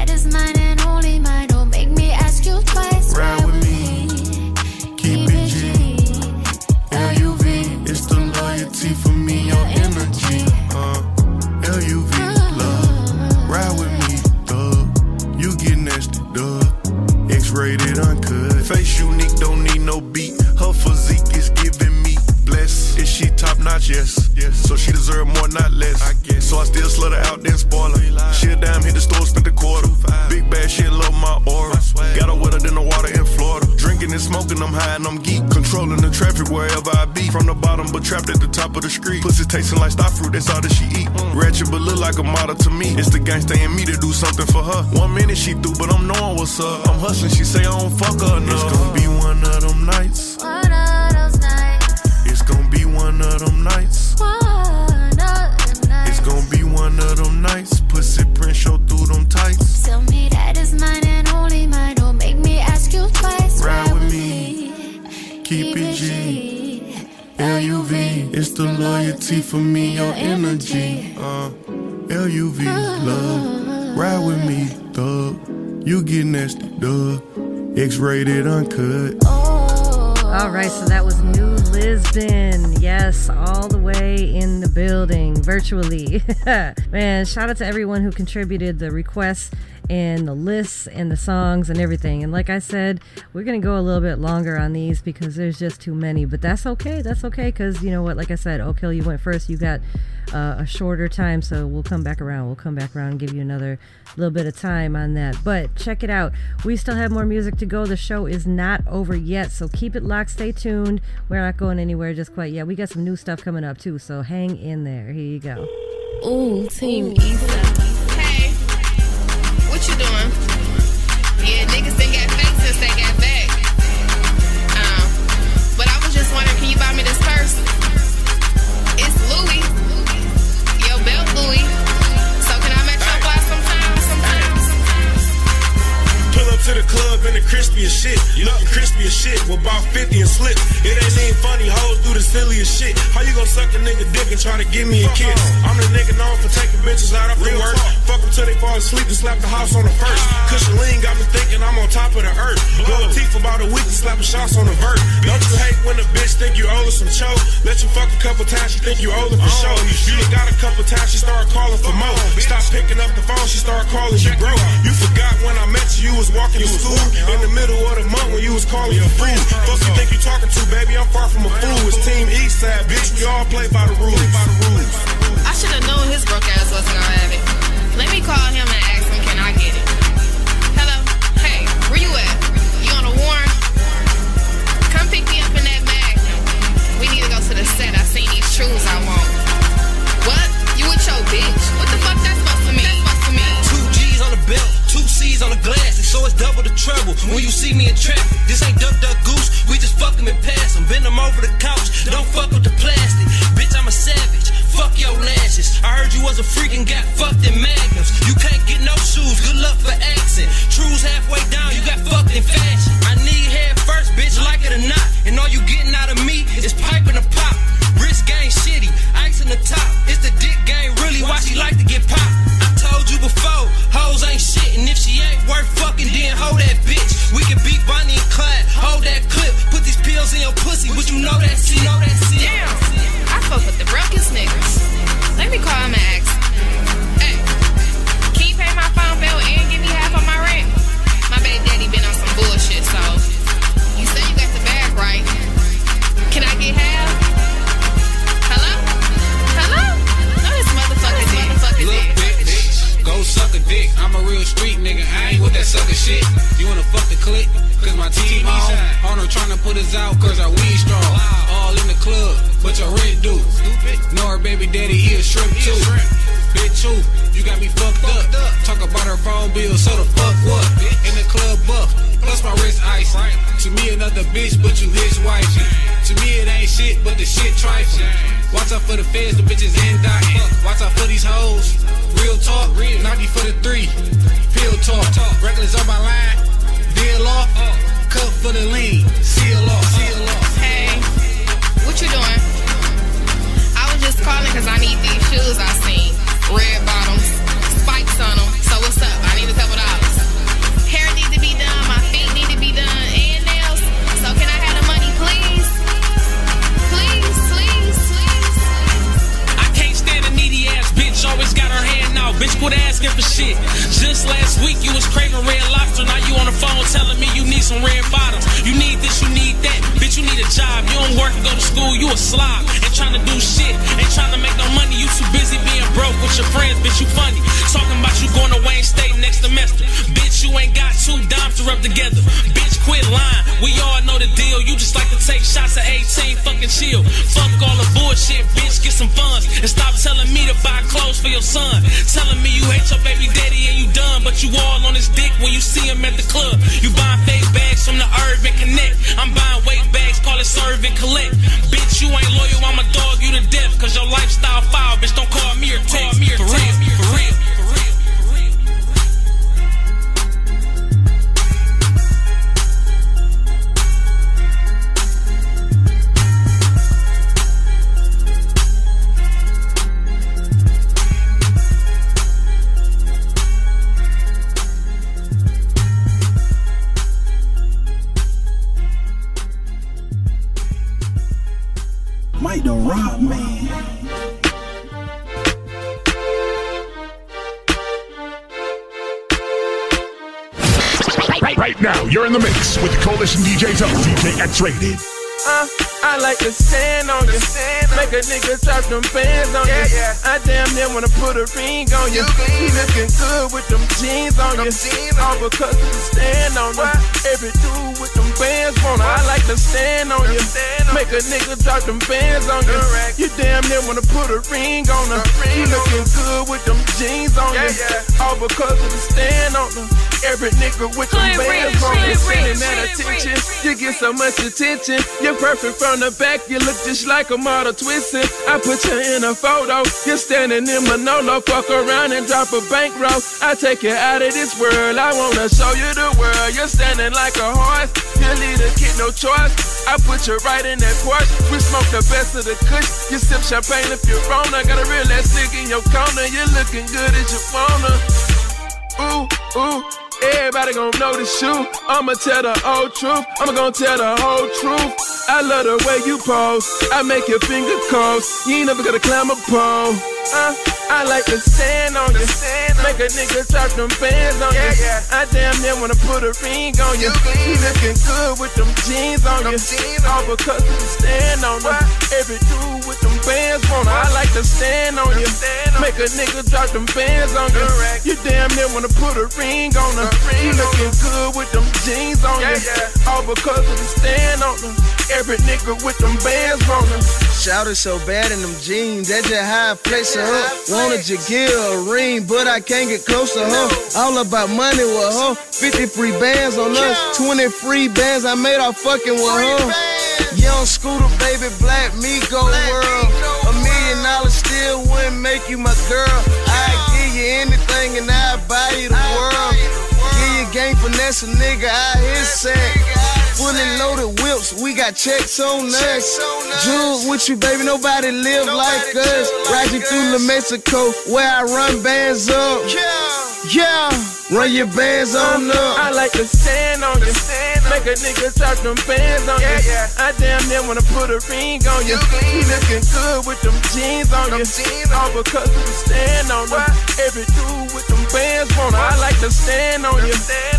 she? Yes. Yes. So she deserve more, not less. I guess. So I still slut her out, then spoil her. She a dime, hit the store, spent a quarter. Big bad shit, love my aura. Got her wetter than the water in Florida. Drinking and smoking, I'm high and I'm geek. Controlling the traffic wherever I be. From the bottom, but trapped at the top of the street. Pussy tasting like star fruit, that's all that she eat. Mm. Ratchet, but look like a model to me. It's the gangsta in me to do something for her. One minute she through, but I'm knowing what's up. I'm hustling, she say I don't fuck her enough. It's gonna be one of them nights. One of them nights. One of the nights. It's gonna be one of them nights. Pussy print show through them tights. Tell me that is mine and only mine. Don't make me ask you twice. Ride with me. Keep it G. LUV. It's the loyalty for me, your energy. Uh, LUV. Love. Ride with me, thug. You get nasty, dog. X-rated uncut. All right, so that was New Lisbon. Yes, all the way in the building, virtually. Man, shout out to everyone who contributed the requests and the lists and the songs and everything. And like I said, we're going to go a little bit longer on these because there's just too many. But that's okay. That's okay because, you know what, like I said, Oak Hill, you went first. You got uh, a shorter time, so we'll come back around. We'll come back around and give you another little bit of time on that. But check it out. We still have more music to go. The show is not over yet, so keep it locked. Stay tuned. We're not going anywhere just quite yet. We got some new stuff coming up too, so hang in there. Here you go. Ooh, Team Eastside. Hey, what you doing? Yeah, niggas to the club in the crispy as shit. You looking crispy as shit with about 50 and slip. It ain't even funny, hoes do the silliest shit. How you gonna suck a nigga dick and try to give me a kiss? I'm the nigga known for taking bitches out after work. Fuck them till they fall asleep and slap the house on the first. Cushion lean got me thinking I'm on top of the earth. Blow teeth about a week and slapping shots on the vert. Don't you hate when a bitch think you owe her some choke? Let you fuck a couple times, she think you owe her for show. You got a couple times, she start calling for more. Stop picking up the phone, she start calling you bro. You forgot when I met you, you was walking school. In the middle of the month when you was calling your. Fuck you think you talking to, baby? I'm far from a fool. It's Team Eastside, bitch. We all play by the rules. I should have known his broke ass wasn't gonna have it. Let me call him and ask him, can I get it? Hello? Hey, where you at? You on a warrant? Come pick me up in that bag. We need to go to the set. I seen these shoes I want. What? You with your bitch? What belt, two C's on the glasses, so it's double the trouble. When you see me in traffic, this ain't duck duck goose, we just fuck 'em and pass 'em. Bend 'em over the couch, don't fuck with the plastic. Bitch, I'm a savage, fuck your lashes. I heard you was a freak and got fucked in magnums. You can't get no shoes, good luck for accent. Trues halfway down, you got fucked in fashion. I need head first, bitch, like it or not. And all you getting out of me is pipe and a pop. Wrist game shitty, ice in the top. It's the dick game, really, why she like to get popped. I told you before, hoes ain't shit, and if she ain't worth fucking, then hold that bitch. We can beat Bonnie and Clyde, hold that clip, put these pills in your pussy, but you know that shit. Know that shit. Damn, shit. You wanna fuck the click? Cause my team on. On her tryna put us out cause our weed strong. All in the club, but your rent due. Know her baby daddy, he a shrimp too. Bitch, who? You got me fucked up. Talk about her phone bill, so the fuck what? In the club buff, my wrist ice. To me another bitch, but you his wife. To me it ain't shit, but the shit trifle. Watch out for the feds, the bitches indicted. Watch out for these hoes. Real talk, 90 for the three. Pill talk, reckless on my line. Deal off, cut for the lean. Seal off, seal off. Hey, what you doing? I was just calling cause I need these shoes I seen. Red bottoms, spikes on them. So what's up? I need a couple dollars. Hair needs to be done. Out. Bitch, quit asking for shit. Just last week you was craving red lobster, now you on the phone telling me you need some red bottoms. You need this, you need that. Bitch, you need a job. You don't work and go to school, you a slob. Ain't trying to do shit, ain't trying to make no money. You too busy being broke with your friends, bitch, you funny. Talking about you going to Wayne State next semester. You ain't got two dimes to rub together. Bitch, quit lying. We all know the deal. You just like to take shots at 18, fucking chill. Fuck all the bullshit, bitch, get some funds. And stop telling me to buy clothes for your son. Telling me you hate your baby daddy and you done, but you all on his dick when you see him at the club. You buying fake bags from the Urban Connect. I'm buying weight bags, call it serve and collect. Bitch, you ain't loyal, I'ma dog you to death. Cause your lifestyle foul, bitch, don't call me or text me or for real, for real. Mike mix with the Coalition DJs of DJ X Rated. Uh, I like to stand on you. Make a nigga drop them bands on you. I damn near wanna put a ring on you. He looking good with them jeans on you. All because of the stand on you. Every dude with them bands wanna. I like to stand on you. Make a nigga drop them bands on you. You damn near wanna put a ring on her. He looking good with them jeans on you. All because of the stand on her. Every nigga with them bands on you. hood Sending that attention. You get so much attention. You're perfect from the back. You look just like a model twisting. I put you in a photo. You're standing in Manolo. Fuck around and drop a bankroll. I take you out of this world. I wanna show you the world. You're standing like a horse. You lead a kid no choice. I put you right in that Porsche. We smoke the best of the kush. You sip champagne if you're wrong. I got a real ass nigga in your corner. You're looking good as you wanna. Ooh, ooh. Everybody gon' know the shoe. I'ma tell the whole truth. I'ma gon' tell the whole truth. I love the way you pose. I make your finger cold. You ain't never gonna climb a pole. Uh, I like to stand on you. Make a nigga drop them bands on you. I damn near wanna put a ring on you. You looking good with them jeans on you. All because of the stand on you. Every dude with them bands wanna. I like to stand on you. Make a nigga drop them bands on you. You damn near wanna put a ring on her. You looking good with them jeans on you. All because of the stand on her. Every nigga with them bands on her. Shout it so bad in them jeans, that's just how I flex her. Wanted to give a ring, but I can't get close to her. All about money with her. 50 free bands on us, 20 free bands I made off fucking with her. Young scooter, baby, black me go world. A million dollars still wouldn't make you my girl. I'd give you anything and I'd buy you the world. Give you gang finesse a nigga out his sack. Fully loaded whips, we got checks on us. Jewels with you, baby, nobody live like us. Ride you through La Mexico, where I run bands up. Yeah, yeah. run your bands on uh, up. I like to stand on you. Make a nigga drop them bands on you. I damn near wanna put a ring on you. You looking good with them jeans on you. All because of the stand on you. Every dude with them bands wanna. I like to stand on you.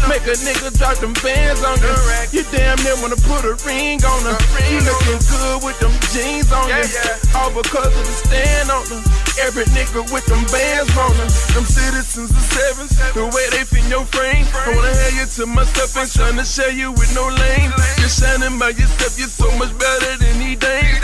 Make a nigga drop them fans on you. You damn near wanna put a ring on her. You looking good with them jeans on you. All because of the stand on her. Every nigga with them bands on her. Them citizens of sevens, the way they fit in your frame. I wanna have you to myself, and trying to share you with no lane. You're shining by yourself, you're so much better than he dang.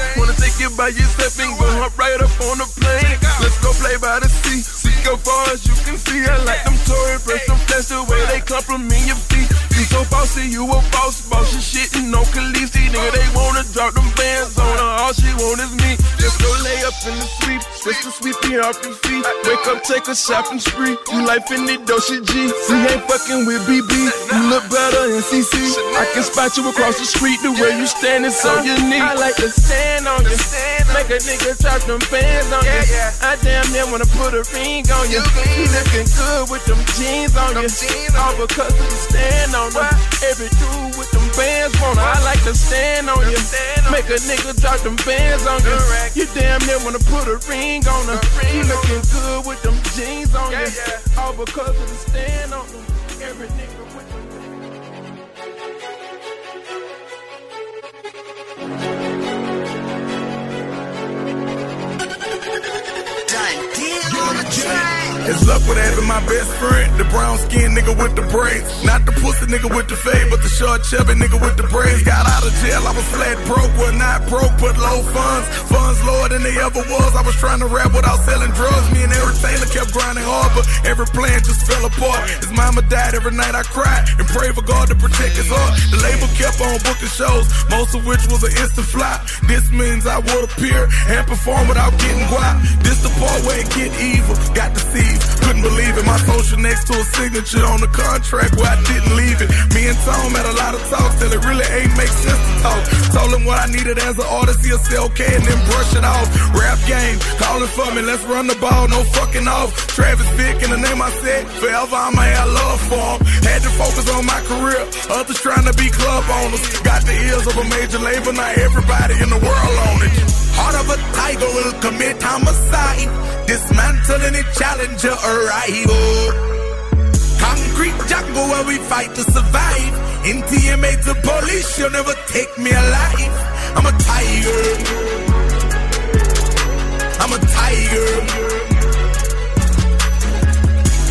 Take you by yourself and go hop right up on the plane. Let's go play by the sea. See how far as you can see. I like them Tory breasts, them flesh, the way they compliment your feet. You so bossy, you a boss, boss your shit and no Khaleesi. Nigga, they wanna drop them bands on her. All she want is me. Just Go lay up in the sweep, just to sweep me off your feet. Wake up, take a shopping spree. You life in the Dolce G. See, ain't fucking with BB. You look better in CC. I can spot you across the street the way you standing so unique. I like to stand on you, make a nigga drop them bands on you. I damn near wanna put a ring on you. You looking good with them jeans on you, all because of the stand on them. Every dude with them bands wanna. I like to stand on you, make a nigga drop them bands on you. You damn near wanna put a ring on her. You looking good with them jeans on you, all because of the stand on them. Every nigga with them. It's luck what happened, my best friend. The brown skinned nigga with the braids. Not the pussy nigga with the fade, but the short chubby nigga with the braids. Got out of jail, I was flat broke. Well, not broke, but low funds. Funds lower than they ever was. I was trying to rap without selling drugs. Me and Eric Taylor kept grinding hard, but every plan just fell apart. His mama died every night I cried and prayed for God to protect his heart. The label kept on booking shows, most of which was an instant flop. This means I would appear and perform without getting guap. This the part where it get evil. Got deceived, couldn't believe it. My social next to a signature on the contract where I didn't leave it. Me and Tom had a lot of talks till it really ain't make sense to talk. Told him what I needed as an artist, he'll say okay and then brush it off. Rap game, calling for me, let's run the ball, no fucking off. Travis Vick in the name I said, forever I'ma have love for him. Had to focus on my career, others trying to be club owners. Got the ears of a major label, not everybody in the world on it. Heart of a tiger will commit homicide. Dismantle any challenger arrival. Concrete jungle where we fight to survive. In TMA to police, you'll never take me alive. I'm a tiger. I'm a tiger.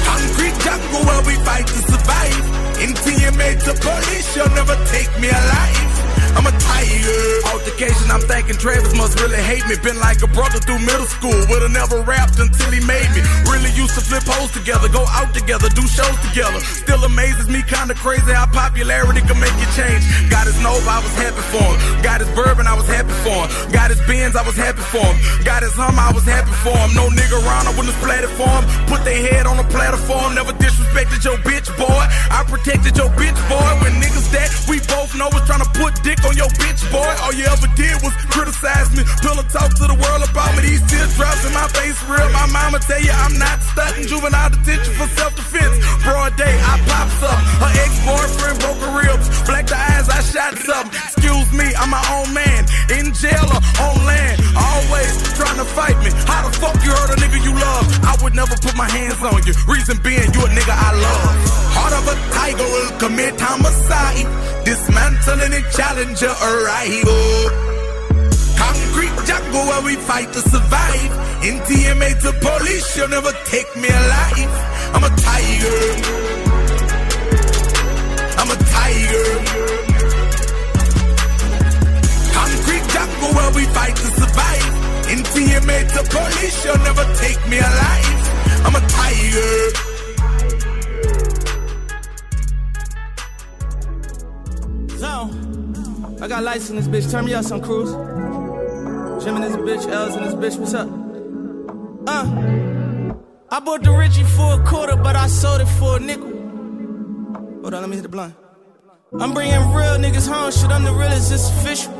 Concrete jungle where we fight to survive. In TMA to police, you'll never take me alive. I'm a tiger. Altercation, I'm thinking Travis must really hate me. Been like a brother through middle school. Would've never rapped until he made me. Really used to flip hoes together, go out together, do shows together. Still amazes me kinda crazy how popularity can make you change. Got his Nova, I was happy for him. Got his bourbon, I was happy for him. Got his Benz, I was happy for him. Got his Hummer, I was happy for him. No nigga around, I wouldn't splatted for him. Put their head on a platform, never disrespected your bitch, boy. I protected your bitch, boy. When niggas that we both know was trying to put dick on your bitch, boy. All you ever did was criticize me. Pillow talk to the world about me. These teardrops in my face real. My mama tell you I'm not stunting. Juvenile detention for self-defense. Broad day, I pops up. Her ex-boyfriend broke her ribs. Black the eyes, I shot something. Excuse me, I'm my own man. In jail or on land. Always trying to fight me. How the fuck you hurt a nigga you love? I would never put my hands on you. Reason being, you a nigga I love. Heart of a tiger will commit homicide. Dismantle any challenger arrival. Concrete jungle where we fight to survive. In TMA to police, you'll never take me alive. I'm a tiger. I'm a tiger. Concrete jungle where we fight to survive. In TMA to police, you'll never take me alive. I'm a tiger. Zone. I got lights in this bitch. Turn me up some cruise. Jim in this bitch, L's in this bitch. What's up? Uh. I bought the Richie for a quarter, but I sold it for a nickel. Hold on, let me hit the blunt. I'm bringing real niggas home. Shit, I'm the realest. It's official.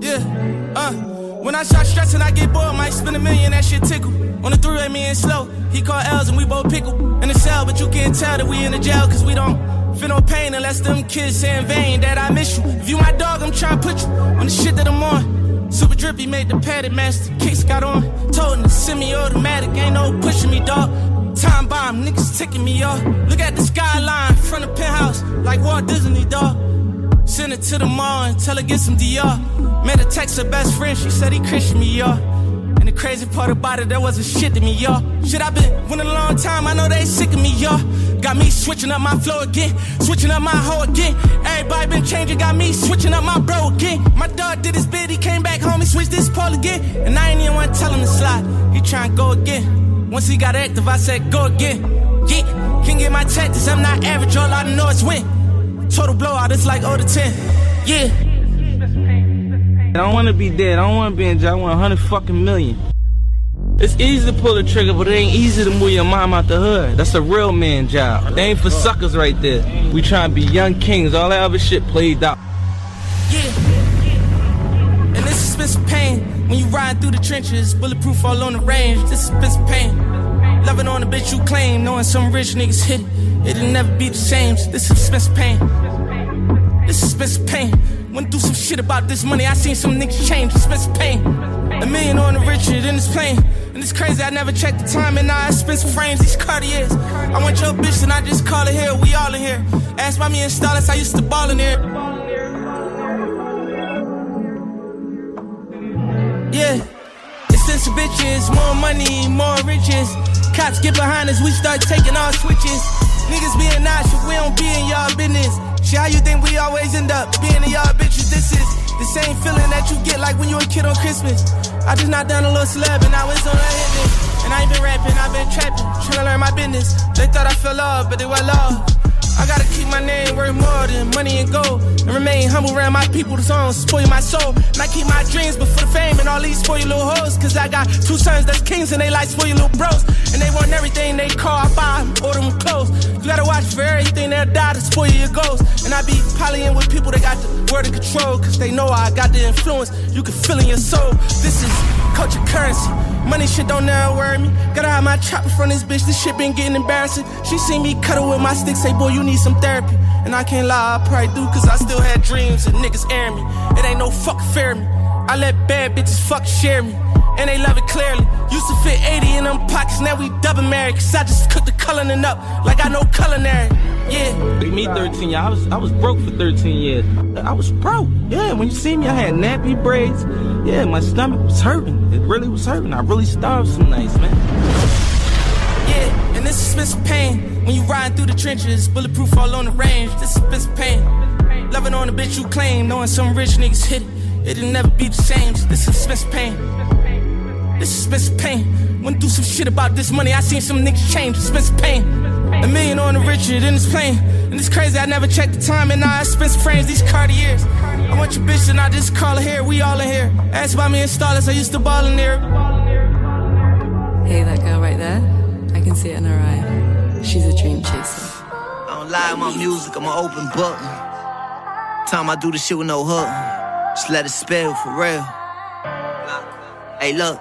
Yeah. Uh. When I start stressing, I get bored. Might spend a million. That shit tickle. On the three-way, me and slow. He called L's and we both pickle in the cell, but you can't tell that we in the jail, cause we don't. Feel no pain unless them kids say in vain that I miss you. If you my dog, I'm trying to put you on the shit that I'm on. Super drippy made the padded master. Kicks got on. Told him to semi automatic. Ain't no pushing me, dog. Time bomb, niggas ticking me off. Look at the skyline, front of penthouse, like Walt Disney, dog. Send it to the mall and tell her get some DR. Made a text her best friend, she said he Christian me, y'all. And the crazy part about it, there wasn't shit to me, y'all. Shit, i been winning a long time, I know they sick of me, y'all. Got me switching up my flow again, switching up my hoe again. Everybody been changing, got me switching up my bro again. My dog did his bid, he came back home, he switched this pole again. And I ain't even want to tell him to slide, he trying to go again. Once he got active, I said go again. Yeah, can't get my tactics, I'm not average, all I know is win. Total blowout, it's like 0 to 10. Yeah. I don't wanna be dead. I don't wanna be in jail. I want a hundred fucking million. It's easy to pull the trigger, but it ain't easy to move your mom out the hood. That's a real man job. They ain't for suckers right there. We trying to be young kings. All that other shit played out. Yeah. And this is Spencer Pain. When you ride through the trenches, bulletproof all on the range. This is Spencer Pain. Loving on the bitch you claim, knowing some rich niggas hit it. It'll never be the same. This is Spencer Pain. This is Spencer Pain. Went through some shit about this money. I seen some niggas change. Spencer Pain. A million on the Richard in this plane. And it's crazy, I never checked the time. And now I some frames, these Cartiers. I want your bitch and I just call it here. We all in here. Ask me and Stylus, I used to ball in here. Yeah. Expensive bitches, more money, more riches. Cops get behind us, we start taking our switches. Niggas being nice, we don't be in y'all business. Shit, how you think we always end up being in y'all bitches? This is the same feeling that you get like when you a kid on Christmas. I just not done a little celeb and now it's on a hit. And I ain't been rapping, I've been trapping, trying to learn my business. They thought I fell off, but they well off. I gotta keep my name worth more than money and gold. And remain humble around my people, the songs spoil my soul. And I keep my dreams, but for the fame and all these spoil little hoes. Cause I got two sons that's kings and they like spoil little bros. And they want everything they call, I buy 'em, order them clothes. You gotta watch for everything they'll die to spoil your goals. And I be polying with people that got the word of control. Cause they know I got the influence you can feel in your soul. This is culture currency. Money shit don't never worry me. Gotta have my chopper from this bitch. This shit been getting embarrassing. She seen me cuddle with my stick, say, boy, you need some therapy. And I can't lie, I probably do, cause I still had dreams and niggas air me. It ain't no fuck fair me. I let bad bitches fuck share me. And they love it clearly. Used to fit 80 in them pockets, now we double married. Cause I just cooked the coloring up like I know culinary. Yeah. Me 13 years, I was I was broke for 13 years. I was broke. Yeah, when you see me, I had nappy braids. Yeah, my stomach was hurting. It really was hurting. I really starved some nights, man. Yeah, and this is Spencer Pain. When you riding through the trenches, bulletproof all on the range. This is Spencer Pain. Loving on the bitch you claim, knowing some rich niggas hit it. It'll never be the same. This is Spencer Pain. This is Spencer Pain. Went through some shit about this money. I seen some niggas change. Spencer Pain. A million on the Richard in this plane. And it's crazy, I never checked the time. And now I Spencer frames, these Cartiers. I want your bitch and I just call her here. We all in here. Ask about me and Starless, I used to ball in there. Hey, that girl right there? I can see it in her eye. She's a dream chaser. I don't lie with my music, I'm an open book. Time I do the shit with no hook. Just let it spill for real. Hey, look.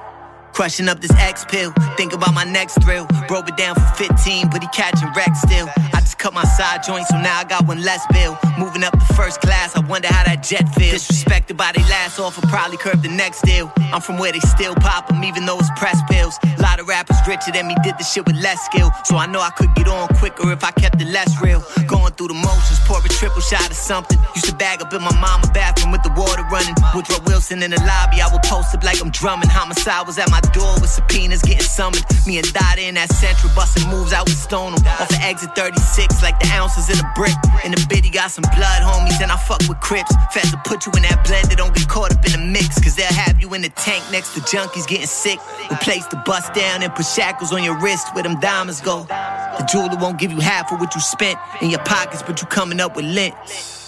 Crushing up this X pill. Think about my next thrill. Broke it down for 15, but he catching wreck still. I cut my side joint, so now I got one less bill. Moving up the first class, I wonder how that jet feels. Disrespected by they last offer, probably curb the next deal. I'm from where they still pop 'em, even though it's press pills. lot of rappers richer than me did the shit with less skill. So I know I could get on quicker if I kept it less real. Going through the motions, pour a triple shot of something. Used to bag up in my mama bathroom with the water running. With Woodrow Wilson in the lobby, I would post up like I'm drumming. Homicide was at my door with subpoenas getting summoned. Me and Dada in that central, busting moves out with Stone 'em. Off the exit 36, like the ounces in a brick. In the biddy, got some blood, homies, and I fuck with Crips. Feds will put you in that blender, don't get caught up in the mix, cause they'll have you in the tank next to junkies getting sick. Replace the bust down and put shackles on your wrist where them diamonds go. The jeweler won't give you half of what you spent in your pockets, but you coming up with lint.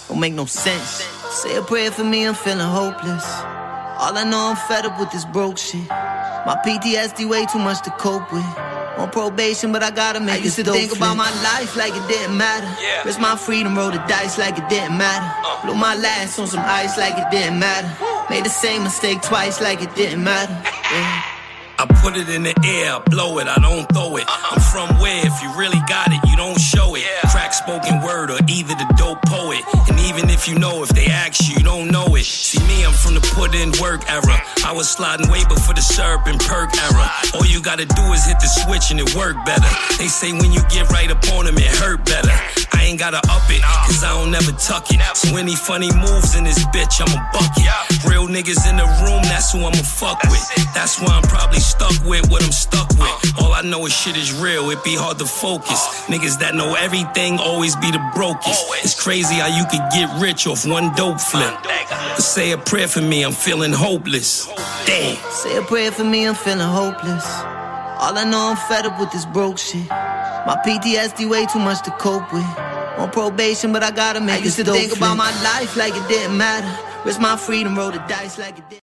Don't make no sense. Say a prayer for me, I'm feeling hopeless. All I know, I'm fed up with this broke shit. My PTSD way too much to cope with. On probation, but I gotta make I used to think about my life like it didn't matter. Yeah. Risk my freedom, roll the dice like it didn't matter. Uh. Blew my last on some ice like it didn't matter. Made the same mistake twice like it didn't matter. Yeah. I put it in the air, I blow it, I don't throw it. Uh-huh. I'm from where if you really got it, spoken word or either the dope poet. And even if you know, if they ask you, you don't know it. See me, I'm from the put in work era. I was sliding way before the syrup and perk era. All you gotta do is hit the switch and it work better. They say when you get right up on them, it hurt better. I ain't gotta up it, cause I don't never tuck it. So any funny moves in this bitch, I'm a bucket. Real niggas in the room, that's who I'ma fuck with. That's why I'm probably stuck with what I'm stuck with. All I know is shit is real, it be hard to focus. Niggas that know everything always be the brokest. It's crazy how you could get rich off one dope flip. But say a prayer for me, I'm feeling hopeless. Damn. Say a prayer for me, I'm feeling hopeless. All I know, I'm fed up with this broke shit. My PTSD way too much to cope with. On probation, but I gotta make I used to think about my life like it didn't matter. Risk my freedom, roll the dice like a